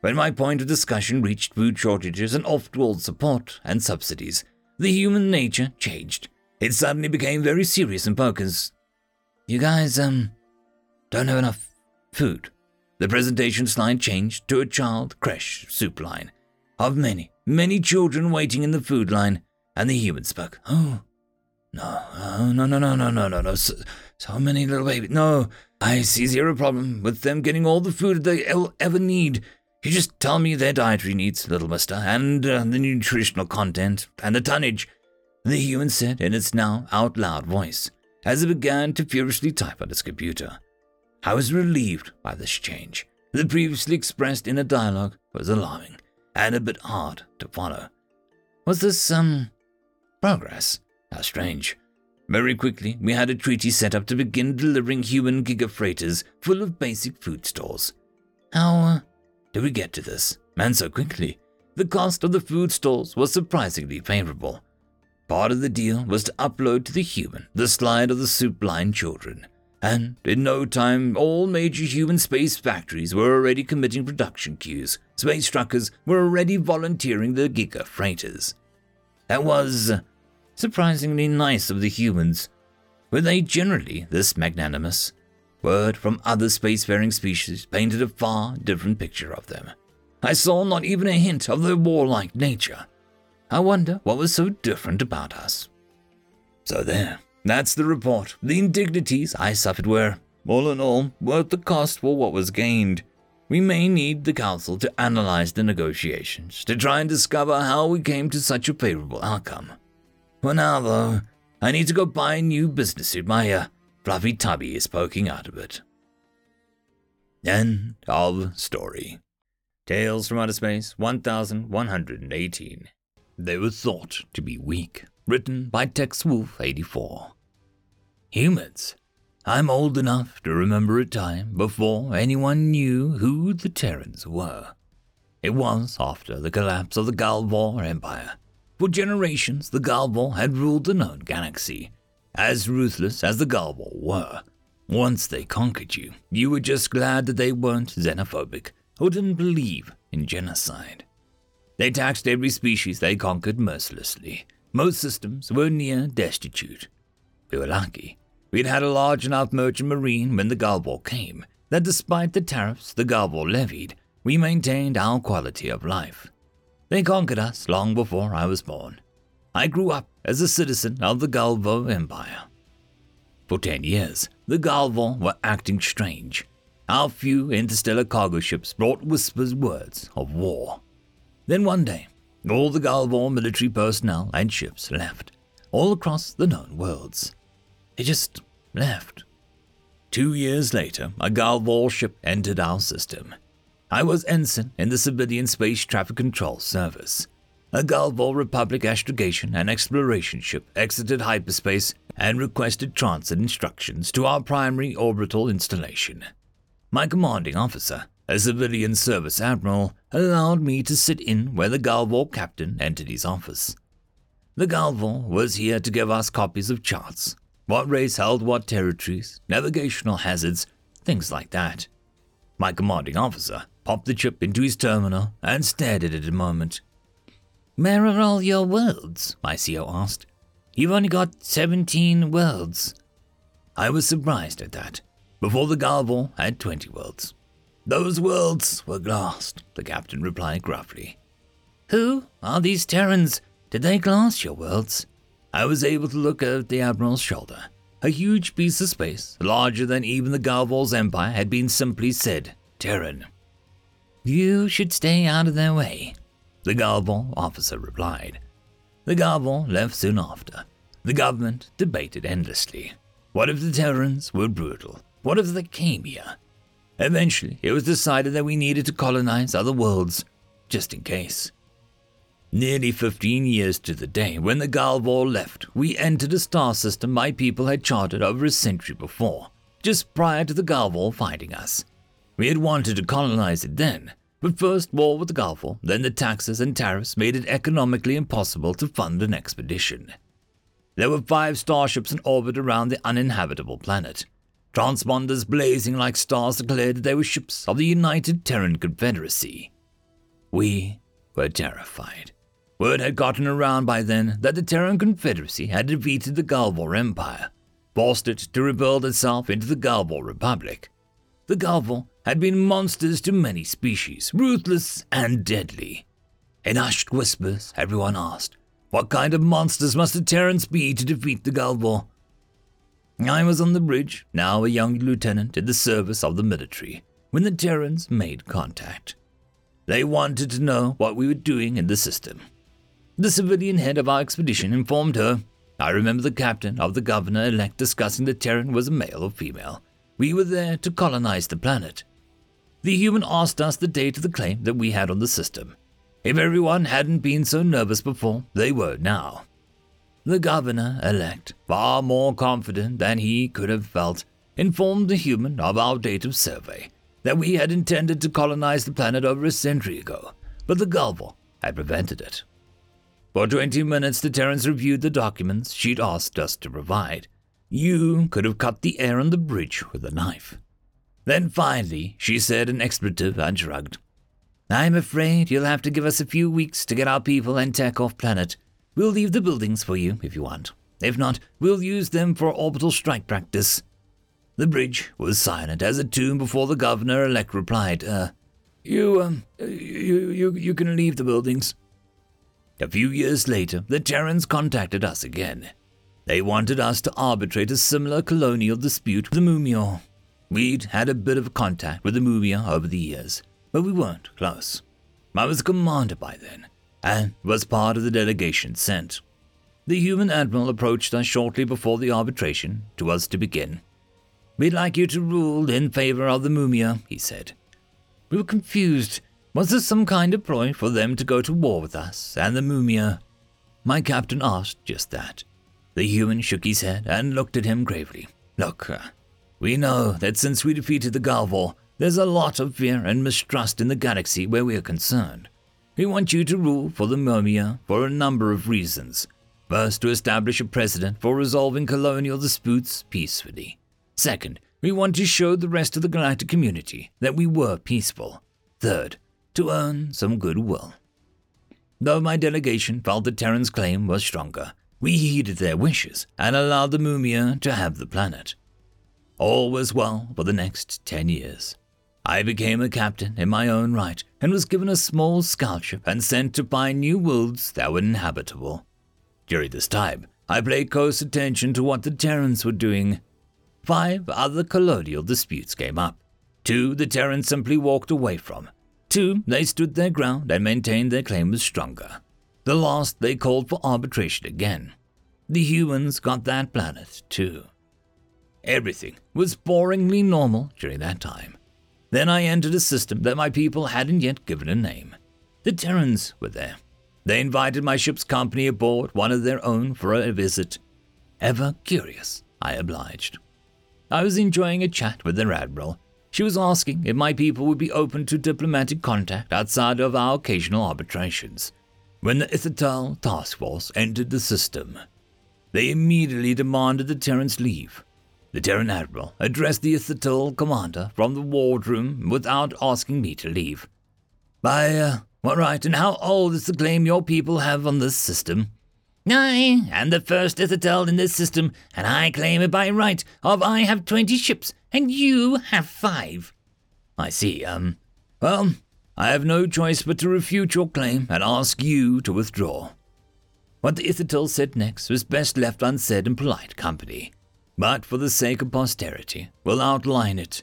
When my point of discussion reached food shortages and off-world support and subsidies, the human nature changed. It suddenly became very serious and focused. You guys, um, don't have enough food. The presentation slide changed to a child creche soup line of many, many children waiting in the food line, and the human spoke. Oh, No, oh, no, no, no, no, no, no, no. So, so many little babies. No, I see zero problem with them getting all the food they'll ever need. You just tell me their dietary needs, little mister, and uh, the nutritional content, and the tonnage. The human said in its now out loud voice, as it began to furiously type on its computer. I was relieved by this change. The previously expressed inner dialogue was alarming and a bit hard to follow. Was this, um, progress? How strange. Very quickly, we had a treaty set up to begin delivering human gigafreighters full of basic food stores. How uh, did we get to this? And so quickly. The cost of the food stores was surprisingly favorable. Part of the deal was to upload to the human the slide of the soup blind children, and in no time all major human space factories were already committing production queues. Space truckers were already volunteering their Giga freighters. That was surprisingly nice of the humans. Were they generally this magnanimous? Word from other spacefaring species painted a far different picture of them. I saw not even a hint of their warlike nature. I wonder what was so different about us. So there, that's the report. The indignities I suffered were, all in all, worth the cost for what was gained. We may need the Council to analyze the negotiations, to try and discover how we came to such a favorable outcome. For now, though, I need to go buy a new business suit. My uh, fluffy tubby is poking out of it. End of story. Tales from Outer Space 1118. They were thought to be weak. Written by Tex Wolf 84. Humans. I'm old enough to remember a time before anyone knew who the Terrans were. It was after the collapse of the Galvor Empire. For generations, the Galvor had ruled the known galaxy. As ruthless as the Galvor were, once they conquered you, you were just glad that they weren't xenophobic or didn't believe in genocide. They taxed every species they conquered mercilessly. Most systems were near destitute. We were lucky. We'd had a large enough merchant marine when the Galvor came that despite the tariffs the Galvor levied, we maintained our quality of life. They conquered us long before I was born. I grew up as a citizen of the Galvor Empire. For ten years, the Galvor were acting strange. Our few interstellar cargo ships brought whispers words of war. Then one day, all the Galvor military personnel and ships left, all across the known worlds. They just left. Two years later, a Galvor ship entered our system. I was ensign in the Civilian Space Traffic Control Service. A Galvor Republic astrogation and exploration ship exited hyperspace and requested transit instructions to our primary orbital installation. My commanding officer, a civilian service admiral allowed me to sit in where the Galvor captain entered his office. The Galvor was here to give us copies of charts, what race held what territories, navigational hazards, things like that. My commanding officer popped the chip into his terminal and stared at it a moment. Where are all your worlds? my CO asked. You've only got 17 worlds. I was surprised at that. Before the Galvor had 20 worlds. Those worlds were glassed, the captain replied gruffly. Who are these Terrans? Did they glass your worlds? I was able to look over the Admiral's shoulder. A huge piece of space, larger than even the Galvor's empire, had been simply said Terran. You should stay out of their way, the Galvor officer replied. The Galvor left soon after. The government debated endlessly. What if the Terrans were brutal? What if they came here? Eventually, it was decided that we needed to colonize other worlds, just in case. Nearly 15 years to the day when the Galvor left, we entered a star system my people had charted over a century before, just prior to the Galvor finding us. We had wanted to colonize it then, but first war with the Galvor, then the taxes and tariffs made it economically impossible to fund an expedition. There were five starships in orbit around the uninhabitable planet, Transponders blazing like stars declared that they were ships of the United Terran Confederacy. We were terrified. Word had gotten around by then that the Terran Confederacy had defeated the Galvor Empire, forced it to rebuild itself into the Galvor Republic. The Galvor had been monsters to many species, ruthless and deadly. In hushed whispers, everyone asked, What kind of monsters must the Terrans be to defeat the Galvor? I was on the bridge, now a young lieutenant in the service of the military, when the Terrans made contact. They wanted to know what we were doing in the system. The civilian head of our expedition informed her. I remember the captain of the governor elect discussing the Terran was a male or female. We were there to colonize the planet. The human asked us the date of the claim that we had on the system. If everyone hadn't been so nervous before, they were now. The governor elect, far more confident than he could have felt, informed the human of our date of survey, that we had intended to colonize the planet over a century ago, but the Galvor had prevented it. For 20 minutes, the Terrans reviewed the documents she'd asked us to provide. You could have cut the air on the bridge with a knife. Then finally, she said an expletive and shrugged. I'm afraid you'll have to give us a few weeks to get our people and tech off planet. We'll leave the buildings for you if you want. If not, we'll use them for orbital strike practice. The bridge was silent as a tomb before the governor elect replied, uh, you, um, you, you, you can leave the buildings. A few years later, the Terrans contacted us again. They wanted us to arbitrate a similar colonial dispute with the Mumia. We'd had a bit of contact with the Mumia over the years, but we weren't close. I was a commander by then, and was part of the delegation sent. The human admiral approached us shortly before the arbitration to us to begin. We'd like you to rule in favor of the Mumia, he said. We were confused. Was this some kind of ploy for them to go to war with us and the Mumia? My captain asked just that. The human shook his head and looked at him gravely. Look, uh, we know that since we defeated the Galvor, there's a lot of fear and mistrust in the galaxy where we are concerned. We want you to rule for the Mumia uh, for a number of reasons. First, to establish a precedent for resolving colonial disputes peacefully. Second, we want to show the rest of the galactic community that we were peaceful. Third, to earn some goodwill. Though my delegation felt that Terran's claim was stronger, we heeded their wishes and allowed the Mumia uh, to have the planet. All was well for the next ten years. I became a captain in my own right and was given a small scout ship and sent to find new worlds that were inhabitable. During this time, I paid close attention to what the Terrans were doing. Five other colonial disputes came up. Two the Terrans simply walked away from. Two, they stood their ground and maintained their claim was stronger. The last, they called for arbitration again. The humans got that planet, too. Everything was boringly normal during that time. Then I entered a system that my people hadn't yet given a name. The Terrans were there. They invited my ship's company aboard one of their own for a visit. Ever curious, I obliged. I was enjoying a chat with their admiral. She was asking if my people would be open to diplomatic contact outside of our occasional arbitrations. When the Ithtal task force entered the system, they immediately demanded the Terrans leave. The Terran Admiral addressed the Ithtal commander from the wardroom without asking me to leave. By uh, what right and how old is the claim your people have on this system? I am the first Ithtal in this system, and I claim it by right of I have twenty ships, and you have five. I see, um, well, I have no choice but to refute your claim and ask you to withdraw. What the Ithtal said next was best left unsaid in polite company but for the sake of posterity, will outline it.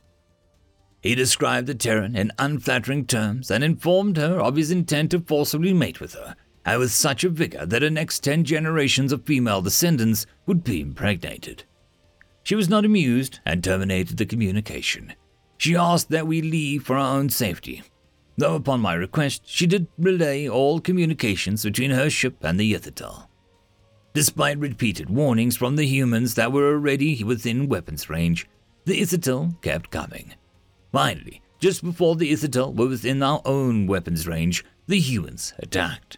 He described the Terran in unflattering terms and informed her of his intent to forcibly mate with her, and with such a vigor that her next ten generations of female descendants would be impregnated. She was not amused and terminated the communication. She asked that we leave for our own safety, though upon my request she did relay all communications between her ship and the Ithtal. Despite repeated warnings from the humans that were already within weapons range, the Ithtal kept coming. Finally, just before the Ithtal were within our own weapons range, the humans attacked.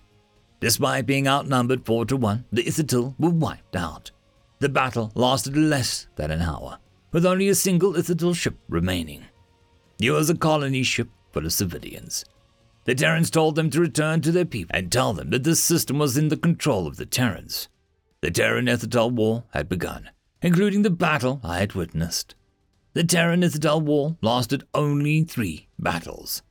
Despite being outnumbered 4 to 1, the Ithtal were wiped out. The battle lasted less than an hour, with only a single Ithtal ship remaining. It was a colony ship full of civilians. The Terrans told them to return to their people and tell them that this system was in the control of the Terrans. The Terran Ithtal War had begun, including the battle I had witnessed. The Terran Ithtal War lasted only three battles.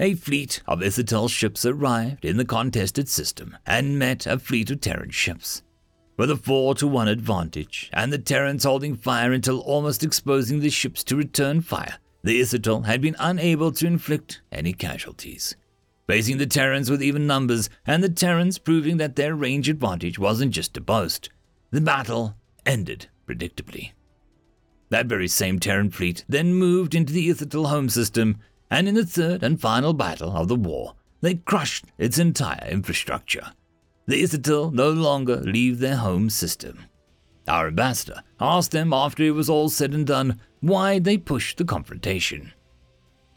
a fleet of Ithtal's ships arrived in the contested system and met a fleet of Terran ships. With a 4 to 1 advantage, and the Terrans holding fire until almost exposing the ships to return fire, the Ithtal had been unable to inflict any casualties. Facing the Terrans with even numbers, and the Terrans proving that their range advantage wasn't just a boast, the battle ended predictably. That very same Terran fleet then moved into the Ithtal home system and in the third and final battle of the war, they crushed its entire infrastructure. The Ithtal no longer leave their home system. Our ambassador asked them after it was all said and done why they pushed the confrontation.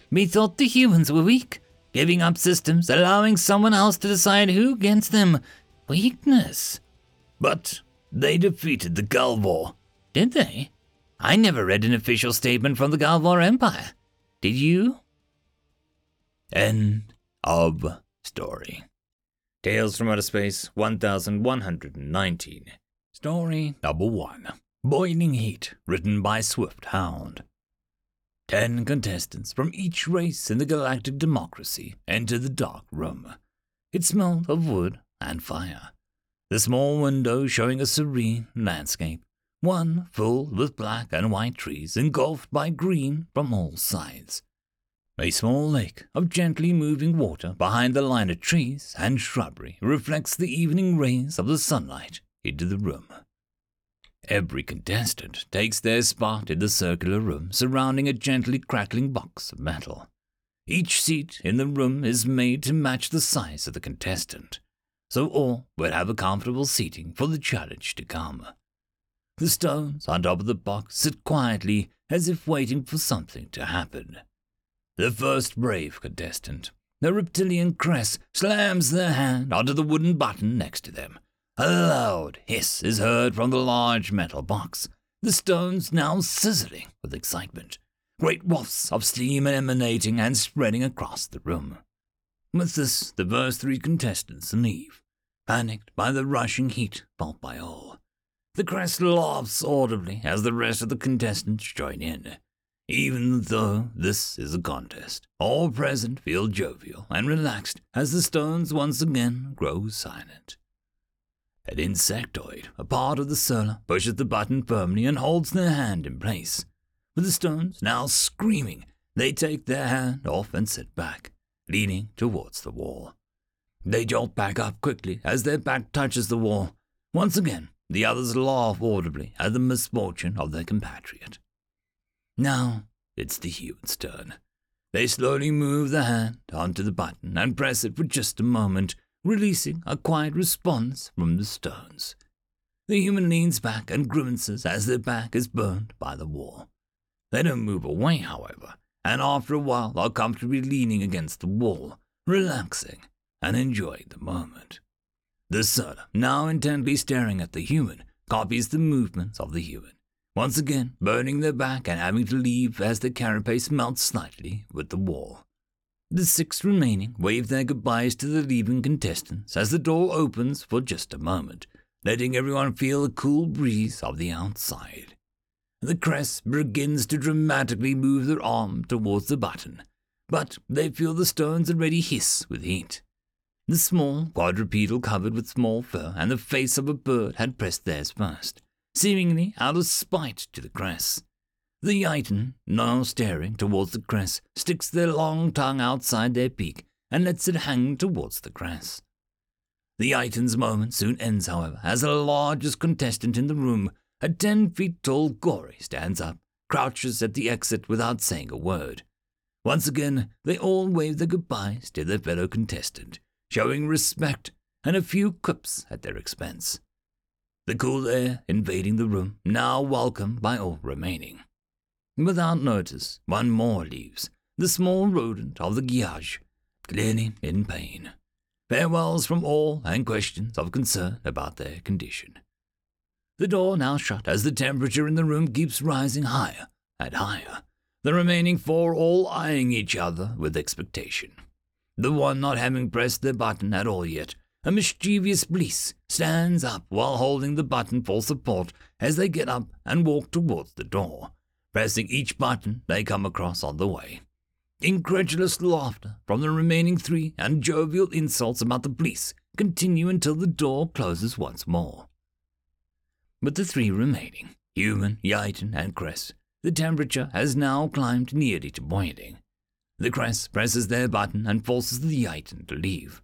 We thought the humans were weak, giving up systems, allowing someone else to decide who gets them. Weakness. But they defeated the Galvor. Did they? I never read an official statement from the Galvor Empire. Did you? End of story. Tales from Outer Space 1119. Story number one Boiling Heat, written by Swift Hound. Ten contestants from each race in the galactic democracy enter the dark room. It smelled of wood and fire. The small window showing a serene landscape, one full with black and white trees engulfed by green from all sides. A small lake of gently moving water behind the line of trees and shrubbery reflects the evening rays of the sunlight into the room. Every contestant takes their spot in the circular room surrounding a gently crackling box of metal. Each seat in the room is made to match the size of the contestant, so all will have a comfortable seating for the challenge to come. The stones on top of the box sit quietly as if waiting for something to happen. The first brave contestant, the reptilian Cress, slams their hand onto the wooden button next to them. A loud hiss is heard from the large metal box, the stones now sizzling with excitement, great wafts of steam emanating and spreading across the room. With this, the first three contestants leave, panicked by the rushing heat felt by all. The Cress laughs audibly as the rest of the contestants join in. Even though this is a contest, all present feel jovial and relaxed as the stones once again grow silent. An insectoid, a part of the solar, pushes the button firmly and holds their hand in place. With the stones now screaming, they take their hand off and sit back, leaning towards the wall. They jolt back up quickly as their back touches the wall. Once again, the others laugh audibly at the misfortune of their compatriot. Now it's the human's turn. They slowly move the hand onto the button and press it for just a moment, releasing a quiet response from the stones. The human leans back and grimaces as their back is burned by the wall. They don't move away, however, and after a while are comfortably leaning against the wall, relaxing and enjoying the moment. The solar, now intently staring at the human, copies the movements of the human once again burning their back and having to leave as the carapace melts slightly with the wall. The six remaining wave their goodbyes to the leaving contestants as the door opens for just a moment, letting everyone feel the cool breeze of the outside. The cress begins to dramatically move their arm towards the button, but they feel the stones already hiss with heat. The small quadrupedal covered with small fur and the face of a bird had pressed theirs first seemingly out of spite to the cress. The Yitan, now staring towards the cress, sticks their long tongue outside their beak and lets it hang towards the cress. The Yitan's moment soon ends, however, as the largest contestant in the room, a ten feet tall Gory, stands up, crouches at the exit without saying a word. Once again, they all wave their goodbyes to their fellow contestant, showing respect and a few quips at their expense the cool air invading the room, now welcomed by all remaining. Without notice, one more leaves, the small rodent of the Gyaj, clearly in pain. Farewells from all and questions of concern about their condition. The door now shut as the temperature in the room keeps rising higher and higher, the remaining four all eyeing each other with expectation. The one not having pressed their button at all yet, a mischievous Bliss stands up while holding the button for support as they get up and walk towards the door, pressing each button they come across on the way. Incredulous laughter from the remaining three and jovial insults about the police continue until the door closes once more. With the three remaining, Human, Yighton, and Cress, the temperature has now climbed nearly to boiling. The Cress presses their button and forces the Yighton to leave.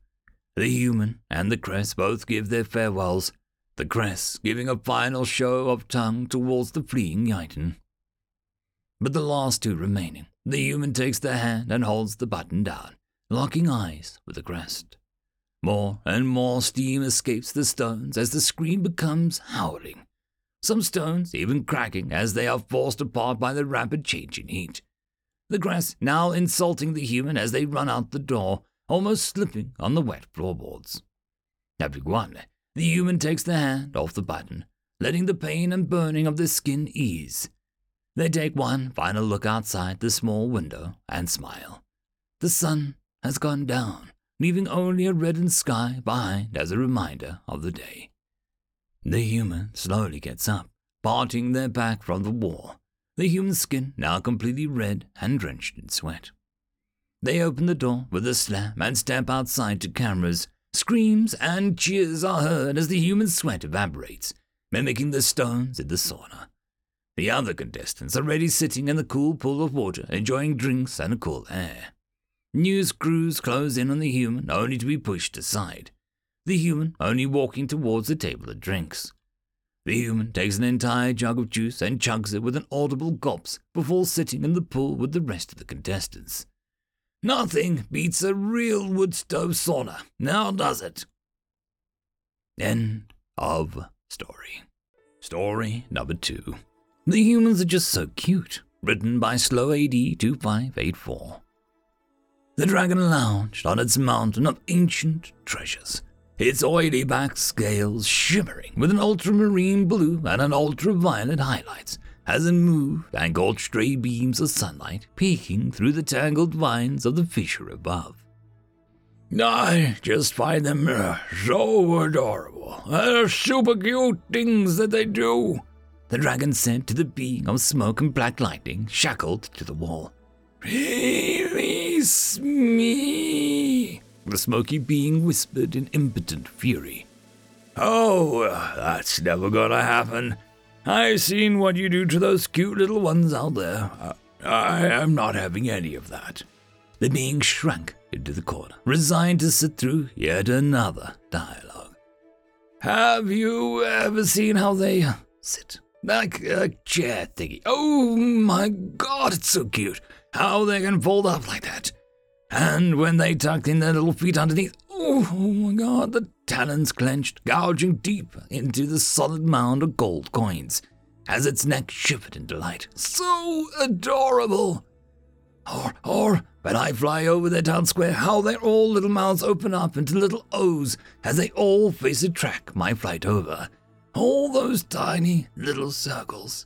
The Human and the Cress both give their farewells, the Cress giving a final show of tongue towards the fleeing Yighton. But the last two remaining, the Human takes the hand and holds the button down, locking eyes with the Cress. More and more steam escapes the stones as the screen becomes howling some stones even cracking as they are forced apart by the rapid change in heat. The Cress now insulting the human as they run out the door, almost slipping on the wet floorboards. One, the human takes the hand off the button, letting the pain and burning of the skin ease. They take one final look outside the small window and smile. The sun has gone down, leaving only a reddened sky behind as a reminder of the day. The human slowly gets up, parting their back from the wall, the human skin now completely red and drenched in sweat. They open the door with a slam and step outside to cameras. Screams and cheers are heard as the human sweat evaporates, mimicking the stones in the sauna. The other contestants are already sitting in the cool pool of water, enjoying drinks and the cool air. News crews close in on the human, only to be pushed aside the human only walking towards the table of drinks. The human takes an entire jug of juice and chugs it with an audible gulps before sitting in the pool with the rest of the contestants. Nothing beats a real wood stove sauna, now does it? End of story. Story number two. The humans are just so cute. Written by Slow AD 2584. The dragon lounged on its mountain of ancient treasures its oily back scales shimmering with an ultramarine blue and an ultraviolet highlights as it moved and caught stray beams of sunlight peeking through the tangled vines of the fissure above. I just find them uh, so adorable. They're super cute things that they do, the dragon said to the being of smoke and black lightning shackled to the wall. Release me the smoky being whispered in impotent fury. Oh, that's never gonna happen. I've seen what you do to those cute little ones out there. Uh, I am not having any of that. The being shrank into the corner, resigned to sit through yet another dialogue. Have you ever seen how they sit? Like a uh, chair thingy. Oh my god, it's so cute. How they can fold up like that. And when they tucked in their little feet underneath, oh, oh my god, the talons clenched, gouging deep into the solid mound of gold coins as its neck shivered in delight. So adorable! Or, or, when I fly over their town square, how their all little mouths open up into little O's as they all face a track my flight over. All those tiny little circles.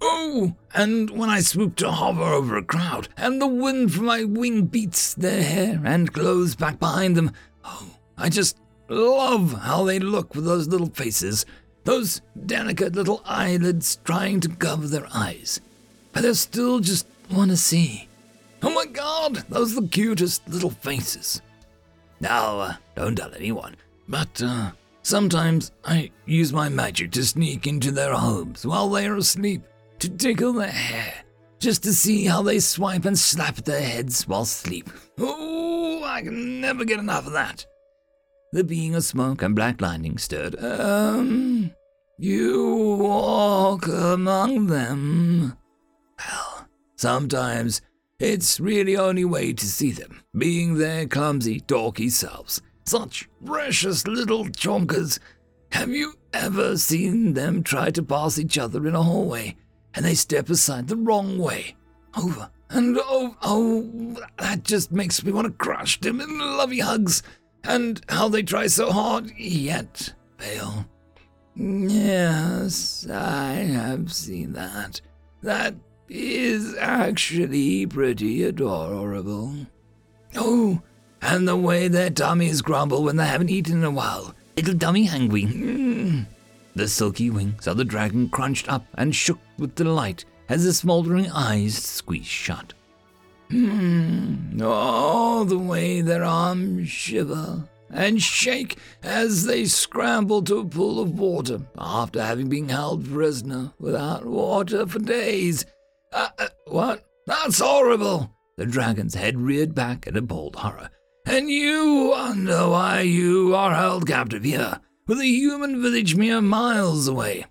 Oh, and when I swoop to hover over a crowd, and the wind from my wing beats their hair and clothes back behind them, oh, I just love how they look with those little faces, those delicate little eyelids trying to cover their eyes, but they still just want to see. Oh my god, those are the cutest little faces. Now, uh, don't tell anyone, but uh, sometimes I use my magic to sneak into their homes while they are asleep to tickle their hair, just to see how they swipe and slap their heads while asleep. Oh, I can never get enough of that. The being of smoke and black lightning stirred. Um, you walk among them. Well, sometimes it's really only way to see them, being their clumsy, dorky selves. Such precious little chonkers. Have you ever seen them try to pass each other in a hallway and they step aside the wrong way. Over and oh, oh, that just makes me want to crush them in lovey hugs. And how they try so hard, yet fail. Yes, I have seen that. That is actually pretty adorable. Oh, and the way their tummies grumble when they haven't eaten in a while. Little dummy hungry. Mm. The silky wings of the dragon crunched up and shook with delight as the smoldering eyes squeezed shut. Hmm. Oh, the way their arms shiver and shake as they scramble to a pool of water after having been held prisoner without water for days. Uh, uh, what? That's horrible! The dragon's head reared back in appalled horror. And you wonder why you are held captive here, with a human village mere miles away.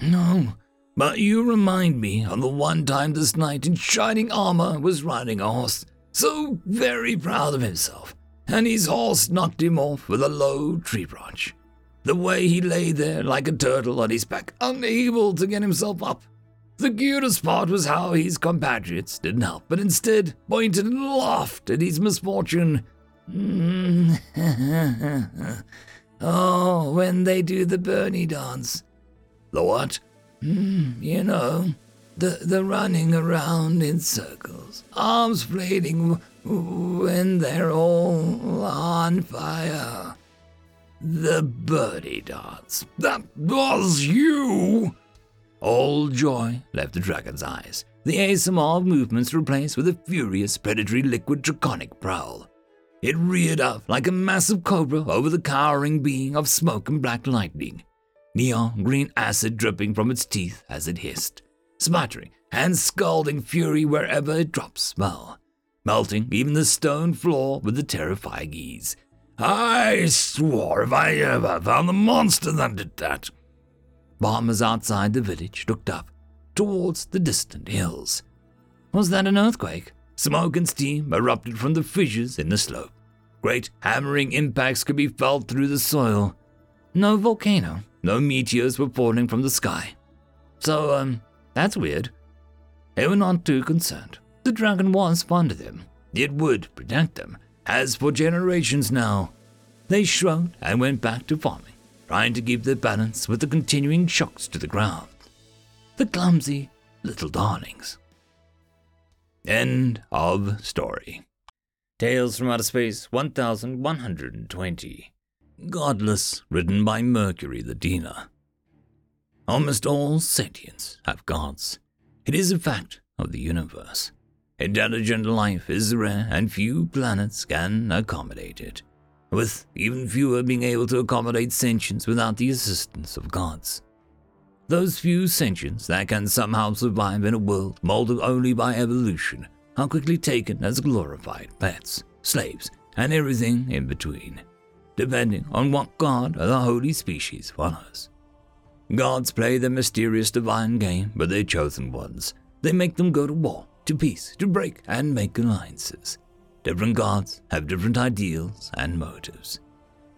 No, but you remind me of the one time this knight in shining armor was riding a horse, so very proud of himself, and his horse knocked him off with a low tree branch. The way he lay there like a turtle on his back, unable to get himself up. The cutest part was how his compatriots didn't help, but instead pointed and laughed at his misfortune. oh, when they do the Bernie dance. The what? Mm, you know, the, the running around in circles, arms flailing when they're all on fire. The birdie dance. That was you! All joy left the dragon's eyes. The ASMR movements replaced with a furious, predatory, liquid, draconic prowl. It reared up like a massive cobra over the cowering being of smoke and black lightning neon green acid dripping from its teeth as it hissed, smattering and scalding fury wherever it dropped smell, melting even the stone floor with a terrifying ease. I swore if I ever found the monster that did that. Farmers outside the village looked up towards the distant hills. Was that an earthquake? Smoke and steam erupted from the fissures in the slope. Great hammering impacts could be felt through the soil. No volcano, no meteors were falling from the sky. So, um, that's weird. They were not too concerned. The dragon was fond of them. It would protect them, as for generations now. They shrugged and went back to farming, trying to keep their balance with the continuing shocks to the ground. The clumsy little darlings. End of story. Tales from Outer Space 1120. Godless, written by Mercury the Diener. Almost all sentients have gods. It is a fact of the universe. Intelligent life is rare, and few planets can accommodate it, with even fewer being able to accommodate sentience without the assistance of gods. Those few sentients that can somehow survive in a world molded only by evolution are quickly taken as glorified pets, slaves, and everything in between depending on what god or the holy species follows. Gods play their mysterious divine game with their chosen ones. They make them go to war, to peace, to break and make alliances. Different gods have different ideals and motives.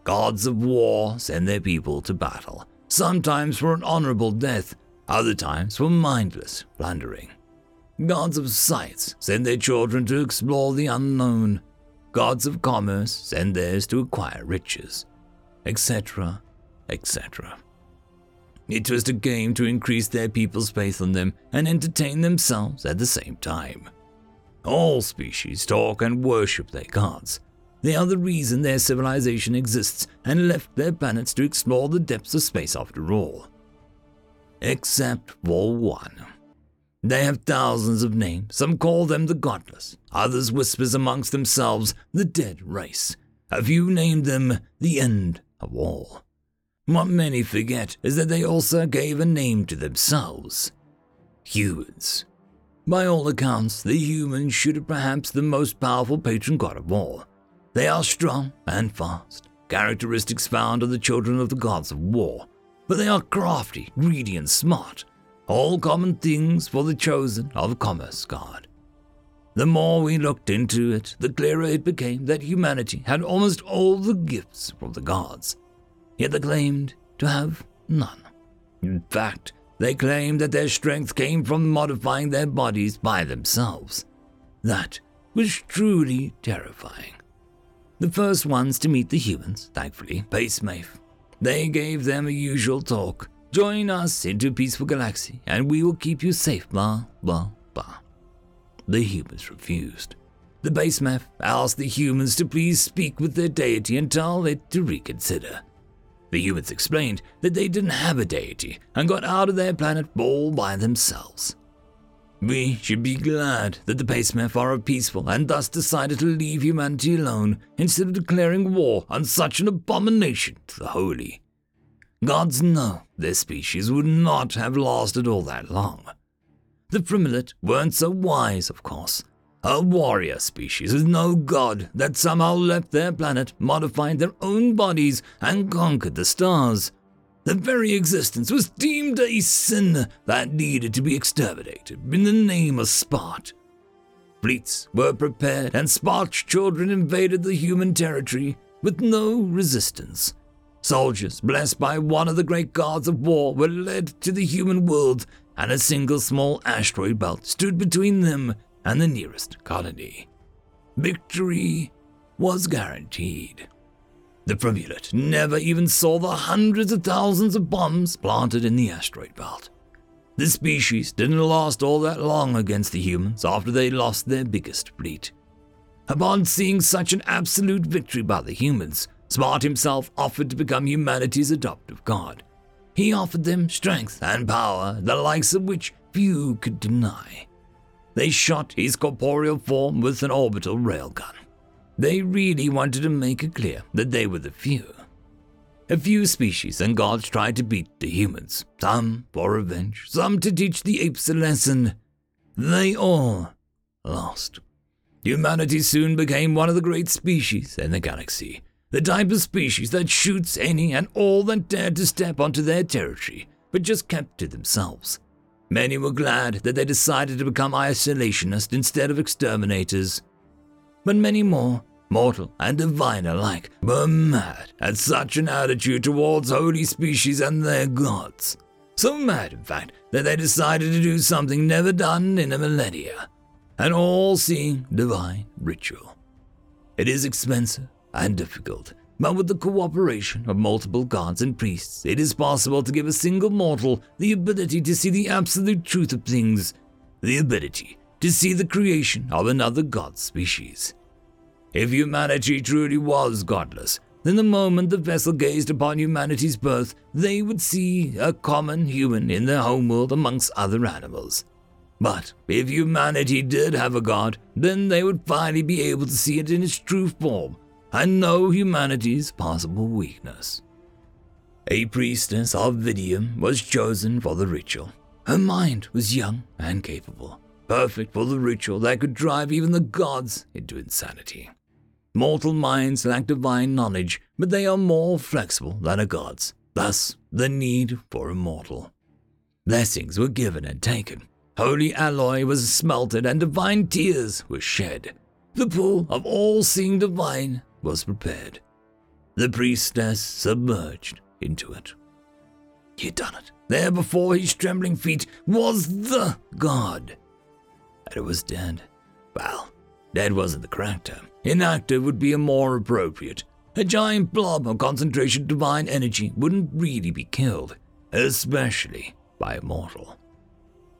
Gods of war send their people to battle, sometimes for an honorable death, other times for mindless plundering. Gods of science send their children to explore the unknown, gods of commerce send theirs to acquire riches, etc., etc. It was a game to increase their people's faith in them and entertain themselves at the same time. All species talk and worship their gods. They are the reason their civilization exists and left their planets to explore the depths of space after all. Except for one. They have thousands of names. Some call them the godless. Others whispers amongst themselves the dead race. A few name them the end of all. What many forget is that they also gave a name to themselves. Humans. By all accounts, the humans should have perhaps the most powerful patron god of all. They are strong and fast, characteristics found of the children of the gods of war, but they are crafty, greedy, and smart all common things for the chosen of Commerce God. The more we looked into it, the clearer it became that humanity had almost all the gifts from the gods, yet they claimed to have none. In fact, they claimed that their strength came from modifying their bodies by themselves. That was truly terrifying. The first ones to meet the humans, thankfully, Pacemafe. They gave them a usual talk, Join us into Peaceful Galaxy, and we will keep you safe, blah, blah, blah. The humans refused. The base map asked the humans to please speak with their deity and tell it to reconsider. The humans explained that they didn't have a deity and got out of their planet all by themselves. We should be glad that the Paysmith are peaceful and thus decided to leave humanity alone instead of declaring war on such an abomination to the holy. Gods know their species would not have lasted all that long. The Frimilit weren't so wise, of course. A warrior species with no god that somehow left their planet, modified their own bodies, and conquered the stars. Their very existence was deemed a sin that needed to be exterminated in the name of Spart. Fleets were prepared, and Spart's children invaded the human territory with no resistance. Soldiers, blessed by one of the great gods of war, were led to the human world, and a single small asteroid belt stood between them and the nearest colony. Victory was guaranteed. The Frimilit never even saw the hundreds of thousands of bombs planted in the asteroid belt. The species didn't last all that long against the humans after they lost their biggest fleet. Upon seeing such an absolute victory by the humans, Spart himself offered to become humanity's adoptive god. He offered them strength and power, the likes of which few could deny. They shot his corporeal form with an orbital railgun. They really wanted to make it clear that they were the few. A few species and gods tried to beat the humans, some for revenge, some to teach the apes a lesson. They all lost. Humanity soon became one of the great species in the galaxy, the type of species that shoots any and all that dared to step onto their territory, but just kept to themselves. Many were glad that they decided to become isolationists instead of exterminators. But many more, mortal and divine alike, were mad at such an attitude towards holy species and their gods. So mad, in fact, that they decided to do something never done in a millennia an all seeing divine ritual. It is expensive and difficult, but with the cooperation of multiple gods and priests, it is possible to give a single mortal the ability to see the absolute truth of things, the ability to see the creation of another god species. If humanity truly was godless, then the moment the vessel gazed upon humanity's birth, they would see a common human in their homeworld amongst other animals. But if humanity did have a god, then they would finally be able to see it in its true form and know humanity's possible weakness. A priestess of Vidium was chosen for the ritual. Her mind was young and capable, perfect for the ritual that could drive even the gods into insanity. Mortal minds lack divine knowledge, but they are more flexible than a god's, thus, the need for a mortal. Blessings were given and taken. Holy alloy was smelted, and divine tears were shed. The pool of all seeing divine was prepared. The priestess submerged into it. He had done it. There before his trembling feet was the god. And it was dead. Well, dead wasn't the correct term. Inactive would be a more appropriate. A giant blob of concentration divine energy wouldn't really be killed, especially by a mortal.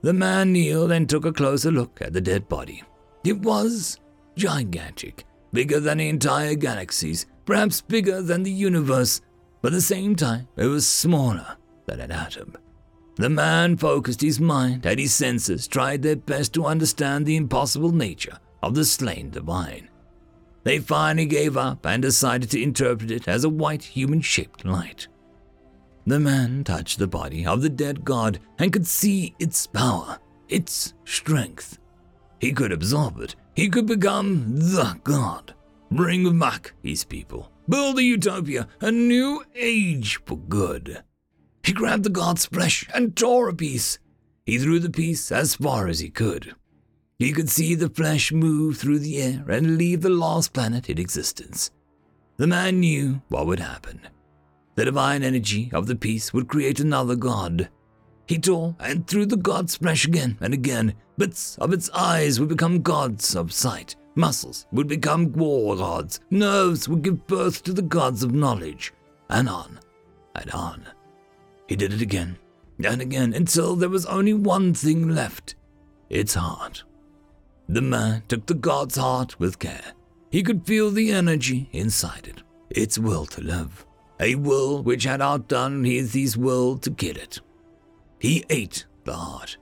The man kneeled and took a closer look at the dead body. It was gigantic, bigger than the entire galaxies, perhaps bigger than the universe, but at the same time, it was smaller than an atom. The man focused his mind and his senses tried their best to understand the impossible nature of the slain divine. They finally gave up and decided to interpret it as a white human shaped light. The man touched the body of the dead god and could see its power, its strength. He could absorb it he could become the god, bring back his people, build a utopia, a new age for good. He grabbed the god's flesh and tore a piece. He threw the piece as far as he could. He could see the flesh move through the air and leave the lost planet in existence. The man knew what would happen. The divine energy of the piece would create another god, he tore and threw the god's flesh again and again. Bits of its eyes would become gods of sight. Muscles would become war gods. Nerves would give birth to the gods of knowledge. And on and on. He did it again and again until there was only one thing left its heart. The man took the god's heart with care. He could feel the energy inside it, its will to live, a will which had outdone his will to kill it. He ate the heart.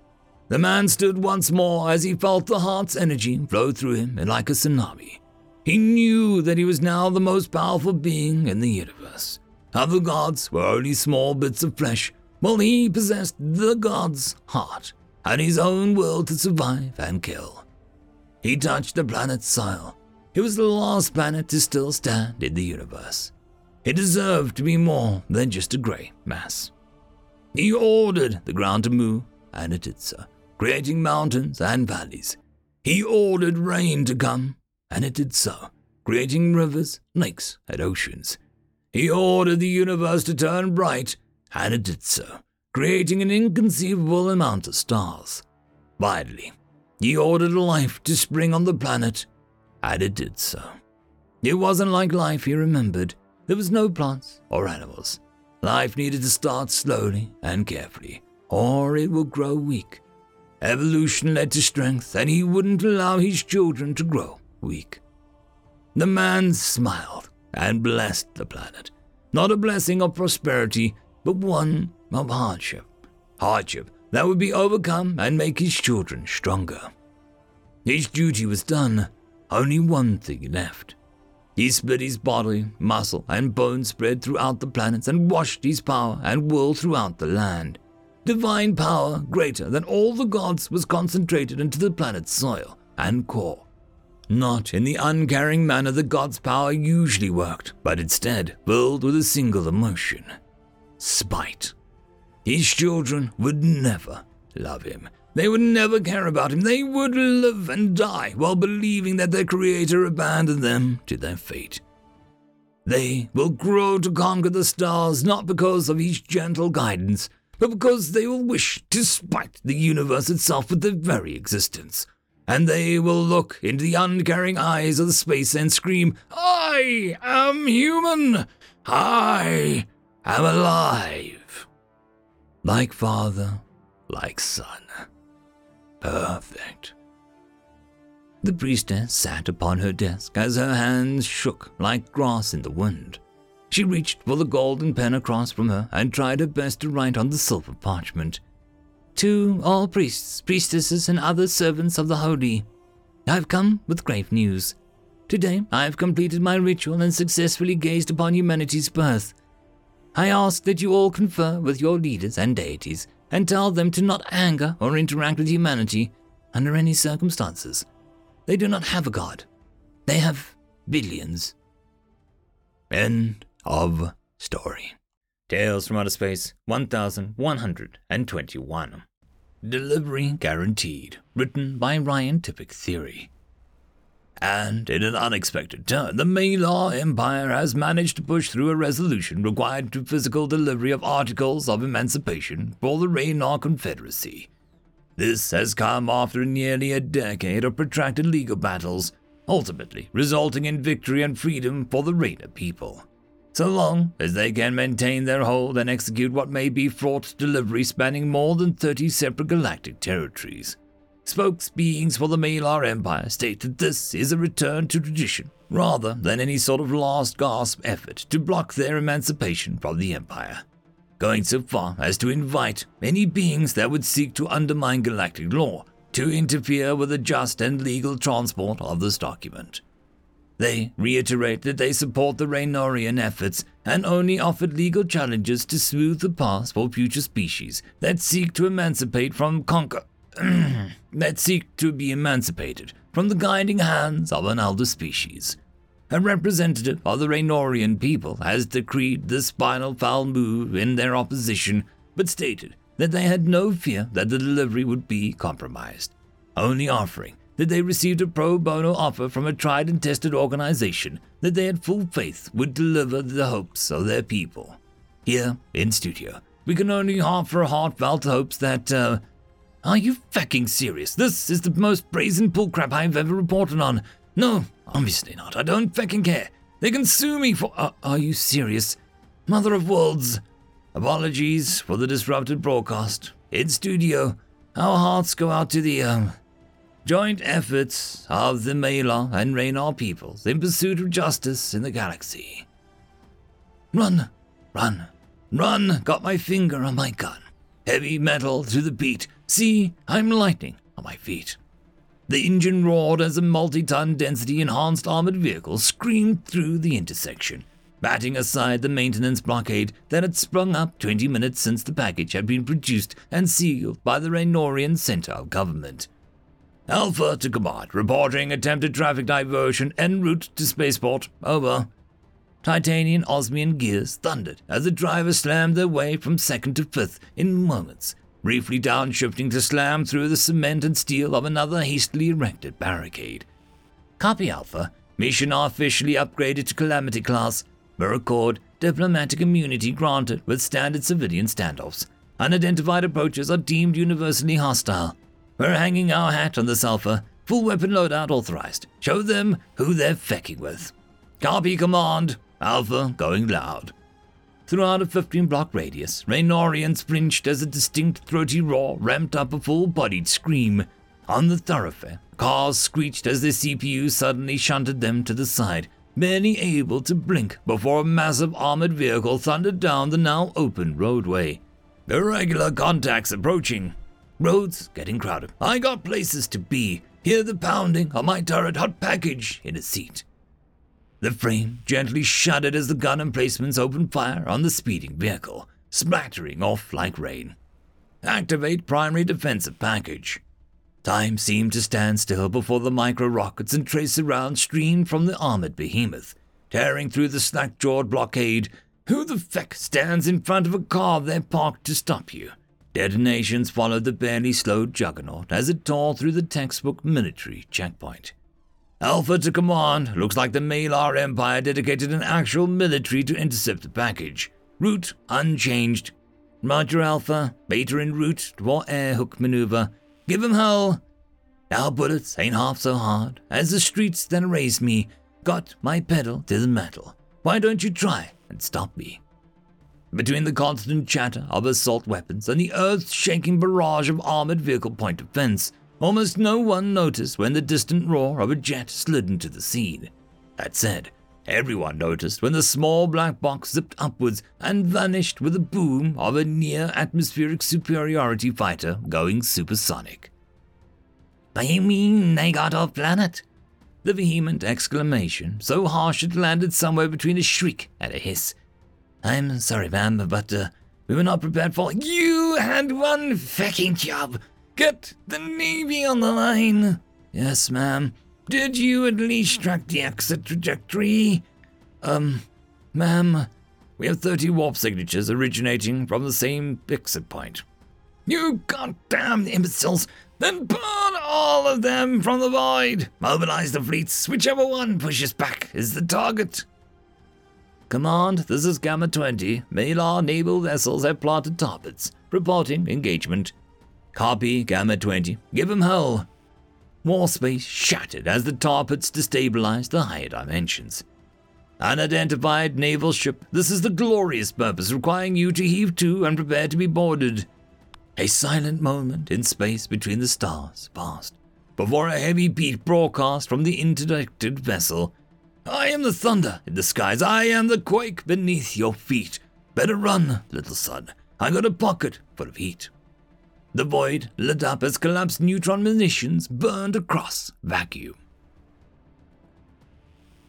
The man stood once more as he felt the heart's energy flow through him like a tsunami. He knew that he was now the most powerful being in the universe. Other gods were only small bits of flesh, while he possessed the god's heart and his own will to survive and kill. He touched the planet's soil. It was the last planet to still stand in the universe. It deserved to be more than just a grey mass. He ordered the ground to move, and it did so creating mountains and valleys. He ordered rain to come, and it did so, creating rivers, lakes, and oceans. He ordered the universe to turn bright, and it did so, creating an inconceivable amount of stars. Finally, he ordered life to spring on the planet, and it did so. It wasn't like life he remembered. There was no plants or animals. Life needed to start slowly and carefully, or it will grow weak Evolution led to strength, and he wouldn't allow his children to grow weak. The man smiled and blessed the planet. Not a blessing of prosperity, but one of hardship. Hardship that would be overcome and make his children stronger. His duty was done, only one thing left. He split his body, muscle, and bone spread throughout the planets and washed his power and will throughout the land. Divine power greater than all the gods was concentrated into the planet's soil and core. Not in the uncaring manner the god's power usually worked, but instead filled with a single emotion spite. His children would never love him. They would never care about him. They would live and die while believing that their Creator abandoned them to their fate. They will grow to conquer the stars not because of his gentle guidance, because they will wish to spite the universe itself with their very existence. And they will look into the uncaring eyes of the space and scream, I am human! I am alive! Like father, like son. Perfect. The priestess sat upon her desk as her hands shook like grass in the wind. She reached for the golden pen across from her and tried her best to write on the silver parchment. To all priests, priestesses, and other servants of the holy, I have come with grave news. Today I have completed my ritual and successfully gazed upon humanity's birth. I ask that you all confer with your leaders and deities and tell them to not anger or interact with humanity under any circumstances. They do not have a god. They have billions. End of story. Tales from Outer Space 1121. Delivery guaranteed. Written by Ryan Tippett Theory. And in an unexpected turn, the Malar Empire has managed to push through a resolution required to physical delivery of articles of emancipation for the Raynar Confederacy. This has come after nearly a decade of protracted legal battles, ultimately resulting in victory and freedom for the Raynar people so long as they can maintain their hold and execute what may be fraught delivery spanning more than 30 separate galactic territories. Spokesbeings for the Malar Empire state that this is a return to tradition rather than any sort of last gasp effort to block their emancipation from the Empire. Going so far as to invite any beings that would seek to undermine galactic law to interfere with the just and legal transport of this document. They reiterate that they support the Raynorian efforts and only offered legal challenges to smooth the path for future species that seek to emancipate from conquer that seek to be emancipated from the guiding hands of an elder species. A representative of the Raynorian people has decreed this final foul move in their opposition, but stated that they had no fear that the delivery would be compromised, only offering that they received a pro bono offer from a tried and tested organization that they had full faith would deliver the hopes of their people. Here, in studio, we can only offer heartfelt hopes that, uh, are you fucking serious? This is the most brazen bullcrap I've ever reported on. No, obviously not. I don't fucking care. They can sue me for. Uh, are you serious? Mother of worlds. Apologies for the disrupted broadcast. In studio, our hearts go out to the, um, joint efforts of the Malar and Raynar peoples in pursuit of justice in the galaxy. Run, run, run, got my finger on my gun. Heavy metal to the beat, See, I'm lightning on my feet. The engine roared as a multi ton density enhanced armored vehicle screamed through the intersection, batting aside the maintenance blockade that had sprung up 20 minutes since the package had been produced and sealed by the Raynorian Centaur government. Alpha to command, reporting attempted traffic diversion en route to spaceport. Over. Titanian Osmian gears thundered as the drivers slammed their way from second to fifth in moments, briefly downshifting to slam through the cement and steel of another hastily erected barricade. Copy Alpha, mission officially upgraded to Calamity class. Mirror diplomatic immunity granted with standard civilian standoffs. Unidentified approaches are deemed universally hostile. We're hanging our hat on the Alpha. Full weapon loadout authorized. Show them who they're fecking with. Copy command. Alpha going loud. Throughout a 15 block radius, Raynorians flinched as a distinct throaty roar ramped up a full bodied scream. On the thoroughfare, cars screeched as their CPU suddenly shunted them to the side, barely able to blink before a massive armored vehicle thundered down the now open roadway. Irregular contacts approaching. Roads getting crowded. I got places to be. Hear the pounding of my turret hot package in a seat. The frame gently shuddered as the gun emplacements opened fire on the speeding vehicle, splattering off like rain. Activate primary defensive package. Time seemed to stand still before the micro rockets and tracer rounds streamed from the armored behemoth, tearing through the slack jawed blockade. Who the feck stands in front of a car they're parked to stop you? Detonations followed the barely slowed juggernaut as it tore through the textbook military checkpoint. Alpha to command. Looks like the Malar Empire dedicated an actual military to intercept the package. Route unchanged. Roger Alpha. Beta en route for air hook maneuver. Give 'em hell. Our bullets ain't half so hard as the streets that erased me got my pedal to the metal. Why don't you try and stop me? Between the constant chatter of assault weapons and the earth shaking barrage of armored vehicle point defense, Almost no one noticed when the distant roar of a jet slid into the scene. That said, everyone noticed when the small black box zipped upwards and vanished with the boom of a near atmospheric superiority fighter going supersonic. You mean they got off planet? The vehement exclamation, so harsh it landed somewhere between a shriek and a hiss. I'm sorry, ma'am, but uh, we were not prepared for. You had one fucking job Get the Navy on the line. Yes, ma'am. Did you at least track the exit trajectory? Um, ma'am, we have 30 warp signatures originating from the same exit point. You goddamn imbeciles! Then burn all of them from the void! Mobilize the fleets, whichever one pushes back is the target. Command, this is Gamma 20. Malar naval vessels have planted targets. Reporting engagement. Copy, Gamma 20. Give him hell. Warspace shattered as the tarpets destabilized the higher dimensions. Unidentified naval ship, this is the glorious purpose requiring you to heave to and prepare to be boarded. A silent moment in space between the stars passed before a heavy beat broadcast from the interdicted vessel. I am the thunder in the skies. I am the quake beneath your feet. Better run, little son. I got a pocket full of heat. The void lit up as collapsed neutron munitions burned across vacuum.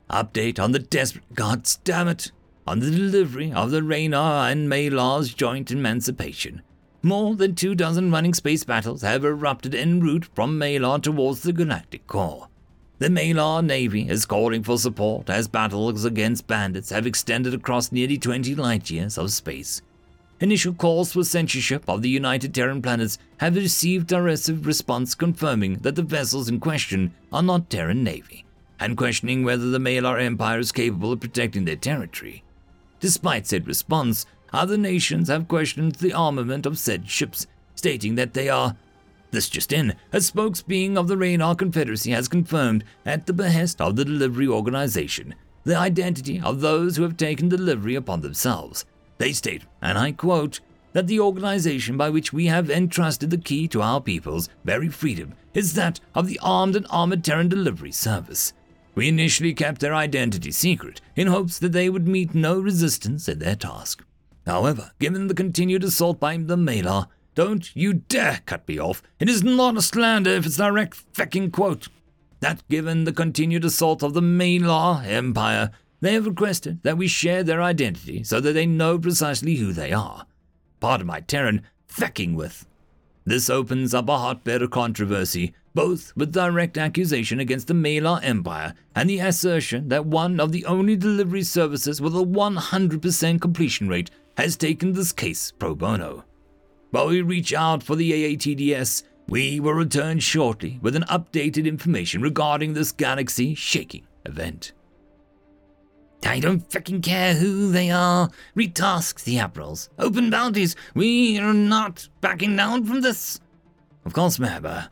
Update on the desperate gods damn it! On the delivery of the Raynar and Malar's joint emancipation. More than two dozen running space battles have erupted en route from Malar towards the galactic core. The Malar Navy is calling for support as battles against bandits have extended across nearly 20 light years of space. Initial calls for censorship of the United Terran planets have received a direct response confirming that the vessels in question are not Terran Navy, and questioning whether the Malar Empire is capable of protecting their territory. Despite said response, other nations have questioned the armament of said ships, stating that they are this just in, a spokesbeing of the Raynar Confederacy has confirmed, at the behest of the delivery organization, the identity of those who have taken delivery upon themselves, they state, and I quote, that the organization by which we have entrusted the key to our people's very freedom is that of the Armed and Armored Terran Delivery Service. We initially kept their identity secret in hopes that they would meet no resistance in their task. However, given the continued assault by the Malar, Don't you dare cut me off. It is not a slander if it's direct fucking quote. That given the continued assault of the Malar Empire, they have requested that we share their identity so that they know precisely who they are. Part of my Terran fucking with. This opens up a hotbed of controversy, both with direct accusation against the Malar Empire and the assertion that one of the only delivery services with a 100% completion rate has taken this case pro bono. While we reach out for the AATDS, we will return shortly with an updated information regarding this galaxy shaking event. I don't fucking care who they are. Retask the Admirals. Open bounties. We are not backing down from this. Of course, ma'am. Uh,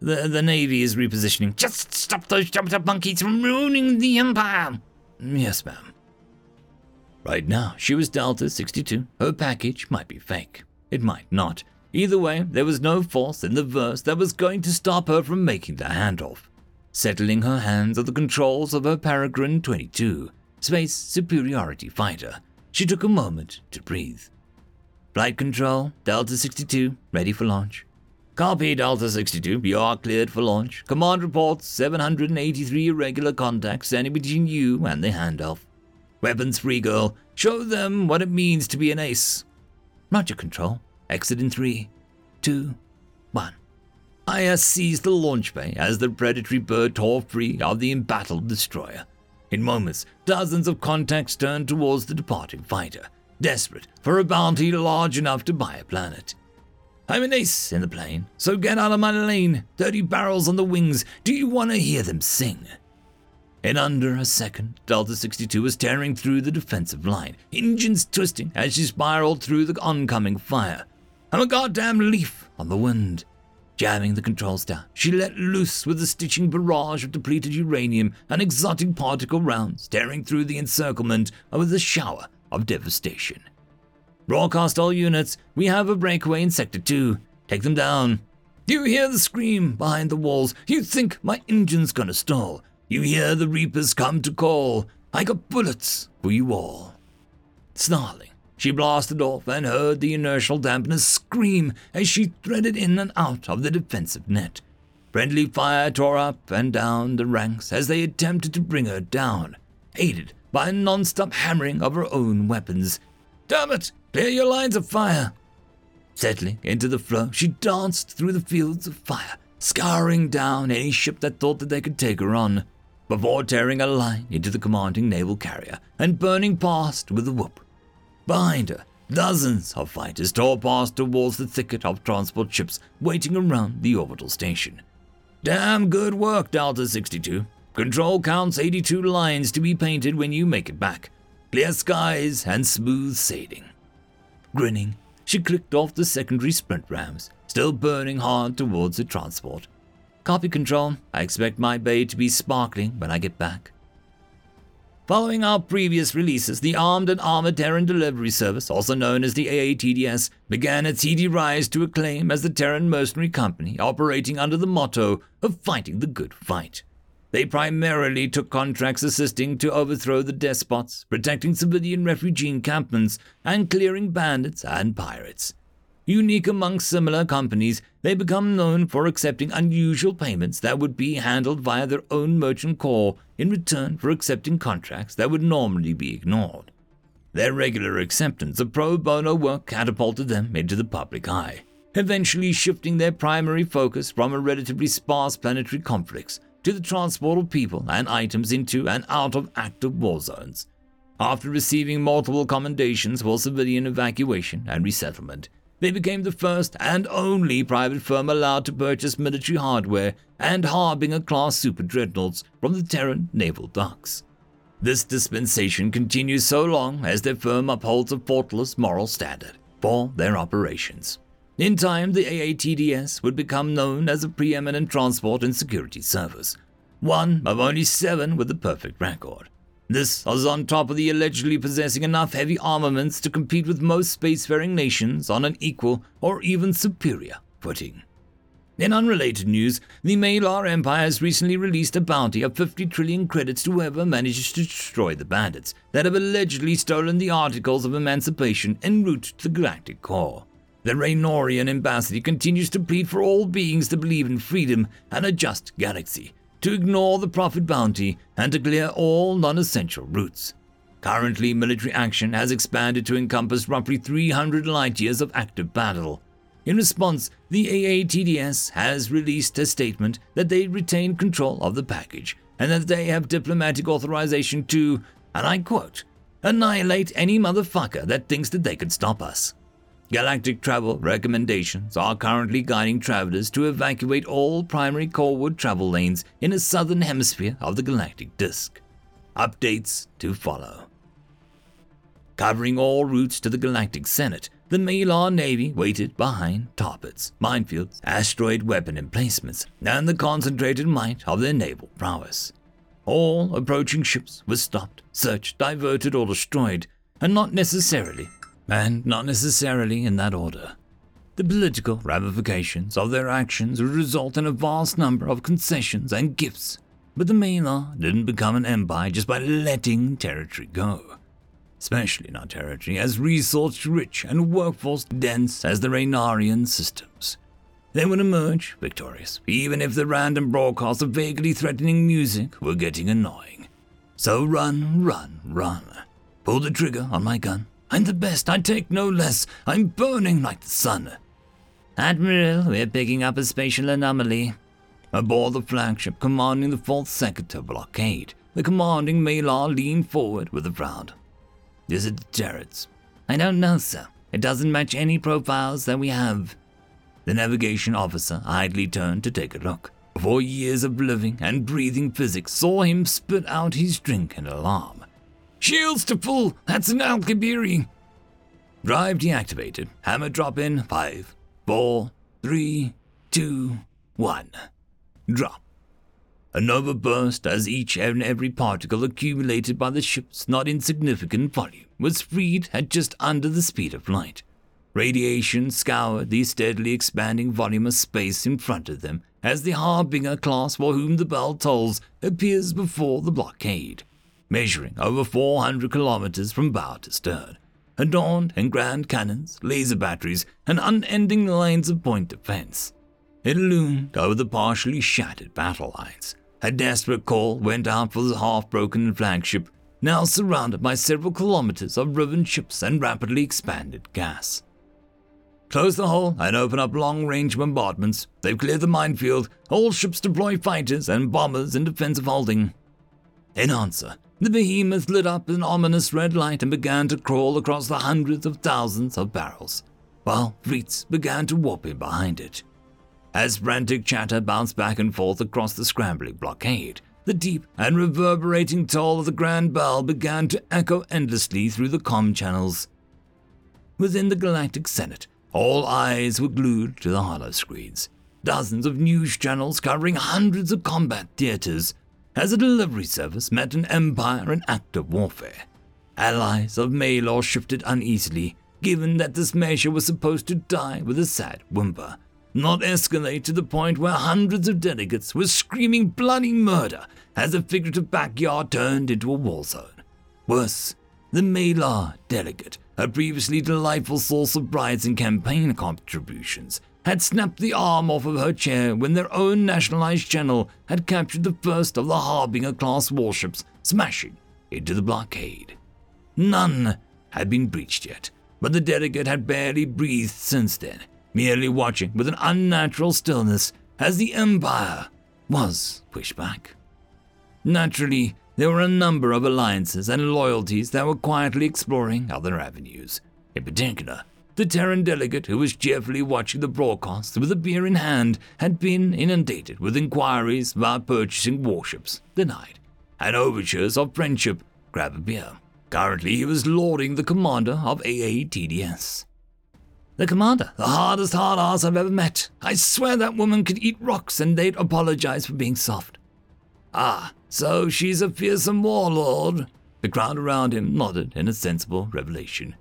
the, the Navy is repositioning. Just stop those jumped up monkeys from ruining the Empire. Yes, ma'am. Right now, she was Delta 62. Her package might be fake. It might not. Either way, there was no force in the verse that was going to stop her from making the handoff. Settling her hands on the controls of her Peregrine 22, Space Superiority Fighter, she took a moment to breathe. Flight control, Delta 62, ready for launch. Copy, Delta 62. You are cleared for launch. Command reports 783 irregular contacts standing between you and the handoff. Weapons free, girl. Show them what it means to be an ace. Roger, Control. Exit in three, two, one. IS seized the launch bay as the predatory bird tore free of the embattled destroyer. In moments, dozens of contacts turned towards the departing fighter, desperate for a bounty large enough to buy a planet. I'm an ace in the plane, so get out of my lane. 30 barrels on the wings. Do you want to hear them sing? In under a second, Delta 62 was tearing through the defensive line, engines twisting as she spiraled through the oncoming fire. I'm a goddamn leaf on the wind. Jamming the controls down, she let loose with a stitching barrage of depleted uranium and exotic particle rounds, tearing through the encirclement with a shower of devastation. Broadcast all units. We have a breakaway in Sector 2. Take them down. You hear the scream behind the walls. You think my engine's gonna stall. You hear the Reapers come to call. I got bullets for you all. Snarling, she blasted off and heard the inertial dampeners scream as she threaded in and out of the defensive net. Friendly fire tore up and down the ranks as they attempted to bring her down, aided by a non-stop hammering of her own weapons. Damn it! Clear your lines of fire! Settling into the flow, she danced through the fields of fire, scouring down any ship that thought that they could take her on, before tearing a line into the commanding naval carrier and burning past with a whoop. Behind her, dozens of fighters tore past towards the thicket of transport ships waiting around the orbital station. Damn good work, Delta 62. Control counts 82 lines to be painted when you make it back. Clear skies and smooth sailing. Grinning, she clicked off the secondary sprint rams, still burning hard towards the transport. Copy control, I expect my bay to be sparkling when I get back. Following our previous releases, the Armed and Armored Terran Delivery Service, also known as the AATDS, began its heady rise to acclaim as the Terran mercenary company operating under the motto of fighting the good fight. They primarily took contracts assisting to overthrow the despots, protecting civilian refugee encampments, and clearing bandits and pirates. Unique among similar companies, they become known for accepting unusual payments that would be handled via their own merchant corps in return for accepting contracts that would normally be ignored. Their regular acceptance of pro bono work catapulted them into the public eye, eventually shifting their primary focus from a relatively sparse planetary conflicts to the transport of people and items into and out of active war zones. After receiving multiple commendations for civilian evacuation and resettlement, they became the first and only private firm allowed to purchase military hardware and Harbinger class super dreadnoughts from the Terran naval docks. This dispensation continues so long as their firm upholds a faultless moral standard for their operations. In time, the AATDS would become known as a preeminent transport and security service, one of only seven with a perfect record. This was on top of the allegedly possessing enough heavy armaments to compete with most spacefaring nations on an equal or even superior footing. In unrelated news, the Malar Empire has recently released a bounty of 50 trillion credits to whoever manages to destroy the bandits that have allegedly stolen the articles of emancipation en route to the galactic core. the Raynorian embassy continues to plead for all beings to believe in freedom and a just galaxy, to ignore the profit bounty, and to clear all non essential routes. Currently, military action has expanded to encompass roughly 300 light years of active battle. In response, the AATDS has released a statement that they retain control of the package and that they have diplomatic authorization to, and I quote, annihilate any motherfucker that thinks that they can stop us. Galactic travel recommendations are currently guiding travelers to evacuate all primary coreward travel lanes in the southern hemisphere of the galactic disk. Updates to follow. Covering all routes to the Galactic Senate, the Malar Navy waited behind tarpets, minefields, asteroid weapon emplacements, and the concentrated might of their naval prowess. All approaching ships were stopped, searched, diverted, or destroyed, and not necessarily and not necessarily in that order. The political ramifications of their actions would result in a vast number of concessions and gifts, but the Malar didn't become an empire just by letting territory go. Especially not territory as resource rich and workforce dense as the Raynarian systems. They would emerge victorious, even if the random broadcasts of vaguely threatening music were getting annoying. So run, run, run. Pull the trigger on my gun I'm the best, I take no less. I'm burning like the sun. Admiral, we're picking up a spatial anomaly. Aboard the flagship commanding the fourth sector blockade, the commanding Malar leaned forward with a frown. Is it the turrets? I don't know, sir. It doesn't match any profiles that we have. The navigation officer idly turned to take a look. Four years of living and breathing physics saw him spit out his drink in alarm. Shields to full. That's an Alcubierre. Drive deactivated. Hammer drop in. Five, four, three, two, one. Drop. A nova burst as each and every particle accumulated by the ship's not insignificant volume was freed at just under the speed of light. Radiation scoured the steadily expanding volume of space in front of them as the Harbinger class for whom the bell tolls appears before the blockade measuring over 400 kilometers from bow to stern, adorned in grand cannons, laser batteries, and unending lines of point defense. It loomed over the partially shattered battle lines. A desperate call went out for the half broken flagship, now surrounded by several kilometers of riven ships and rapidly expanded gas. Close the hull and open up long range bombardments. They've cleared the minefield. All ships deploy fighters and bombers in defensive holding. In answer, the behemoth lit up an ominous red light and began to crawl across the hundreds of thousands of barrels, while fleets began to warp in behind it. As frantic chatter bounced back and forth across the scrambling blockade, the deep and reverberating toll of the grand bell began to echo endlessly through the com channels. Within the Galactic Senate, all eyes were glued to the hollow holoscreens. Dozens of news channels covering hundreds of combat theaters as a delivery service met an empire in active warfare. Allies of Malar shifted uneasily, given that this measure was supposed to die with a sad whimper, not escalate to the point where hundreds of delegates were screaming bloody murder as a figurative backyard turned into a war zone. Worse, the Malar delegate, a previously delightful source of brides and campaign contributions, had snapped the arm off of her chair when their own nationalized channel had captured the first of the Harbinger class warships, smashing into the blockade. None had been breached yet, but the delegate had barely breathed since then, merely watching with an unnatural stillness as the Empire was pushed back. Naturally, there were a number of alliances and loyalties that were quietly exploring other avenues. In particular, the Terran delegate, who was cheerfully watching the broadcast with a beer in hand, had been inundated with inquiries about purchasing warships, denied, and overtures of friendship, grab a beer. Currently, he was lauding the commander of AATDS. The commander, the hardest hard ass I've ever met. I swear that woman could eat rocks and they'd apologize for being soft. Ah, so she's a fearsome warlord. The crowd around him nodded in a sensible revelation.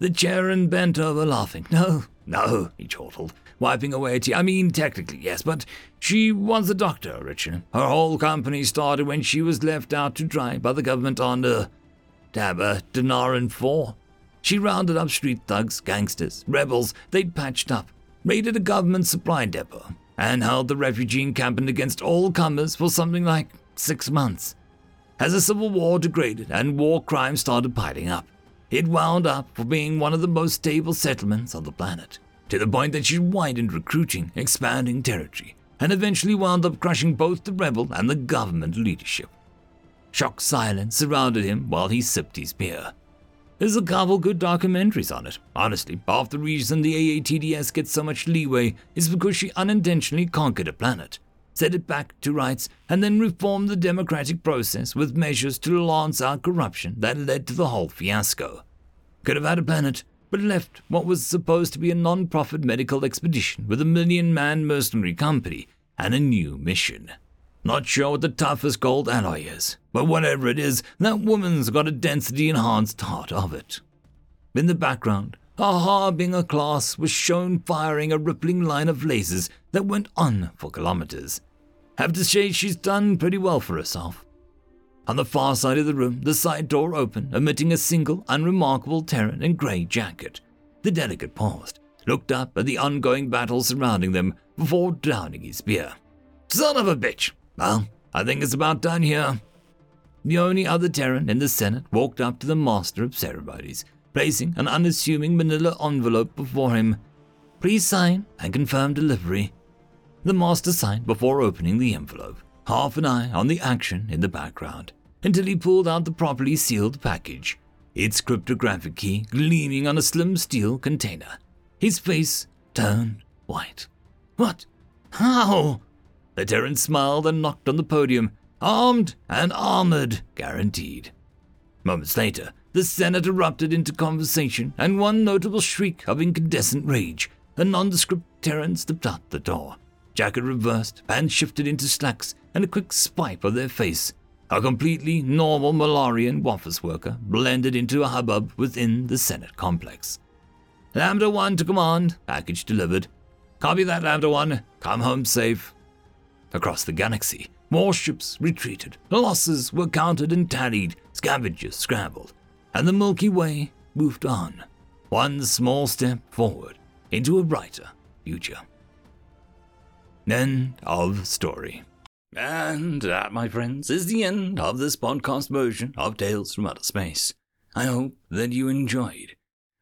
The Charon bent over, laughing. No, no, he chortled, wiping away a tear. I mean, technically, yes, but she was a doctor originally. Her whole company started when she was left out to dry by the government on, uh, Tabba Denaran 4. She rounded up street thugs, gangsters, rebels they'd patched up, raided a government supply depot, and held the refugee encampment against all comers for something like six months. As the Civil War degraded and war crimes started piling up, it wound up for being one of the most stable settlements on the planet, to the point that she widened recruiting, expanding territory, and eventually wound up crushing both the rebel and the government leadership. Shocked silence surrounded him while he sipped his beer. There's a couple good documentaries on it. Honestly, half the reason the AATDS gets so much leeway is because she unintentionally conquered a planet, set it back to rights, and then reform the democratic process with measures to lance out corruption that led to the whole fiasco. Could have had a planet, but left what was supposed to be a non profit medical expedition with a million man mercenary company and a new mission. Not sure what the toughest gold alloy is, but whatever it is, that woman's got a density enhanced heart of it. In the background, a Harbinger class was shown firing a rippling line of lasers that went on for kilometers. Have to say she's done pretty well for herself. On the far side of the room, the side door opened, emitting a single, unremarkable Terran in grey jacket. The delegate paused, looked up at the ongoing battle surrounding them before downing his beer. Son of a bitch! Well, I think it's about done here. The only other Terran in the Senate walked up to the master of ceremonies, placing an unassuming manila envelope before him. Please sign and confirm delivery. The master signed before opening the envelope, half an eye on the action in the background, until he pulled out the properly sealed package, its cryptographic key gleaming on a slim steel container. His face turned white. What? How? The Terran smiled and knocked on the podium. Armed and armored, guaranteed. Moments later, the Senate erupted into conversation, and one notable shriek of incandescent rage. A nondescript Terran stepped out the door. Jacket reversed, pants shifted into slacks, and a quick swipe of their face. A completely normal Malarian office worker blended into a hubbub within the Senate complex. Lambda 1 to command, package delivered. Copy that, Lambda 1. Come home safe. Across the galaxy, more ships retreated, losses were counted and tallied, scavengers scrambled, and the Milky Way moved on, one small step forward into a brighter future. End of story. And that, my friends, is the end of this podcast version of Tales from Outer Space. I hope that you enjoyed.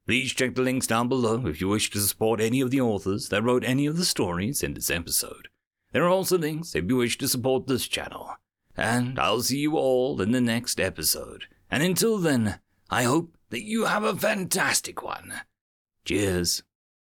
Please check the links down below if you wish to support any of the authors that wrote any of the stories in this episode. There are also links if you wish to support this channel. And I'll see you all in the next episode. And until then, I hope that you have a fantastic one. Cheers.